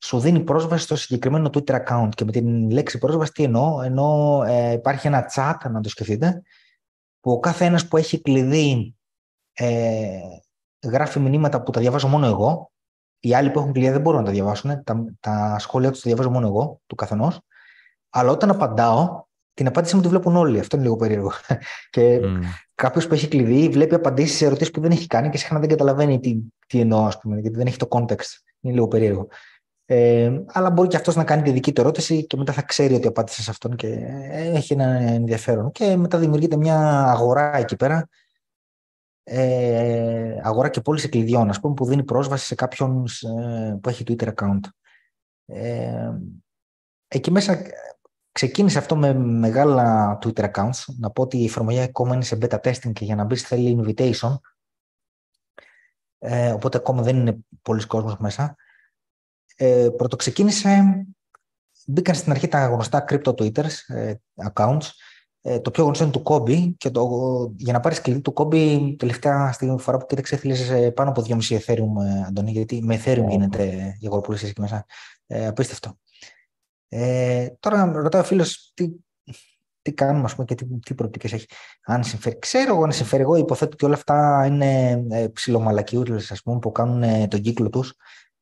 σου δίνει πρόσβαση στο συγκεκριμένο Twitter account. Και με την λέξη πρόσβαση τι εννοώ, ενώ ε, υπάρχει ένα chat, να το σκεφτείτε, που ο κάθε ένας που έχει κλειδί ε, γράφει μηνύματα που τα διαβάζω μόνο εγώ. Οι άλλοι που έχουν κλειδιά δεν μπορούν να τα διαβάσουν. Τα, τα σχόλια τους τα διαβάζω μόνο εγώ, του καθενός. Αλλά όταν απαντάω, την απάντηση μου τη βλέπουν όλοι. Αυτό είναι λίγο περίεργο. και mm. κάποιος που έχει κλειδί βλέπει απαντήσεις σε ερωτήσεις που δεν έχει κάνει και συχνά δεν καταλαβαίνει τι, τι εννοώ, ας πούμε, γιατί δεν έχει το context. Είναι λίγο περίεργο. Ε, αλλά μπορεί και αυτός να κάνει τη δική του ερώτηση και μετά θα ξέρει ότι απάντησε σε αυτόν και έχει ένα ενδιαφέρον. Και μετά δημιουργείται μια αγορά εκεί πέρα. Ε, αγορά και πώληση κλειδιών, ας πούμε, που δίνει πρόσβαση σε κάποιον που έχει Twitter account. Ε, εκεί μέσα ξεκίνησε αυτό με μεγάλα Twitter accounts. Να πω ότι η εφαρμογή ακόμα είναι σε beta testing και για να μπεις θέλει invitation. Ε, οπότε ακόμα δεν είναι πολλοί κόσμος μέσα. Ε, ξεκίνησε, μπήκαν στην αρχή τα γνωστά crypto Twitters ε, accounts. Ε, το πιο γνωστό είναι του Kobe και το, για να πάρεις κλειδί του Kobe τελευταία στιγμή φορά που κοίταξε θέλεις πάνω από 2,5 Ethereum, ε, Αντωνί, γιατί με Ethereum oh. γίνεται η αγοροπολίση εκεί μέσα. Ε, απίστευτο. Ε, τώρα ρωτάω ο φίλος τι, τι κάνουμε ας πούμε, και τι, τι προοπτικές έχει. Αν συμφέρει. Ξέρω εγώ αν συμφέρει. Εγώ υποθέτω ότι όλα αυτά είναι ε, ψιλομαλακιούρες ας πούμε, που κάνουν ε, τον κύκλο τους.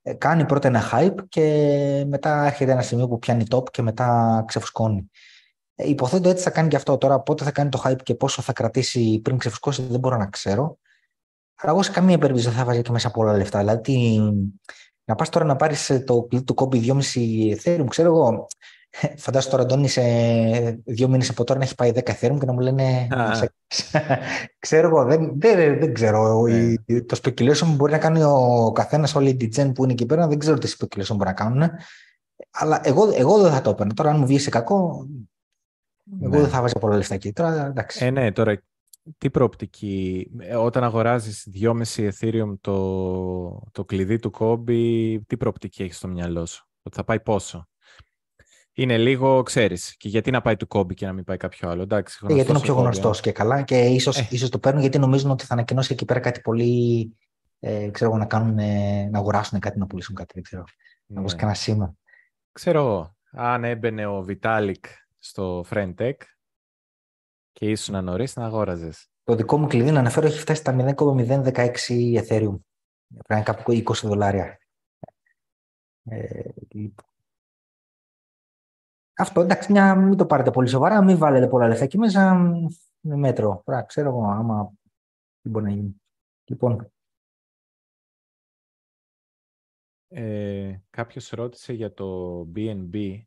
Ε, κάνει πρώτα ένα hype και μετά έρχεται ένα σημείο που πιάνει top και μετά ξεφουσκώνει. Ε, υποθέτω έτσι θα κάνει και αυτό. Τώρα πότε θα κάνει το hype και πόσο θα κρατήσει πριν ξεφουσκώσει δεν μπορώ να ξέρω. Αλλά εγώ σε καμία περίπτωση δεν θα βάζει και μέσα πολλά λεφτά. Δηλαδή να πας τώρα να πάρεις το κλειδί του κόμπι 2,5 Ethereum, ξέρω εγώ. Φαντάζομαι τώρα, Αντώνη, σε δύο μήνες από τώρα να έχει πάει 10 Ethereum και να μου λένε. ξέρω εγώ, δεν, δεν, δεν ξέρω. Yeah. Το speculation μπορεί να κάνει ο καθένας, όλοι οι DJs που είναι εκεί πέρα, δεν ξέρω τι speculation μπορεί να κάνουν. Αλλά εγώ, εγώ δεν θα το έπαιρνα. Τώρα, αν μου βγει σε κακό, εγώ ναι. δεν θα βάζα πολλά λεφτά εκεί. Τώρα, εντάξει. Ε, ναι, τώρα τι προοπτική, ε, όταν αγοράζεις 2,5 Ethereum το, το κλειδί του κόμπι, τι προοπτική έχεις στο μυαλό σου, ότι θα πάει πόσο; Είναι λίγο, ξέρεις, και γιατί να πάει του κόμπι και να μην πάει κάποιο άλλο. Εντάξει, ε, γιατί είναι ο πιο γνωστός και καλά και ίσως, ε. ίσως το παίρνουν γιατί νομίζουν ότι θα ανακοινώσει εκεί πέρα κάτι πολύ, ε, ξέρω να, κάνουν, να αγοράσουν κάτι, να πουλήσουν κάτι, δεν ξέρω. Ναι. Να κανένα σήμα. Ξέρω εγώ, αν έμπαινε ο Βιτάλικ στο Friendtech, και ήσουν νωρίς να αγόραζες. Το δικό μου κλειδί να αναφέρω έχει φτάσει στα 0,016 Ethereum. Πρέπει κάπου 20 δολάρια. Ε, λοιπόν. Αυτό εντάξει, μια, μην το πάρετε πολύ σοβαρά, μην βάλετε πολλά λεφτά εκεί μέσα με μέτρο. Πρά, ξέρω εγώ, άμα τι μπορεί να γίνει. Λοιπόν. Ε, κάποιος ρώτησε για το BNB.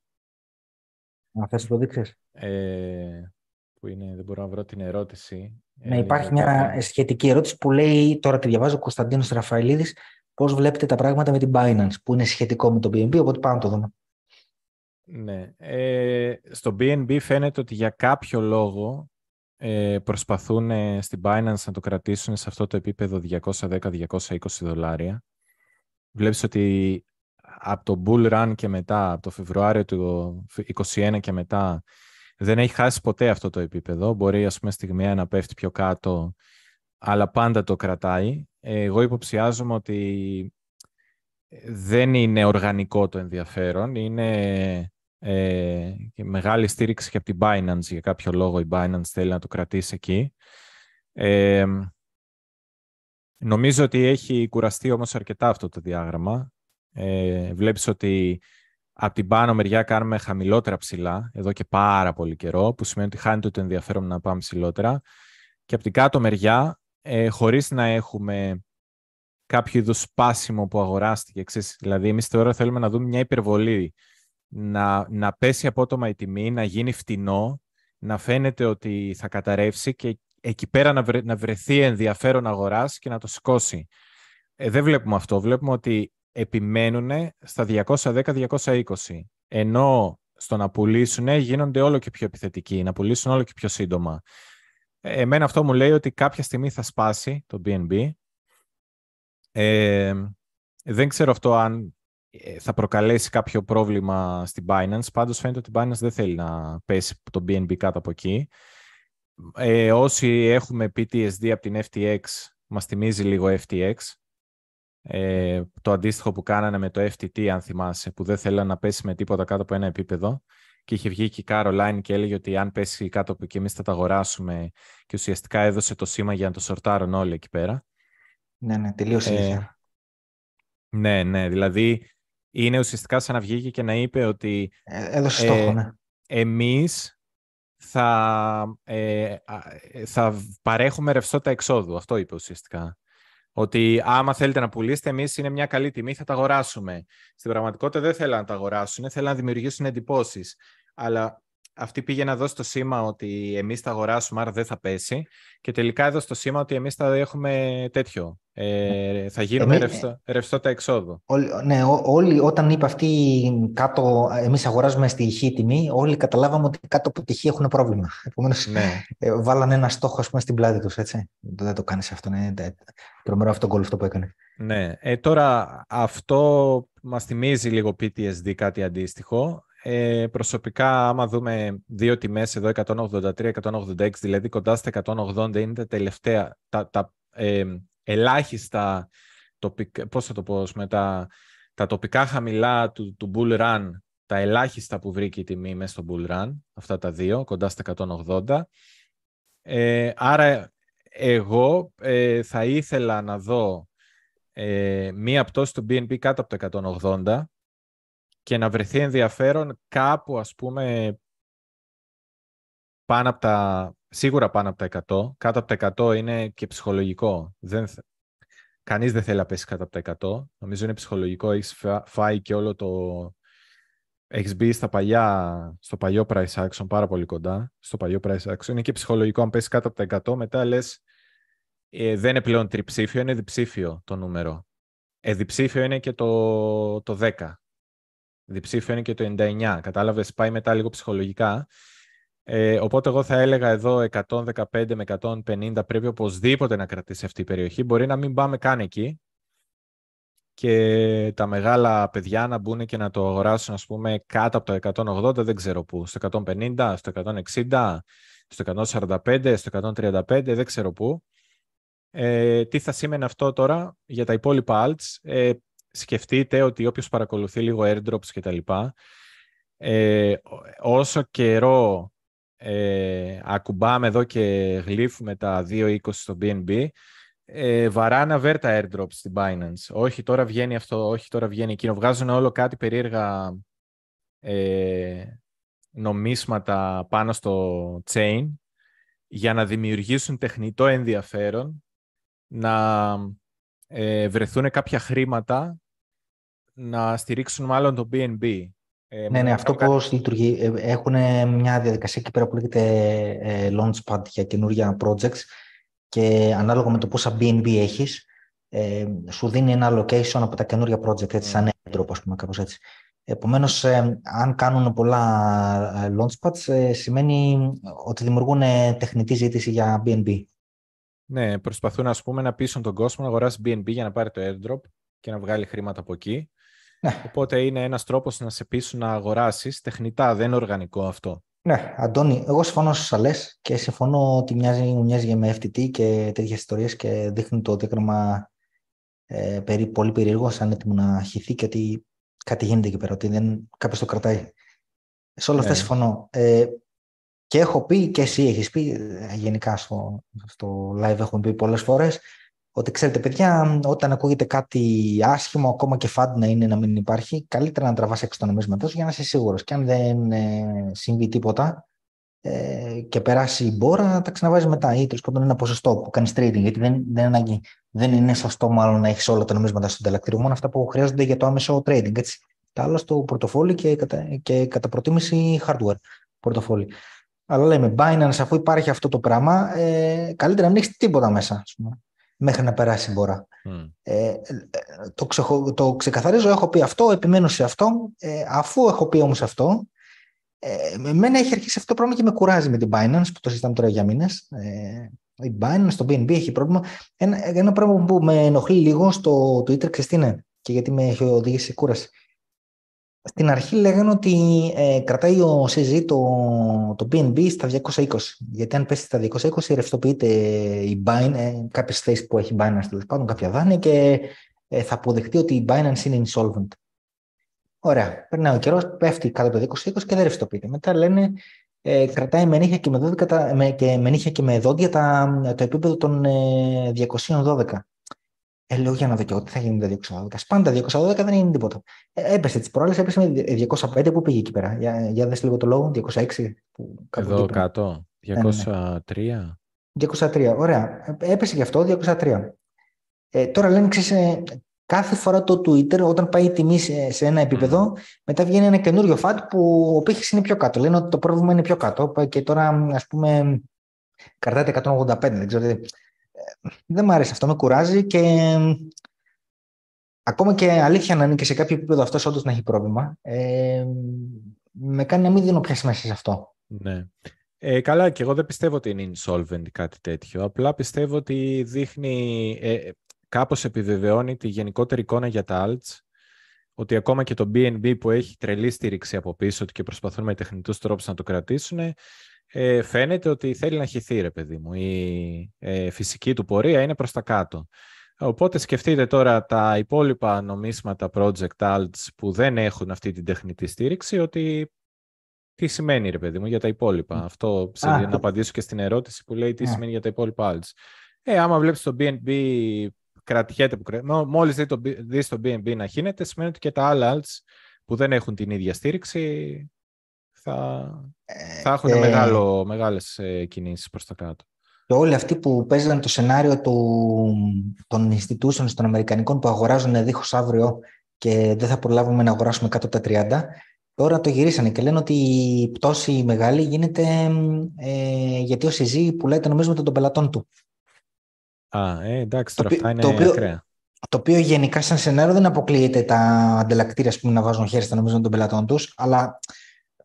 Να θες το δείξεις. Ε, που είναι, δεν μπορώ να βρω την ερώτηση. Ναι, ε, υπάρχει μια σχετική ερώτηση που λέει, τώρα τη διαβάζω, ο Κωνσταντίνος Ραφαηλίδης, πώς βλέπετε τα πράγματα με την Binance, που είναι σχετικό με το BNB, οπότε πάμε να το δούμε. Ναι. Ε, στο BNB φαίνεται ότι για κάποιο λόγο ε, προσπαθούν ε, στην Binance να το κρατήσουν σε αυτό το επίπεδο 210-220 δολάρια. Βλέπεις ότι από το bull run και μετά, από το Φεβρουάριο του 2021 και μετά, δεν έχει χάσει ποτέ αυτό το επίπεδο. Μπορεί, ας πούμε, στιγμιαία να πέφτει πιο κάτω, αλλά πάντα το κρατάει. Εγώ υποψιάζομαι ότι δεν είναι οργανικό το ενδιαφέρον. Είναι ε, μεγάλη στήριξη και από την Binance. Για κάποιο λόγο η Binance θέλει να το κρατήσει εκεί. Ε, νομίζω ότι έχει κουραστεί όμως αρκετά αυτό το διάγραμμα. Ε, βλέπεις ότι από την πάνω μεριά κάνουμε χαμηλότερα ψηλά, εδώ και πάρα πολύ καιρό, που σημαίνει ότι χάνεται το ενδιαφέρον να πάμε ψηλότερα. Και από την κάτω μεριά, ε, χωρίς να έχουμε κάποιο είδου σπάσιμο που αγοράστηκε. Ξέρεις, δηλαδή, εμείς τώρα θέλουμε να δούμε μια υπερβολή. Να, να πέσει απότομα η τιμή, να γίνει φτηνό, να φαίνεται ότι θα καταρρεύσει και εκεί πέρα να, βρε, να βρεθεί ενδιαφέρον αγοράς και να το σηκώσει. Ε, δεν βλέπουμε αυτό. Βλέπουμε ότι επιμένουν στα 210-220. Ενώ στο να πουλήσουν γίνονται όλο και πιο επιθετικοί, να πουλήσουν όλο και πιο σύντομα. Ε, εμένα αυτό μου λέει ότι κάποια στιγμή θα σπάσει το BNB. Ε, δεν ξέρω αυτό αν ε, θα προκαλέσει κάποιο πρόβλημα στην Binance. Πάντως φαίνεται ότι η Binance δεν θέλει να πέσει το BNB κάτω από εκεί. Ε, όσοι έχουμε PTSD από την FTX, μας θυμίζει λίγο FTX ε, το αντίστοιχο που κάνανε με το FTT, αν θυμάσαι, που δεν θέλανε να πέσει με τίποτα κάτω από ένα επίπεδο. Και είχε βγει και η Caroline και έλεγε ότι αν πέσει κάτω από εκεί, εμείς θα τα αγοράσουμε. Και ουσιαστικά έδωσε το σήμα για να το σορτάρουν όλοι εκεί πέρα. Ναι, ναι, τελείω ε, Ναι, ναι. Δηλαδή είναι ουσιαστικά σαν να βγήκε και να είπε ότι. Ε, έδωσε στόχο, ε, ναι. Εμείς θα, ε, θα παρέχουμε ρευστότητα εξόδου. Αυτό είπε ουσιαστικά. Ότι άμα θέλετε να πουλήσετε, εμείς είναι μια καλή τιμή, θα τα αγοράσουμε. Στην πραγματικότητα δεν θέλουν να τα αγοράσουν, θέλουν να δημιουργήσουν εντυπώσεις. Αλλά αυτή πήγε να δώσει το σήμα ότι εμείς θα αγοράσουμε, άρα δεν θα πέσει. Και τελικά έδωσε το σήμα ότι εμείς θα έχουμε τέτοιο. Ε, θα γίνουμε Εμεί, ρευστό, ρευστότητα εξόδου. ναι, όλοι όταν είπε αυτή κάτω, εμείς αγοράζουμε στη χή τιμή, όλοι καταλάβαμε ότι κάτω από τη χή έχουν πρόβλημα. Επομένως, ναι. ε, βάλανε ένα στόχο πούμε, στην πλάτη τους, έτσι. Δεν το κάνεις αυτό, ναι. Τρομερό αυτό γκολ αυτό που έκανε. Ναι. Ε, τώρα αυτό μας θυμίζει λίγο PTSD, κάτι αντίστοιχο. Ε, προσωπικά, άμα δούμε δύο τιμές εδώ, 183-186, δηλαδή κοντά στα 180, είναι τα τελευταία, τα, τα ε, ελάχιστα, τοπικ, πώς θα το πω, με τα, τα τοπικά χαμηλά του, του Bull Run, τα ελάχιστα που βρήκε η τιμή μέσα στο Bull Run, αυτά τα δύο, κοντά στα 180. Ε, άρα, εγώ ε, θα ήθελα να δω ε, μία πτώση του BNB κάτω από το 180, και να βρεθεί ενδιαφέρον κάπου, ας πούμε, πάνω από τα, σίγουρα πάνω από τα 100. Κάτω από τα 100 είναι και ψυχολογικό. Δεν, κανείς δεν θέλει να πέσει κάτω από τα 100. Νομίζω είναι ψυχολογικό. Έχεις φάει και όλο το... Έχεις μπει στα παλιά, στο παλιό price action πάρα πολύ κοντά. Στο παλιό price action. Είναι και ψυχολογικό. Αν πέσει κάτω από τα 100, μετά λες ε, δεν είναι πλέον τριψήφιο, είναι διψήφιο το νούμερο. Ε, διψήφιο είναι και το, το 10 διψήφιο είναι και το 99. Κατάλαβες, πάει μετά λίγο ψυχολογικά. Ε, οπότε εγώ θα έλεγα εδώ 115 με 150 πρέπει οπωσδήποτε να κρατήσει αυτή η περιοχή. Μπορεί να μην πάμε καν εκεί και τα μεγάλα παιδιά να μπουν και να το αγοράσουν ας πούμε κάτω από το 180 δεν ξέρω πού. Στο 150, στο 160, στο 145, στο 135 δεν ξέρω πού. Ε, τι θα σήμαινε αυτό τώρα για τα υπόλοιπα alts; Ε, σκεφτείτε ότι όποιος παρακολουθεί λίγο airdrops και τα λοιπά, ε, όσο καιρό ε, ακουμπάμε εδώ και γλύφουμε τα 2.20 στο BNB, ε, βαράνε βέρτα airdrops στην Binance. Όχι τώρα βγαίνει αυτό, όχι τώρα βγαίνει εκείνο. Βγάζουν όλο κάτι περίεργα ε, νομίσματα πάνω στο chain για να δημιουργήσουν τεχνητό ενδιαφέρον να ε, βρεθούν κάποια χρήματα να στηρίξουν μάλλον το BNB. Ε, ναι, ναι, αυτό κάτι... πώς λειτουργεί. Ε, έχουν μια διαδικασία εκεί πέρα που λέγεται ε, Launchpad για καινούργια projects και ανάλογα με το πόσα BNB έχεις, ε, σου δίνει ένα allocation από τα καινούργια project, έτσι, σαν airdrop, ας πούμε, κάπως έτσι. Επομένως, ε, αν κάνουν πολλά launchpads, ε, σημαίνει ότι δημιουργούν τεχνητή ζήτηση για BNB. Ναι, προσπαθούν ας πούμε, να πείσουν τον κόσμο να αγοράσει BNB για να πάρει το airdrop και να βγάλει χρήματα από εκεί. Ναι. Οπότε είναι ένας τρόπος να σε πείσουν να αγοράσεις τεχνητά, δεν είναι οργανικό αυτό. Ναι, Αντώνη, εγώ συμφωνώ σε λες και συμφωνώ ότι μοιάζει, μοιάζει με FTT και τέτοιες ιστορίες και δείχνει το διάγραμμα ε, περί, πολύ περίεργο, σαν έτοιμο να χυθεί και ότι κάτι γίνεται εκεί πέρα, ότι δεν, κάποιος το κρατάει. Σε όλα αυτά ναι. συμφωνώ. Ε, και έχω πει και εσύ έχεις πει, ε, γενικά στο, στο live έχουμε πει πολλές φορές, ότι ξέρετε παιδιά, όταν ακούγεται κάτι άσχημο, ακόμα και φαντ να είναι να μην υπάρχει, καλύτερα να τραβάς έξω το νομίσματό για να είσαι σίγουρος. Και αν δεν ε, συμβεί τίποτα ε, και περάσει η μπόρα, τα ξαναβάζεις μετά ή τέλος πάντων ένα ποσοστό που κάνεις trading. Γιατί δεν, δεν, δεν είναι σωστό μάλλον να έχεις όλα τα νομίσματα στο τελακτήριο, μόνο αυτά που χρειάζονται για το άμεσο trading. Έτσι. Τα άλλα στο πορτοφόλι και κατά, και κατά προτίμηση hardware πορτοφόλι. Αλλά λέμε, Binance, αφού υπάρχει αυτό το πράγμα, ε, καλύτερα να μην έχεις τίποτα μέσα. πούμε μέχρι να περάσει η μπόρα. Ε, το, ξεχω, το ξεκαθαρίζω, έχω πει αυτό, επιμένω σε αυτό. Ε, αφού έχω πει όμως αυτό, ε, εμένα έχει αρχίσει αυτό το πρόβλημα και με κουράζει με την Binance, που το συζητάμε τώρα για μήνες. Ε, η Binance, το BNB έχει πρόβλημα. Ένα, ένα πράγμα που με ενοχλεί λίγο στο Twitter, ξέρεις τι είναι, και γιατί με έχει οδηγήσει σε κούραση. Στην αρχή λέγανε ότι ε, κρατάει ο CZ το, το BNB στα 220. Γιατί αν πέσει στα 220 ρευστοποιείται η Binance, ε, κάποιες θέσεις που έχει Binance τέλος πάντων, κάποια δάνεια και ε, θα αποδεχτεί ότι η Binance είναι insolvent. Ωραία. Περνάει ο καιρός, πέφτει κάτω από το 220 και δεν ρευστοποιείται. Μετά λένε ε, κρατάει με νύχια και με, δόντια, με, και με, νύχια και με δόντια τα, το επίπεδο των ε, 212. Ε, λέω για να δω και εγώ τι θα γίνει με τα 212. Σπάνε τα 212, δεν είναι τίποτα. Ε, έπεσε τις προάλλες, έπεσε με 205 που πήγε εκεί πέρα. Για, για δες λίγο το λόγο, 206. Που κάπου Εδώ εκεί πέρα. κάτω. Ναι, ναι, 203. 203, ωραία. Ε, Έπεσε γι' αυτό 203. Ε, τώρα λένε, ξέρεις, ε, κάθε φορά το Twitter, όταν πάει η τιμή σε, σε ένα επίπεδο, μετά βγαίνει ένα καινούριο φατ που ο πύχης είναι πιο κάτω. Λένε ότι το πρόβλημα είναι πιο κάτω Πάει και τώρα, ας πούμε, κρατάτε 185. Δεν ξέρω, τι- ε, δεν μου αρέσει αυτό, με κουράζει και ε, ακόμα και αλήθεια να είναι και σε κάποιο επίπεδο αυτός όντως να έχει πρόβλημα, ε, με κάνει να μην δίνω πια σημασία σε αυτό. Ναι. Ε, καλά, και εγώ δεν πιστεύω ότι είναι insolvent ή κάτι τέτοιο. Απλά πιστεύω ότι δείχνει, ε, κάπως επιβεβαιώνει τη γενικότερη εικόνα για τα alts, ότι ακόμα και το BNB που έχει τρελή στήριξη από πίσω του και προσπαθούν με τεχνητούς τρόπους να το κρατήσουν, ε, φαίνεται ότι θέλει να χυθεί, ρε παιδί μου. Η ε, φυσική του πορεία είναι προς τα κάτω. Οπότε σκεφτείτε τώρα τα υπόλοιπα νομίσματα project alts που δεν έχουν αυτή την τεχνητή στήριξη, ότι τι σημαίνει ρε παιδί μου για τα υπόλοιπα. Αυτό σε, Α, να το- απαντήσω και στην ερώτηση που λέει τι Ναι. σημαίνει για τα υπόλοιπα alts. Ε, άμα βλέπεις το BNB κρατιέται, που κρα- μο- μόλις δεις το, B- δεις το BNB να χύνεται, σημαίνει ότι και τα άλλα alts που δεν έχουν την ίδια στήριξη θα, Ε, θα έχουν και- μεγάλο, μεγάλες ε, κινήσεις προς τα κάτω. Και όλοι αυτοί που παίζαν το σενάριο του, των institutions των Αμερικανικών που αγοράζουν δίχως αύριο και δεν θα προλάβουμε να αγοράσουμε κάτω από τα 30, τώρα το γυρίσανε και λένε ότι η πτώση μεγάλη γίνεται ε, γιατί ο ΣΥΖΗ πουλάει τα νομίσματα των πελατών του. Α, ε, εντάξει, Το τώρα οποίο- αυτά το είναι οποίο- ακραία. Το οποίο γενικά σαν σενάριο δεν αποκλείεται τα ανταλλακτήρια ας πούμε, να βάζουν χέρι στα νομίσματα των πελατών τους, αλλά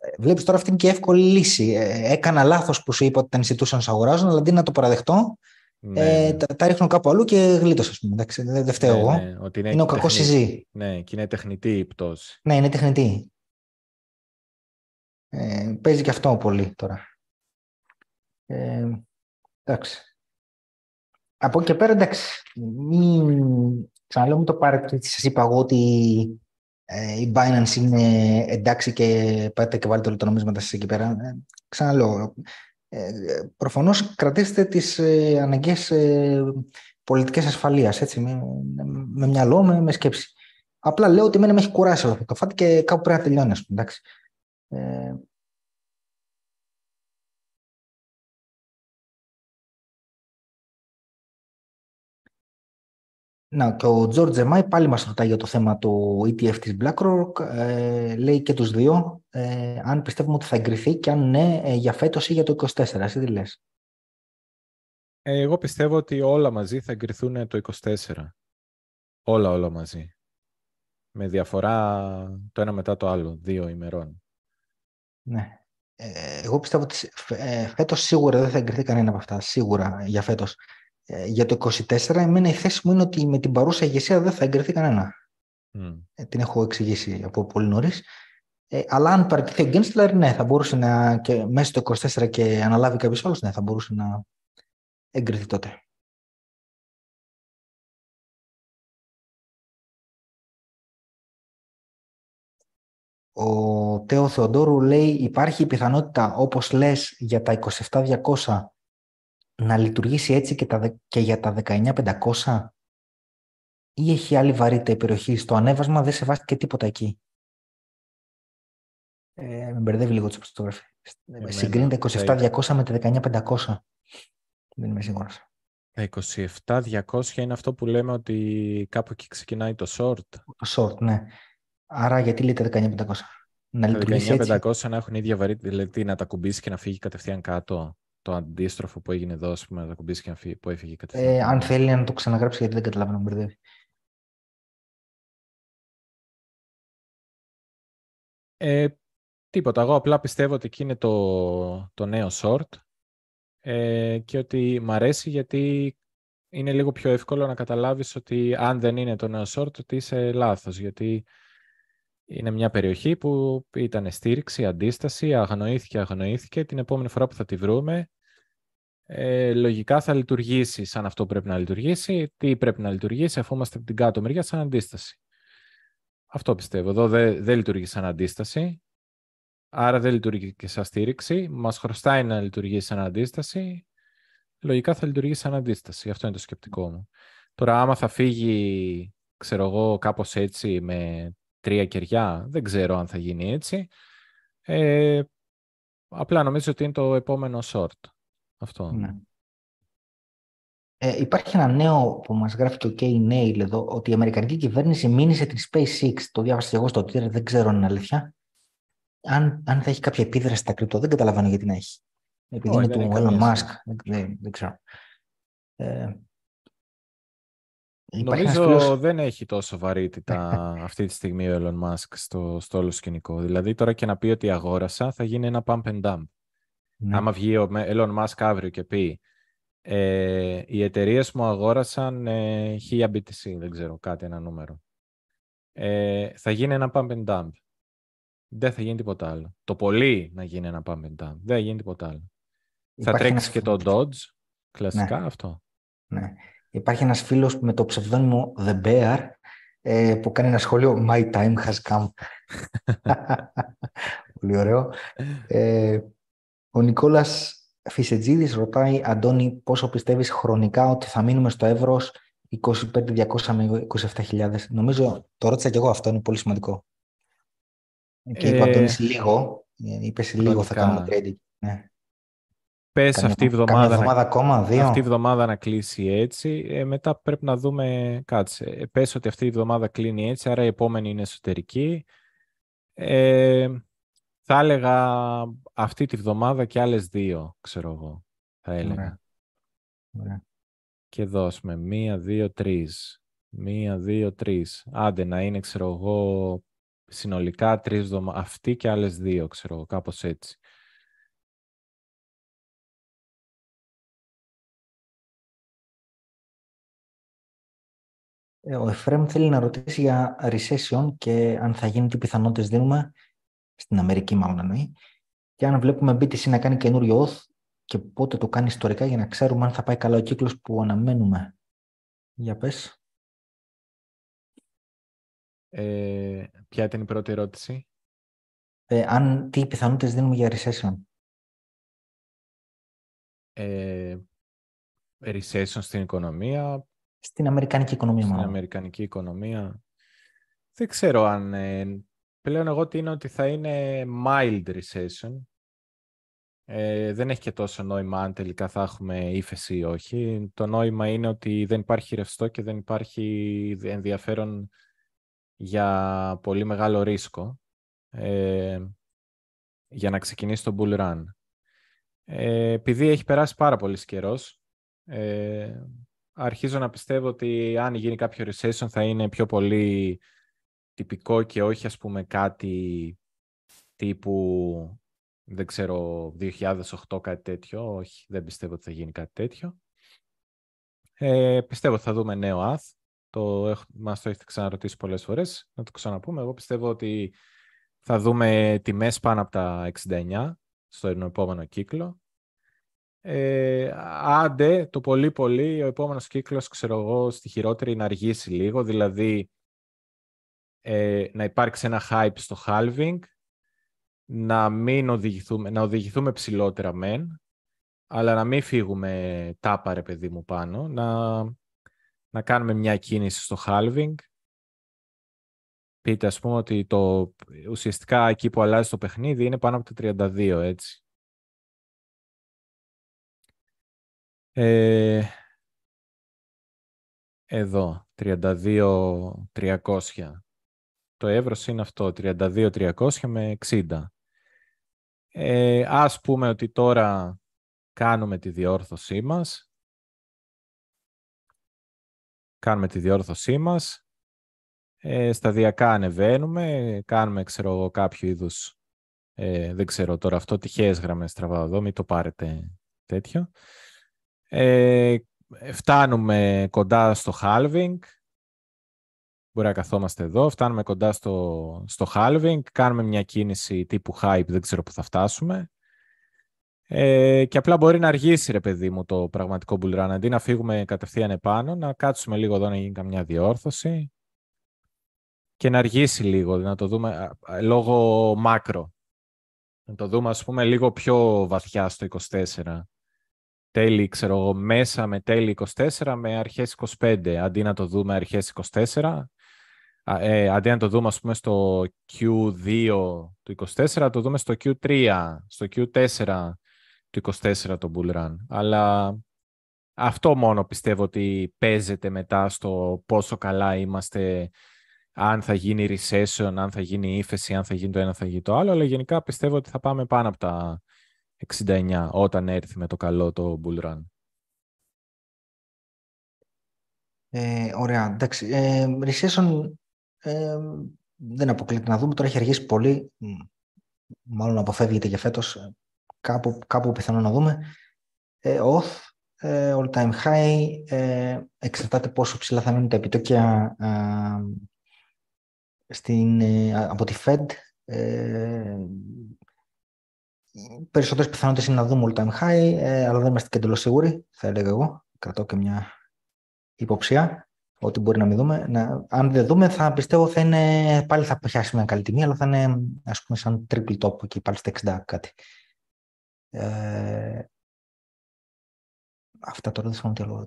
ε, βλέπεις τώρα αυτή είναι και εύκολη λύση. Ε, έκανα λάθος που σου είπα ότι τα institutions αγοράζουν, αλλά αντί να το παραδεχτώ, Ναι, ε, ναι. τα, τα ρίχνω κάπου αλλού και γλίτωσα, ας πούμε. Εντάξει, δεν, δεν φταίω Ναι, εγώ. ναι, ότι είναι, Είναι ο κακός τεχνη- συζή. Ναι, και είναι τεχνητή η πτώση. Ναι, είναι τεχνητή. Ε, παίζει και αυτό πολύ τώρα. Ε, εντάξει. Από εκεί και πέρα, εντάξει. Μην, ξαναλέω, μην το πάρετε ότι σας είπα εγώ ότι ε, η Binance είναι εντάξει και πάτε και βάλετε όλα τα νομίσματα σας εκεί πέρα. Ε, ξαναλέω, ε, προφανώς κρατήστε τις ε, αναγκαίες ε, πολιτικές ασφαλείας, έτσι, με, με μυαλό, με, με σκέψη. Απλά λέω ότι εμένα με έχει κουράσει αυτό το φάτι και κάπου πρέπει να τελειώνει, ας πούμε, εντάξει. Ε, Να, και ο George Ζεμάη πάλι μας ρωτάει για το θέμα του ETF της BlackRock. Ε, λέει και τους δύο ε, αν πιστεύουμε ότι θα εγκριθεί και αν ναι ε, για φέτος ή για το 24. Εσύ τι λες; Ε, εγώ πιστεύω ότι όλα μαζί θα εγκριθούν το 24. Όλα, όλα μαζί. Με διαφορά το ένα μετά το άλλο, δύο ημερών. Ναι. Ε, εγώ πιστεύω ότι ε, φέτος σίγουρα δεν θα εγκριθεί κανένα από αυτά. Σίγουρα για φέτος. Ε, για το 24 εμένα η θέση μου είναι ότι με την παρούσα ηγεσία δεν θα εγκριθεί κανένα. Mm. Ε, την έχω εξηγήσει από πολύ νωρίς. Ε, αλλά αν παραιτηθεί ο Γκένστλερ, ναι, θα μπορούσε να. και μέσα στο 24 και αναλάβει κάποιος άλλος, ναι, θα μπορούσε να εγκριθεί τότε. Ο Τέο Θεοντόρου λέει υπάρχει η πιθανότητα όπως λες για τα 27.200 να λειτουργήσει έτσι και, τα, δε- και για τα 19.500 ή έχει άλλη βαρύτητα η περιοχή; Στο ανέβασμα δεν σεβάστηκε τίποτα εκεί. Ε, με μπερδεύει λίγο το το γράφει. Εμένα, Συγκρίνει τα τα 27.200 με τα 19.500. Δεν είμαι σίγουρος. Τα 27.200 είναι αυτό που λέμε ότι κάπου εκεί ξεκινάει το short. Το short, ναι. Άρα γιατί λέει τα 19.500. Να Τα λειτουργήσει έτσι. 19.500 να έχουν ίδια βαρύτητα, δηλαδή να τα κουμπίσει και να φύγει κατευθείαν κάτω. Το αντίστροφο που έγινε εδώ, ας πούμε, να τα κουμπίσει και να φύγει, που έφυγε κατευθείαν. Ε, αν κάτω. θέλει να το ξαναγράψει γιατί δεν καταλαβαίνω, με μπερδεύει. Ε, τίποτα. Εγώ απλά πιστεύω ότι εκεί είναι το, το νέο short ε, και ότι μ' αρέσει γιατί είναι λίγο πιο εύκολο να καταλάβεις ότι αν δεν είναι το νέο short ότι είσαι λάθος γιατί είναι μια περιοχή που ήταν στήριξη, αντίσταση, αγνοήθηκε, αγνοήθηκε. Την επόμενη φορά που θα τη βρούμε ε, λογικά θα λειτουργήσει σαν αυτό που πρέπει να λειτουργήσει. Τι πρέπει να λειτουργήσει αφού είμαστε από την κάτω μεριά σαν αντίσταση. Αυτό πιστεύω. Εδώ δεν δεν λειτουργεί σαν αντίσταση. Άρα δεν λειτουργεί και σαν στήριξη. Μας χρωστάει να λειτουργήσει σαν αντίσταση. Λογικά θα λειτουργήσει σαν αντίσταση. Αυτό είναι το σκεπτικό μου. Τώρα άμα θα φύγει, ξέρω εγώ, κάπως έτσι με τρία κεριά, δεν ξέρω αν θα γίνει έτσι. Ε, απλά νομίζω ότι είναι το επόμενο short. Αυτό. Ναι. Ε, υπάρχει ένα νέο που μας γράφει και ο Kay Nail εδώ, ότι η Αμερικανική κυβέρνηση μήνυσε την SpaceX. Το διάβασα και εγώ στο Twitter, δεν ξέρω αν είναι αλήθεια. Αν, αν θα έχει κάποια επίδραση στα κρυπτο, δεν καταλαβαίνω γιατί να έχει. Επειδή είναι του Elon Musk, δεν, δεν, ξέρω. Ε, Νομίζω δεν έχει τόσο βαρύτητα αυτή τη στιγμή ο Elon Musk στο, στο όλο σκηνικό. Δηλαδή τώρα και να πει ότι αγόρασα θα γίνει ένα pump and dump. Ναι. Άμα βγει ο Elon Musk αύριο και πει ε, οι εταιρείες μου αγόρασαν ε, 1000 BTC, δεν ξέρω, κάτι, ένα νούμερο. Ε, θα γίνει ένα pump and dump. Δεν θα γίνει τίποτα άλλο. Το πολύ να γίνει ένα pump and dump. Δεν θα γίνει τίποτα άλλο. θα τρέξει και το Dodge, κλασικά ναι. αυτό. Ναι. Υπάρχει ένας φίλος με το ψευδόνυμο The Bear ε, που κάνει ένα σχόλιο My time has come. Πολύ ωραίο. Ε, ο Νικόλας Φυσετζίδης ρωτάει, Αντώνη, πόσο πιστεύεις χρονικά ότι θα μείνουμε στο εύρος 25.200 με 27.000. Νομίζω, το ρώτησα και εγώ αυτό, είναι πολύ σημαντικό. Και είπε ο Αντώνης ε, λίγο, είπες λίγο θα κάνουμε trading. Ναι. Πες αυτή η εβδομάδα, εβδομάδα ακόμα, δύο. αυτή η εβδομάδα να κλείσει έτσι, ε, μετά πρέπει να δούμε, κάτσε, ε, πες ότι αυτή η εβδομάδα κλείνει έτσι, άρα η επόμενη είναι εσωτερική. Ε, θα έλεγα αυτή τη βδομάδα και άλλες δύο, ξέρω εγώ, θα έλεγα. Ωραία. Και δώσουμε μία, δύο, τρεις. Μία, δύο, τρεις. Άντε να είναι, ξέρω εγώ, συνολικά τρεις εβδομάδες. Αυτή και άλλες δύο, ξέρω εγώ, κάπως έτσι. Ο Εφρέμ θέλει να ρωτήσει για recession και αν θα γίνει τι πιθανότητες δίνουμε, στην Αμερική μάλλον εννοεί, και αν βλέπουμε BTC να κάνει καινούριο off και πότε το κάνει ιστορικά για να ξέρουμε αν θα πάει καλά ο κύκλος που αναμένουμε. Για πες. Ε, ποια ήταν η πρώτη ερώτηση; Ε, αν τι πιθανότητες δίνουμε για recession. Ε, recession στην οικονομία, στην Αμερικανική οικονομία. Στην Αμερικανική οικονομία. Δεν ξέρω αν... Ε, πλέον εγώ τι είναι ότι θα είναι mild recession. Ε, δεν έχει και τόσο νόημα αν τελικά θα έχουμε ύφεση ή όχι. Το νόημα είναι ότι δεν υπάρχει ρευστό και δεν υπάρχει ενδιαφέρον για πολύ μεγάλο ρίσκο ε, για να ξεκινήσει το bull run. Ε, επειδή έχει περάσει πάρα πολύς καιρός, ε, αρχίζω να πιστεύω ότι αν γίνει κάποιο recession θα είναι πιο πολύ τυπικό και όχι ας πούμε κάτι τύπου δεν ξέρω 2008 κάτι τέτοιο. Όχι, δεν πιστεύω ότι θα γίνει κάτι τέτοιο. Ε, πιστεύω ότι θα δούμε νέο ΑΘ. Το, μας το έχετε ξαναρωτήσει πολλές φορές. Να το ξαναπούμε. Εγώ πιστεύω ότι θα δούμε τιμές πάνω από τα 69 στο επόμενο κύκλο. Ε, άντε, το πολύ πολύ, ο επόμενος κύκλος, ξέρω εγώ, στη χειρότερη να αργήσει λίγο, δηλαδή ε, να υπάρξει ένα hype στο halving, να μην οδηγηθούμε, να οδηγηθούμε ψηλότερα μεν, αλλά να μην φύγουμε τάπα, ρε παιδί μου, πάνω, να, να κάνουμε μια κίνηση στο halving. Πείτε, ας πούμε, ότι το, ουσιαστικά εκεί που αλλάζει το παιχνίδι είναι πάνω από το 32, έτσι. Ε, εδώ, 32.300. Το εύρος είναι αυτό, 32.300 με 60. Ε, ας πούμε ότι τώρα κάνουμε τη διόρθωσή μας. Κάνουμε τη διόρθωσή μας. Ε, σταδιακά ανεβαίνουμε, κάνουμε, ξέρω εγώ, κάποιο είδους, ε, δεν ξέρω τώρα αυτό, τυχαίες γραμμές τραβάω εδώ, μην το πάρετε τέτοιο. Ε, φτάνουμε κοντά στο halving. Μπορεί να καθόμαστε εδώ. Φτάνουμε κοντά στο, στο halving. Κάνουμε μια κίνηση τύπου hype. Δεν ξέρω που θα φτάσουμε. Ε, και απλά μπορεί να αργήσει, ρε παιδί μου, το πραγματικό bull run. Αντί να φύγουμε κατευθείαν επάνω, να κάτσουμε λίγο εδώ να γίνει καμιά διόρθωση και να αργήσει λίγο, να το δούμε λόγω μάκρο. Να το δούμε, ας πούμε, λίγο πιο βαθιά στο 24 τέλη, ξέρω εγώ, μέσα με τέλη 24 με αρχές 25, αντί να το δούμε αρχές 24. Ε, αντί να το δούμε, ας πούμε, στο Q2 του 24, το δούμε στο Q3, στο Q4 του 24 το bull run. Αλλά αυτό μόνο πιστεύω ότι παίζεται μετά στο πόσο καλά είμαστε, αν θα γίνει recession, αν θα γίνει ύφεση, αν θα γίνει το ένα, θα γίνει το άλλο. Αλλά γενικά πιστεύω ότι θα πάμε πάνω από τα 69 όταν έρθει με το καλό το bull run. Ε, ωραία, εντάξει. Ε, recession ε, δεν αποκλείται να δούμε. Τώρα έχει αργήσει πολύ. Μάλλον αποφεύγεται για φέτος. Κάπου, κάπου πιθανό να δούμε. Ε, off, ε, all time high. Ε, εξαρτάται πόσο ψηλά θα μείνουν τα επιτόκια ε, στην, ε, από τη Fed. Ε, περισσότερες πιθανότητες είναι να δούμε all time high, ε, αλλά δεν είμαστε και εντελώς σίγουροι, θα έλεγα εγώ. Κρατώ και μια υποψία ότι μπορεί να μην δούμε. Να, αν δεν δούμε, θα πιστεύω θα είναι, πάλι θα πιάσει μια καλή τιμή, αλλά θα είναι ας πούμε σαν triple top εκεί πάλι στα 60 κάτι. Ε, αυτά τώρα δεν θυμάμαι τι άλλο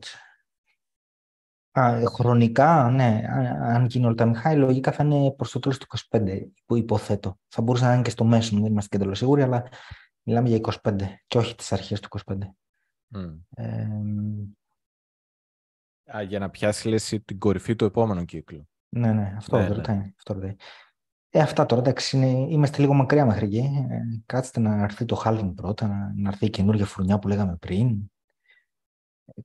Α, χρονικά, ναι, αν γίνει all time high, λογικά θα είναι προς το τέλος του 25, που υποθέτω. Θα μπορούσε να είναι και στο μέσο, δεν είμαστε και τέλος σίγουροι, αλλά μιλάμε για 25 και όχι τις αρχές του 25. Mm. Ε, Α, για να πιάσει λες, την κορυφή του επόμενου κύκλου. Ναι, ναι, αυτό ναι, ρωτάει. Ναι. Αυτό ρωτάει. Ε, αυτά τώρα, εντάξει, είναι, είμαστε λίγο μακριά μέχρι εκεί. Ε, κάτστε να έρθει το Χάλβιν πρώτα, να, να έρθει η καινούργια φουρνιά που λέγαμε πριν.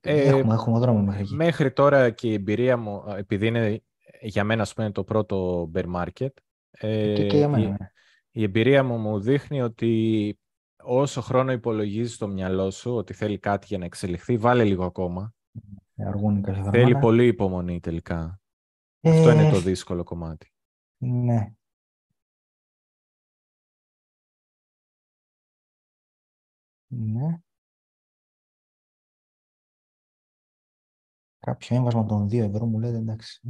Ε, έχουμε, έχουμε δρόμο μέχρι εκεί. Μέχρι τώρα και η εμπειρία μου, επειδή είναι για μένα ας πούμε, το πρώτο bear market, ε, και, και για μένα, η, ναι. η εμπειρία μου μου δείχνει ότι όσο χρόνο υπολογίζεις στο μυαλό σου ότι θέλει κάτι για να εξελιχθεί, βάλε λίγο ακόμα. Αργούν Θέλει πολύ υπομονή τελικά. Αυτό είναι το ε, δύσκολο κομμάτι. Ναι. Ναι. Κάποιο έμβασμα των 2 ευρώ μου λέτε εντάξει.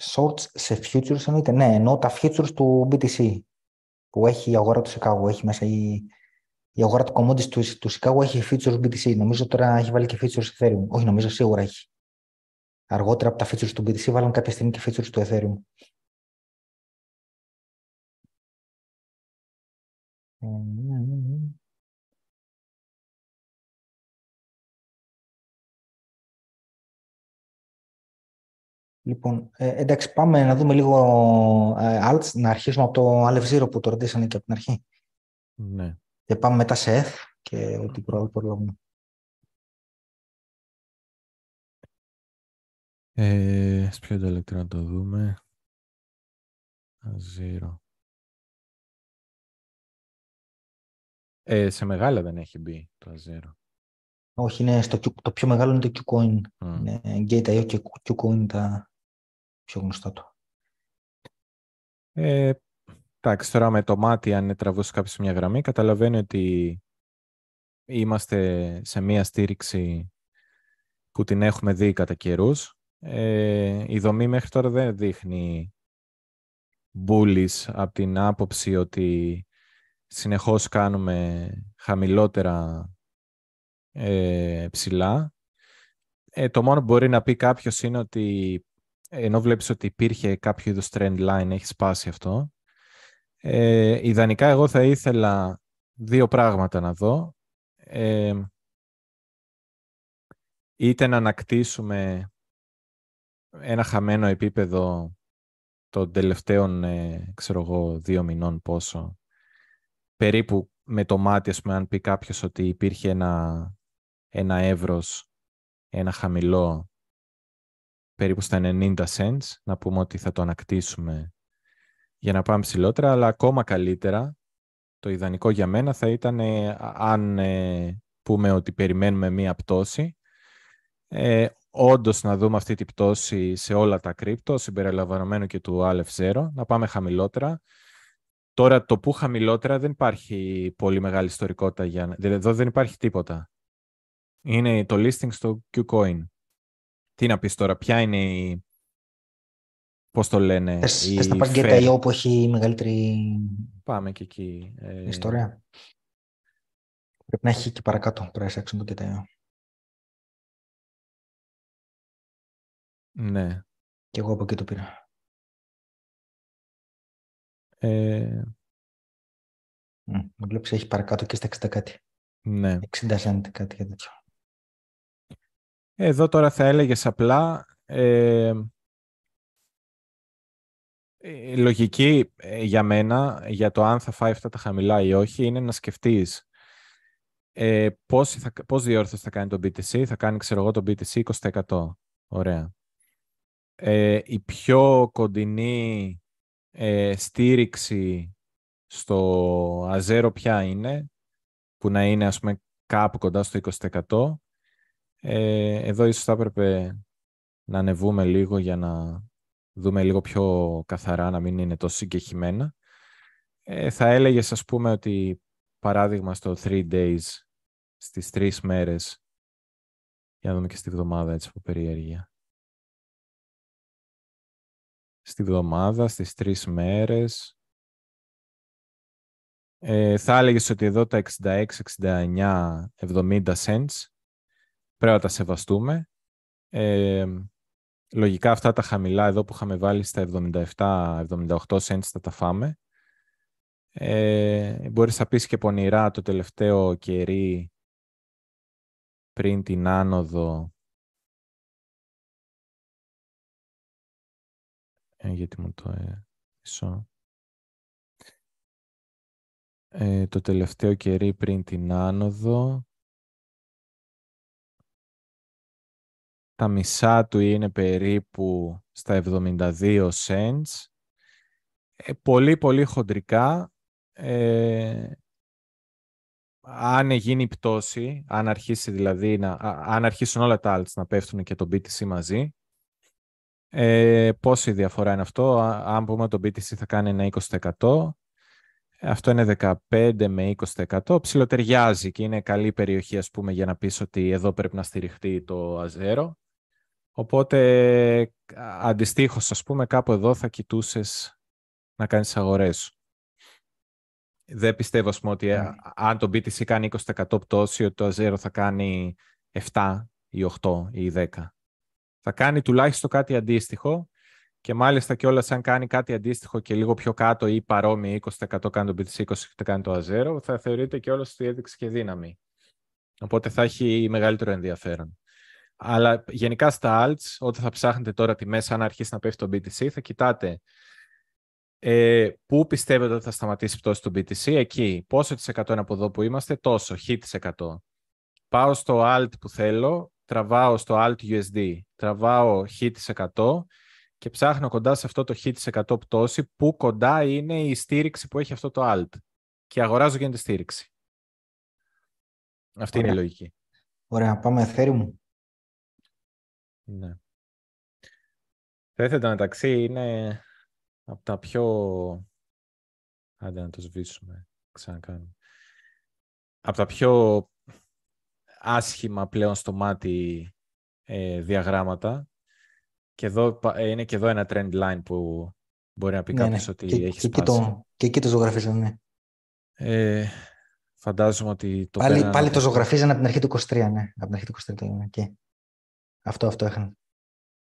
Shorts σε futures εννοείται. Ναι, εννοώ τα futures του BTC που έχει η αγορά του Chicago. Έχει μέσα η, η αγορά του commodities του, του Chicago έχει features BTC. Νομίζω τώρα έχει βάλει και features Ethereum. Όχι, νομίζω σίγουρα έχει. Αργότερα από τα features του BTC βάλαν κάποια στιγμή και features του Ethereum. Ε, Λοιπόν, ε, εντάξει, πάμε να δούμε λίγο ε, alts, να αρχίσουμε από το Aleph Zero που το ρωτήσανε και από την αρχή. Ναι. Και πάμε μετά σε F και ό,τι προλάβουμε. Ε, ποιο ηλεκτρό να το δούμε. Zero. Ε, σε μεγάλα δεν έχει μπει το Azero. Όχι, είναι στο, το πιο μεγάλο είναι το Qcoin. Mm. Είναι Gate.io και Qcoin τα πιο γνωστά του. Ε, εντάξει, τώρα με το μάτι, αν τραβούσε κάποιος μια γραμμή, καταλαβαίνει ότι είμαστε σε μια στήριξη που την έχουμε δει κατά καιρούς. Ε, η δομή μέχρι τώρα δεν δείχνει bullish από την άποψη ότι συνεχώς κάνουμε χαμηλότερα ε, ψηλά. Ε, το μόνο που μπορεί να πει κάποιος είναι ότι ενώ βλέπεις ότι υπήρχε κάποιο είδους trend line, έχεις σπάσει αυτό. Ε, ιδανικά εγώ θα ήθελα δύο πράγματα να δω. Ε, είτε να ανακτήσουμε ένα χαμένο επίπεδο των τελευταίων, ε, ξέρω εγώ, δύο μηνών πόσο. Περίπου με το μάτι, ας πούμε, αν πει κάποιος ότι υπήρχε ένα, ένα εύρος, ένα χαμηλό περίπου στα 90 cents, να πούμε ότι θα το ανακτήσουμε για να πάμε ψηλότερα, αλλά ακόμα καλύτερα, το ιδανικό για μένα θα ήταν αν ε, πούμε ότι περιμένουμε μία πτώση, ε, όντως να δούμε αυτή τη πτώση σε όλα τα κρύπτο, συμπεριλαμβανομένου και του Aleph Zero, να πάμε χαμηλότερα. Τώρα το που χαμηλότερα δεν υπάρχει πολύ μεγάλη ιστορικότητα, για... δηλαδή εδώ δεν υπάρχει τίποτα. Είναι το listing στο Qcoin. Τι να πεις τώρα, ποια είναι η... Πώς το λένε, θες, η θες να πας και όπου έχει μεγαλύτερη Πάμε και εκεί. Ε, ιστορία. Πρέπει να έχει και παρακάτω price action το κοιτάω. Ναι. Και εγώ από εκεί το πήρα. Ε, Μ, Βλέπεις έχει παρακάτω και στα 60 κάτι. ναι. 60 cent κάτι για τέτοιο. Εδώ τώρα θα έλεγες απλά ε, η λογική ε, για μένα, για το αν θα φάει αυτά τα χαμηλά ή όχι, είναι να σκεφτείς ε, πώς, θα, πώς διόρθωση θα κάνει το BTC. Θα κάνει, ξέρω εγώ, το BTC 20%. Ωραία. Ε, η πιο κοντινή ε, στήριξη στο αζέρο ποια είναι, που να είναι ας πούμε κάπου κοντά στο 20%. Ε, εδώ ίσως θα έπρεπε να ανεβούμε λίγο για να δούμε λίγο πιο καθαρά, να μην είναι τόσο συγκεχημένα. Ε, θα έλεγες ας πούμε ότι παράδειγμα στο 3 days, στις τρεις μέρες, για να δούμε και στη βδομάδα έτσι από περιέργεια. Στη βδομάδα, στις τρεις μέρες, ε, θα έλεγες ότι εδώ τα 66, 69, 70 cents πρέπει να τα σεβαστούμε. Ε, λογικά αυτά τα χαμηλά εδώ που είχαμε βάλει στα 77-78 cents θα τα φάμε. Ε, μπορείς να πεις και πονηρά το τελευταίο κερί πριν την άνοδο ε, γιατί μου το ε, ε, το τελευταίο κερί πριν την άνοδο. Τα μισά του είναι περίπου στα 72 cents. Ε, πολύ πολύ χοντρικά. Ε, αν γίνει πτώση, αν αρχίσει δηλαδή να, αν αρχίσουν όλα τα alts να πέφτουν και το BTC μαζί, ε, πόση διαφορά είναι αυτό, αν πούμε το BTC θα κάνει ένα 20%, αυτό είναι 15 με 20%. Ψιλοτεριάζει και είναι καλή περιοχή ας πούμε, για να πεις ότι εδώ πρέπει να στηριχτεί το αζέρο. Οπότε αντιστοίχως ας πούμε κάπου εδώ θα κοιτούσες να κάνεις αγορές Δεν πιστεύω πούμε, ότι ε, ναι. αν το BTC κάνει 20% πτώση ότι το αζέρο θα κάνει 7 ή 8 ή 10. Θα κάνει τουλάχιστον κάτι αντίστοιχο και μάλιστα και όλα αν κάνει κάτι αντίστοιχο και λίγο πιο κάτω ή παρόμοιο 20% κάνει το BTC, 20% κάνει το Azero, θα θεωρείται και όλο ότι έδειξε και δύναμη. Οπότε θα έχει μεγαλύτερο ενδιαφέρον. Αλλά γενικά στα alts, όταν θα ψάχνετε τώρα τη μέσα, αν αρχίσει να πέφτει το BTC, θα κοιτάτε ε, πού πιστεύετε ότι θα σταματήσει πτώση του BTC, εκεί. Πόσο της εκατό είναι από εδώ που είμαστε, τόσο, χ της εκατό. Πάω στο alt που θέλω, τραβάω στο alt USD, τραβάω χ της εκατό και ψάχνω κοντά σε αυτό το χ της 100 πτώση που κοντά είναι η στήριξη που έχει αυτό το alt. Και αγοράζω για τη στήριξη. Αυτή είναι η λογική. Ωραία, πάμε Ethereum. Ναι. Θα ήθελα μεταξύ είναι από τα πιο... Άντε να το σβήσουμε, ξανακάνουμε. Από τα πιο άσχημα πλέον στο μάτι ε, διαγράμματα και εδώ, ε, είναι και εδώ ένα trend line που μπορεί να πει ναι, κάποιος ναι. ότι και, έχει και σπάσει. το, και εκεί το ζωγραφίζαν, ναι. Ε, φαντάζομαι ότι το Πάλι, πάλι το ζωγραφίζαν από την αρχή του 23, ναι. Από την αρχή του 23 το είναι. Και αυτό, αυτό έχανε.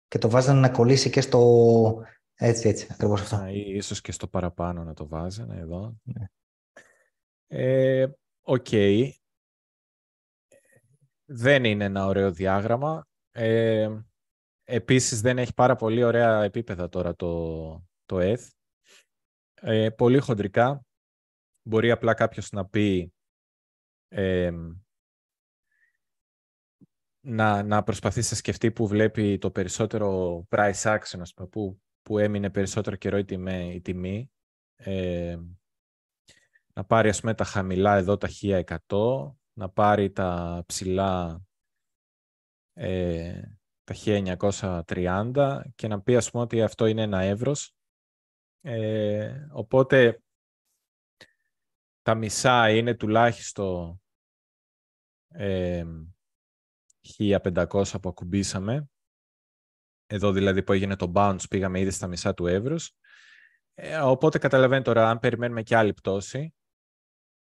Και το βάζαν να κολλήσει και στο... Έτσι, έτσι, ακριβώς αυτό. Α, ίσως και στο παραπάνω να το βάζανε εδώ. Ναι. Ε, ok. okay. Δεν είναι ένα ωραίο διάγραμμα. Ε, Επίσης δεν έχει πάρα πολύ ωραία επίπεδα τώρα το, το ETH. Ε, πολύ χοντρικά. Μπορεί απλά κάποιος να πει να, να προσπαθήσει να σκεφτεί που βλέπει το περισσότερο price action, ας πούμε, που, που έμεινε περισσότερο καιρό η τιμή. Η τιμή. να πάρει ας πούμε τα χαμηλά εδώ τα 1100, να πάρει τα ψηλά ε, τα 1930 και να πει ας πούμε ότι αυτό είναι ένα εύρος. Ε, οπότε τα μισά είναι τουλάχιστον ε, 1500 που ακουμπήσαμε. Εδώ δηλαδή που έγινε το bounce πήγαμε ήδη στα μισά του εύρους. Ε, οπότε καταλαβαίνετε τώρα αν περιμένουμε και άλλη πτώση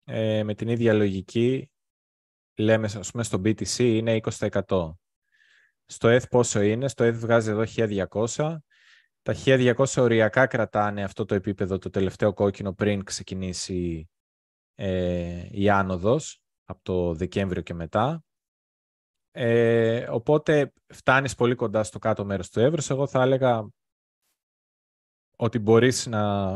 ε, με την ίδια λογική λέμε ας πούμε στο BTC είναι 20%. Στο ETH πόσο είναι, στο ETH βγάζει εδώ 1200. Τα 1200 οριακά κρατάνε αυτό το επίπεδο το τελευταίο κόκκινο πριν ξεκινήσει ε, η άνοδος από το Δεκέμβριο και μετά. Ε, οπότε φτάνεις πολύ κοντά στο κάτω μέρος του εύρους. Εγώ θα έλεγα ότι μπορείς να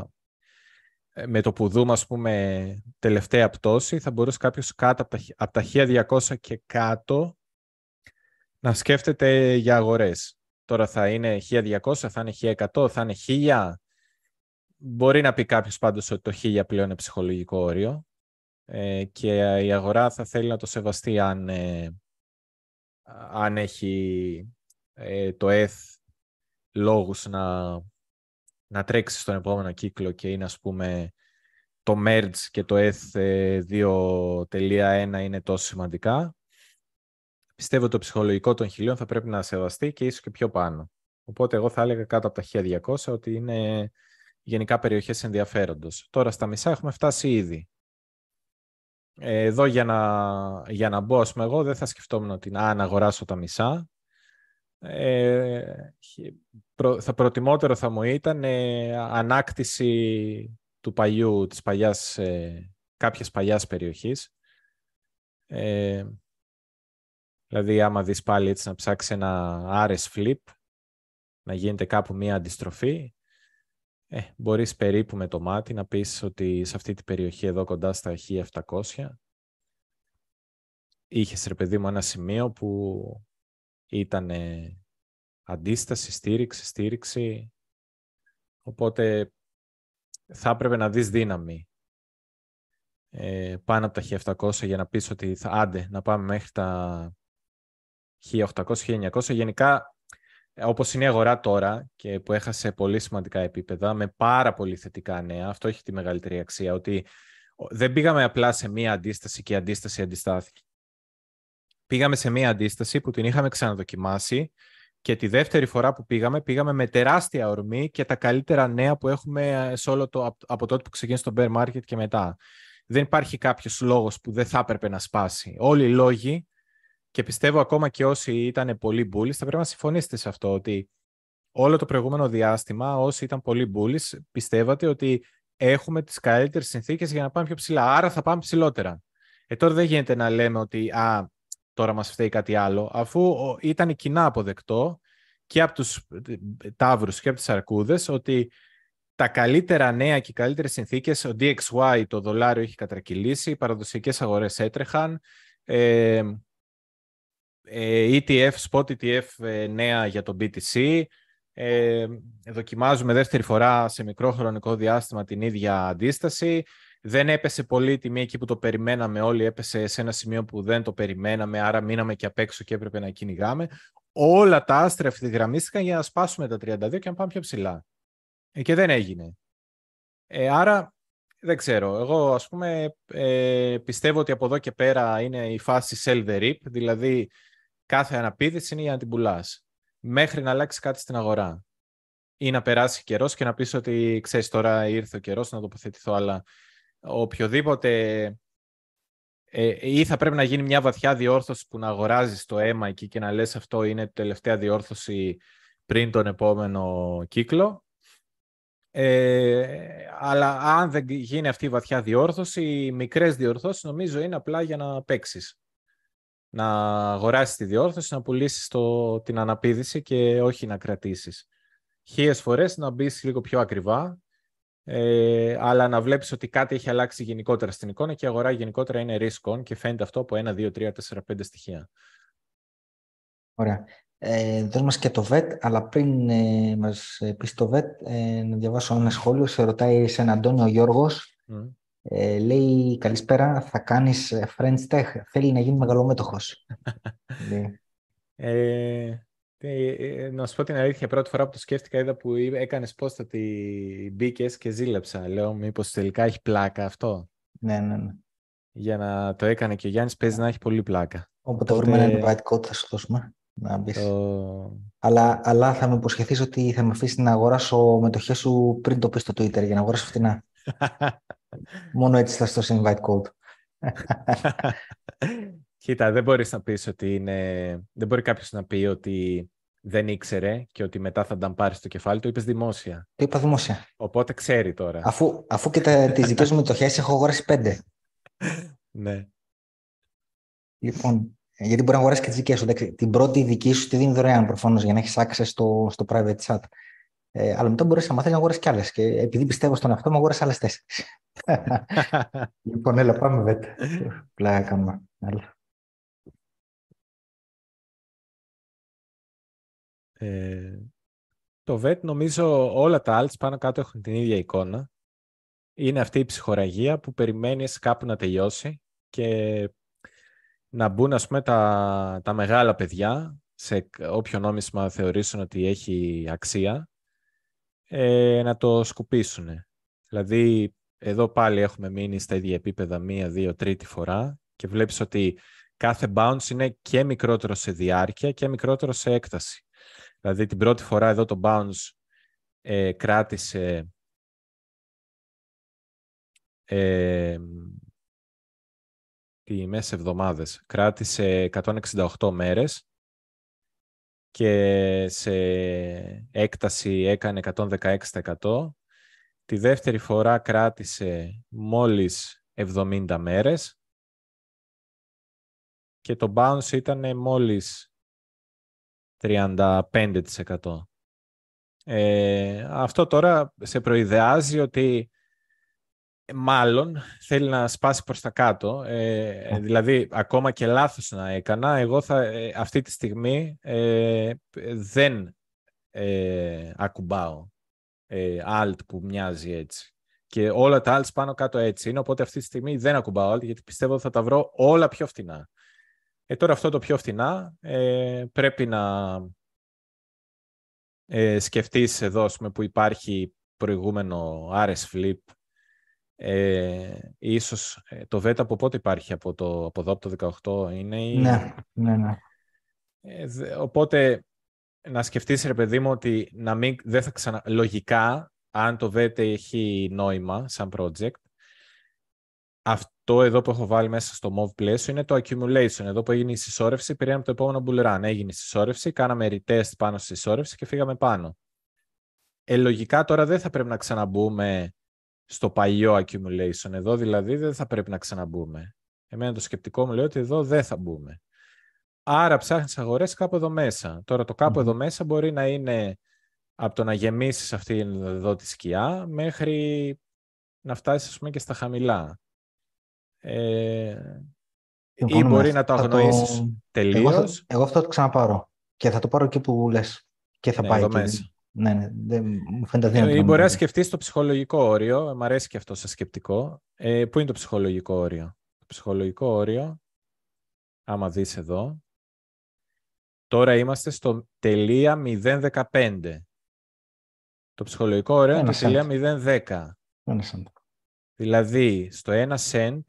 ε, με το που δούμε, ας πούμε, τελευταία πτώση, θα μπορούσε κάποιος κάτω από τα, από τα 1200 και κάτω να σκέφτεται για αγορές. Τώρα θα είναι 1200, θα είναι 1100, θα είναι 1000. Μπορεί να πει κάποιος πάντως ότι το 1000 πλέον είναι ψυχολογικό όριο ε, και η αγορά θα θέλει να το σεβαστεί αν, ε, αν έχει ε, το ETH λόγους να, να τρέξει στον επόμενο κύκλο και είναι ας πούμε το merge και το ETH 2.1 είναι τόσο σημαντικά. Πιστεύω ότι το ψυχολογικό των χιλίων θα πρέπει να σεβαστεί και ίσως και πιο πάνω. Οπότε εγώ θα έλεγα κάτω από τα 1200 ότι είναι γενικά περιοχές ενδιαφέροντος. Τώρα στα μισά έχουμε φτάσει ήδη. Εδώ για να, για να μπω, ας πούμε, εγώ δεν θα σκεφτόμουν ότι να, να αγοράσω τα μισά. Ε, θα προτιμότερο θα μου ήταν ε, ανάκτηση του παλιού, της παλιάς, ε, κάποιας παλιάς περιοχής. Ε, δηλαδή, άμα δεις πάλι έτσι να ψάξεις ένα RS flip, να γίνεται κάπου μία αντιστροφή, ε, μπορείς περίπου με το μάτι να πεις ότι σε αυτή την περιοχή εδώ κοντά στα 1700 είχες ρε παιδί μου ένα σημείο που ήταν αντίσταση, στήριξη, στήριξη. Οπότε θα έπρεπε να δεις δύναμη ε, πάνω από τα 1700 για να πεις ότι θα άντε να πάμε μέχρι τα 1800-1900. Γενικά, όπως είναι η αγορά τώρα και που έχασε πολύ σημαντικά επίπεδα με πάρα πολύ θετικά νέα, αυτό έχει τη μεγαλύτερη αξία, ότι δεν πήγαμε απλά σε μία αντίσταση και η αντίσταση αντιστάθηκε. Πήγαμε σε μία αντίσταση που την είχαμε ξαναδοκιμάσει και τη δεύτερη φορά που πήγαμε, πήγαμε με τεράστια ορμή και τα καλύτερα νέα που έχουμε σε όλο το, από τότε που ξεκίνησε το bear market και μετά. Δεν υπάρχει κάποιος λόγος που δεν θα έπρεπε να σπάσει. Όλοι οι λόγοι, και πιστεύω ακόμα και όσοι ήταν πολύ bullish, θα πρέπει να συμφωνήσετε σε αυτό, ότι όλο το προηγούμενο διάστημα, όσοι ήταν πολύ bullish, πιστεύατε ότι έχουμε τις καλύτερες συνθήκες για να πάμε πιο ψηλά. Άρα θα πάμε ψηλότερα. Ε, τώρα δεν γίνεται να λέμε ότι α, τώρα μας φταίει κάτι άλλο, αφού ήταν κοινά αποδεκτό και από τους τάβρους και από τις αρκούδες ότι τα καλύτερα νέα και οι καλύτερες συνθήκες, ο DXY, το δολάριο έχει κατρακυλήσει, οι παραδοσιακές αγορές έτρεχαν, ε, ε, ETF, spot ETF ε, νέα για το BTC, ε, δοκιμάζουμε δεύτερη φορά σε μικρό χρονικό διάστημα την ίδια αντίσταση, δεν έπεσε πολύ η τιμή εκεί που το περιμέναμε όλοι, έπεσε σε ένα σημείο που δεν το περιμέναμε, άρα μείναμε και απ' έξω και έπρεπε να κυνηγάμε. Όλα τα άστρα ευθυγραμμίστηκαν για να σπάσουμε τα 32 και να πάμε πιο ψηλά. Ε, και δεν έγινε. Ε, άρα, δεν ξέρω. Εγώ, ας πούμε, ε, πιστεύω ότι από εδώ και πέρα είναι η φάση sell the rip, δηλαδή κάθε αναπήδηση είναι για να την πουλάς, μέχρι να αλλάξει κάτι στην αγορά. Ή να περάσει καιρός και να πεις ότι, ξέρεις, τώρα ήρθε ο καιρός να τοποθετηθώ, αλλά οποιοδήποτε ε, ή θα πρέπει να γίνει μια βαθιά διόρθωση που να αγοράζεις το αίμα εκεί και να λες αυτό είναι η τελευταία διόρθωση πριν τον επόμενο κύκλο. Ε, αλλά αν δεν γίνει αυτή η βαθιά διόρθωση, οι μικρές διορθώσεις νομίζω είναι απλά για να παίξεις. Να αγοράσεις τη διόρθωση, να πουλήσεις το, την αναπήδηση και όχι να κρατήσεις. Χίλιες φορές να μπεις λίγο πιο ακριβά ε, αλλά να βλέπεις ότι κάτι έχει αλλάξει γενικότερα στην εικόνα και η αγορά γενικότερα είναι risk on και φαίνεται αυτό από 1, 2, 3, 4, 5 στοιχεία. Ωραία. Ε, δώσ' μας και το VET, αλλά πριν ε, μας πεις το VET, ε, να διαβάσω ένα σχόλιο. Σε ρωτάει σε έναν Αντώνιο Γιώργος. Mm. Ε, λέει, καλησπέρα, θα κάνεις ε, French Tech. Θέλει να γίνει μεγαλομέτωχος. ε, ε, να σου πω την αλήθεια, πρώτη φορά που το σκέφτηκα είδα που έκανες post ότι μπήκες και ζήλεψα. Λέω, μήπως τελικά έχει πλάκα αυτό; Ναι, ναι, ναι. Για να το έκανε και ο Γιάννης, παίζει να έχει πολύ πλάκα. Όποτε Οπότε... βρούμε ένα invite code θα σου δώσουμε. Να μπεις. Το... Αλλά, αλλά θα με υποσχεθείς ότι θα με αφήσεις να αγοράσω μετοχές σου πριν το πεις στο Twitter για να αγοράσω φτηνά. Μόνο έτσι θα στο invite code. Κοίτα, δεν μπορείς να πεις ότι είναι... Δεν μπορεί κάποιος να πει ότι δεν ήξερε και ότι μετά θα τα πάρεις στο κεφάλι του. Είπες δημόσια. Το είπα δημόσια. Οπότε ξέρει τώρα. Αφού, αφού και τα, τις δικές μου μετοχές έχω αγοράσει πέντε. ναι. Λοιπόν, γιατί μπορεί να αγοράσεις και τις δικές σου. Την πρώτη δική σου τη δίνει δωρεάν προφανώς για να έχεις access στο, στο private chat. Ε, αλλά μετά μπορείς να μάθεις να αγοράσει κι άλλες. Και επειδή πιστεύω στον εαυτό μου, αγοράσει άλλες τέσσερις. λοιπόν, έλα, πάμε βέτ. Πλάκα κάνουμε. Ε, το VET νομίζω όλα τα alts πάνω κάτω έχουν την ίδια εικόνα. Είναι αυτή η ψυχοραγία που περιμένεις κάπου να τελειώσει και να μπουν ας πούμε τα, τα μεγάλα παιδιά σε όποιο νόμισμα θεωρήσουν ότι έχει αξία ε, να το σκουπίσουν. Δηλαδή εδώ πάλι έχουμε μείνει στα ίδια επίπεδα μία, δύο, τρίτη φορά και βλέπεις ότι κάθε bounce είναι και μικρότερο σε διάρκεια και μικρότερο σε έκταση. Δηλαδή την πρώτη φορά εδώ το bounce ε, κράτησε ε, τις μέσα εβδομάδες. Κράτησε 168 μέρες και σε έκταση έκανε 116%. Τη δεύτερη φορά κράτησε μόλις 70 μέρες και το bounce ήταν μόλις 35%. Ε, αυτό τώρα σε προειδεάζει ότι μάλλον θέλει να σπάσει προς τα κάτω. Ε, δηλαδή, ακόμα και λάθος να έκανα, εγώ θα, ε, αυτή τη στιγμή ε, δεν ε, ακουμπάω ε, alt που μοιάζει έτσι. Και όλα τα alts πάνω κάτω έτσι είναι, οπότε αυτή τη στιγμή δεν ακουμπάω alt, γιατί πιστεύω ότι θα τα βρω όλα πιο φτηνά. Ε, τώρα αυτό το πιο φτηνά ε, πρέπει να ε, σκεφτείς εδώ που υπάρχει προηγούμενο RS Flip ε, ίσως ε, το VETA από πότε υπάρχει, από, το, από εδώ, από το 18 είναι η... Ναι, ναι, ναι. Ε, οπότε να σκεφτείς ρε παιδί μου ότι να μην, δεν θα ξανα... λογικά αν το VETA έχει νόημα σαν project αυτό εδώ που έχω βάλει μέσα στο MOV πλαίσιο είναι το accumulation. Εδώ που έγινε η συσσόρευση, πήραμε το επόμενο bull run. Έγινε η συσσόρευση, κάναμε retest πάνω στη συσσόρευση και φύγαμε πάνω. Ε, λογικά τώρα δεν θα πρέπει να ξαναμπούμε στο παλιό accumulation. Εδώ δηλαδή δεν θα πρέπει να ξαναμπούμε. Εμένα το σκεπτικό μου λέει ότι εδώ δεν θα μπούμε. Άρα ψάχνεις αγορές κάπου εδώ μέσα. Τώρα το καπου εδώ μέσα μπορεί να είναι από το να γεμίσεις αυτή εδώ τη σκιά μέχρι να φτάσεις ας πούμε και στα χαμηλά. Ε, ή μπορεί να το αγνοήσεις το... τελείως. Εγώ, αυτό το ξαναπάρω και θα το πάρω εκεί που λες και θα ναι, πάει εδώ μέσα. Ναι, ναι, δεν, μου φαίνεται αδύνατο. Ή μπορεί να σκεφτείς το ψυχολογικό όριο. Μ' αρέσει και αυτό σαν σκεπτικό. Ε, πού είναι το ψυχολογικό όριο; Το ψυχολογικό όριο, άμα δεις εδώ, τώρα είμαστε στο τελεία 015. Το ψυχολογικό όριο είναι το τελεία 010. Δηλαδή, στο 1 cent,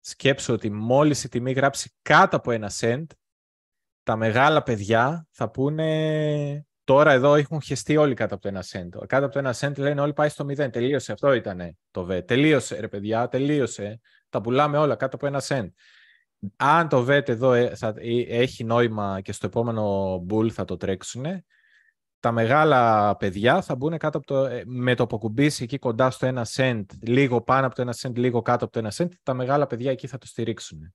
σκέψω ότι μόλις η τιμή γράψει κάτω από 1 cent, τα μεγάλα παιδιά θα πούνε Τώρα εδώ έχουν χεστεί όλοι κάτω από το 1 cent. Κάτω από το 1 cent λένε όλοι πάει στο 0. Τελείωσε. Αυτό ήταν το VET. Τελείωσε ρε παιδιά, τελείωσε. Τα πουλάμε όλα κάτω από 1 cent. Αν το VET εδώ ε, θα, ε, έχει νόημα και στο επόμενο bull θα το τρέξουν, τα μεγάλα παιδιά θα μπουν κάτω από το, ε, με το που εκεί κοντά στο 1 cent, λίγο πάνω από το 1 cent, λίγο κάτω από το 1 cent, τα μεγάλα παιδιά εκεί θα το στηρίξουν.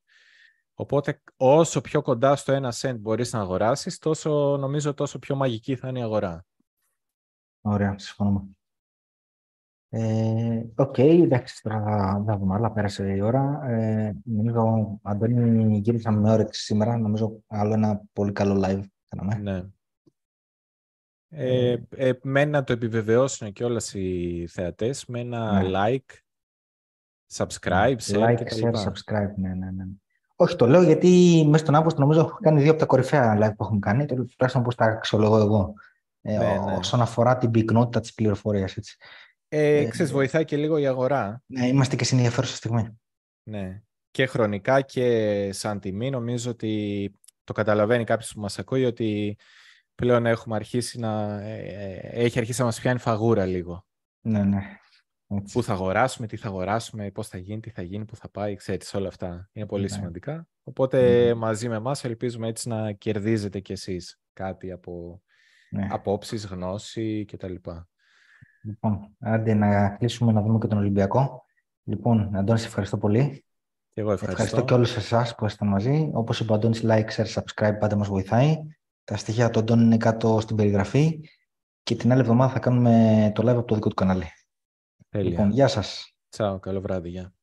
Οπότε όσο πιο κοντά στο ένα cent μπορείς να αγοράσεις, τόσο νομίζω τόσο πιο μαγική θα είναι η αγορά. Ωραία, συμφωνούμε. Ε, OK, okay, εντάξει, τώρα θα δούμε, αλλά πέρασε η ώρα. Ε, νομίζω, Αντώνη, γυρίσαμε με όρεξη σήμερα. Νομίζω άλλο ένα πολύ καλό live κάναμε. Ναι. Ε, ε, με να το επιβεβαιώσουν και όλοι οι θεατές με ένα ναι. like, subscribe, share like, share, subscribe, ναι, ναι, ναι. Όχι, το λέω γιατί μέσα στον Αύγουστο νομίζω έχω κάνει δύο από τα κορυφαία live που έχουμε κάνει, τουλάχιστον όπως τα αξιολογώ εγώ. Ε, ναι, ναι. Όσον αφορά την πυκνότητα της πληροφορίας. Ε, ε, ξέρεις, βοηθάει και λίγο η αγορά. Ναι, είμαστε και στην ενδιαφέρουσα στιγμή. Ναι. Και χρονικά και σαν τιμή νομίζω ότι το καταλαβαίνει κάποιος που μας ακούει ότι πλέον έχουμε αρχίσει να, ε, ε, έχει αρχίσει να μας πιάνει φαγούρα λίγο. Ναι, ναι. Πού θα αγοράσουμε, τι θα αγοράσουμε, πώς θα γίνει, τι θα γίνει, πού θα πάει, ξέρεις όλα αυτά. Είναι πολύ ναι. σημαντικά. Οπότε ναι. μαζί με εμάς ελπίζουμε έτσι να κερδίζετε κι εσείς κάτι από ναι. απόψεις, γνώση κτλ. Λοιπόν, άντε να κλείσουμε να δούμε και τον Ολυμπιακό. Λοιπόν, Αντώνη, σε ευχαριστώ πολύ. Και εγώ ευχαριστώ. Ευχαριστώ και όλους εσάς που ήσασταν μαζί. Όπως είπε ο Αντώνης, like, share, subscribe, πάντα μας βοηθάει. Τα στοιχεία του Αντώνη είναι κάτω στην περιγραφή. Και την άλλη εβδομάδα θα κάνουμε το live από το δικό του κανάλι. Τέλεια. Λοιπόν, γεια σας. Τσάου, καλό βράδυ, γεια.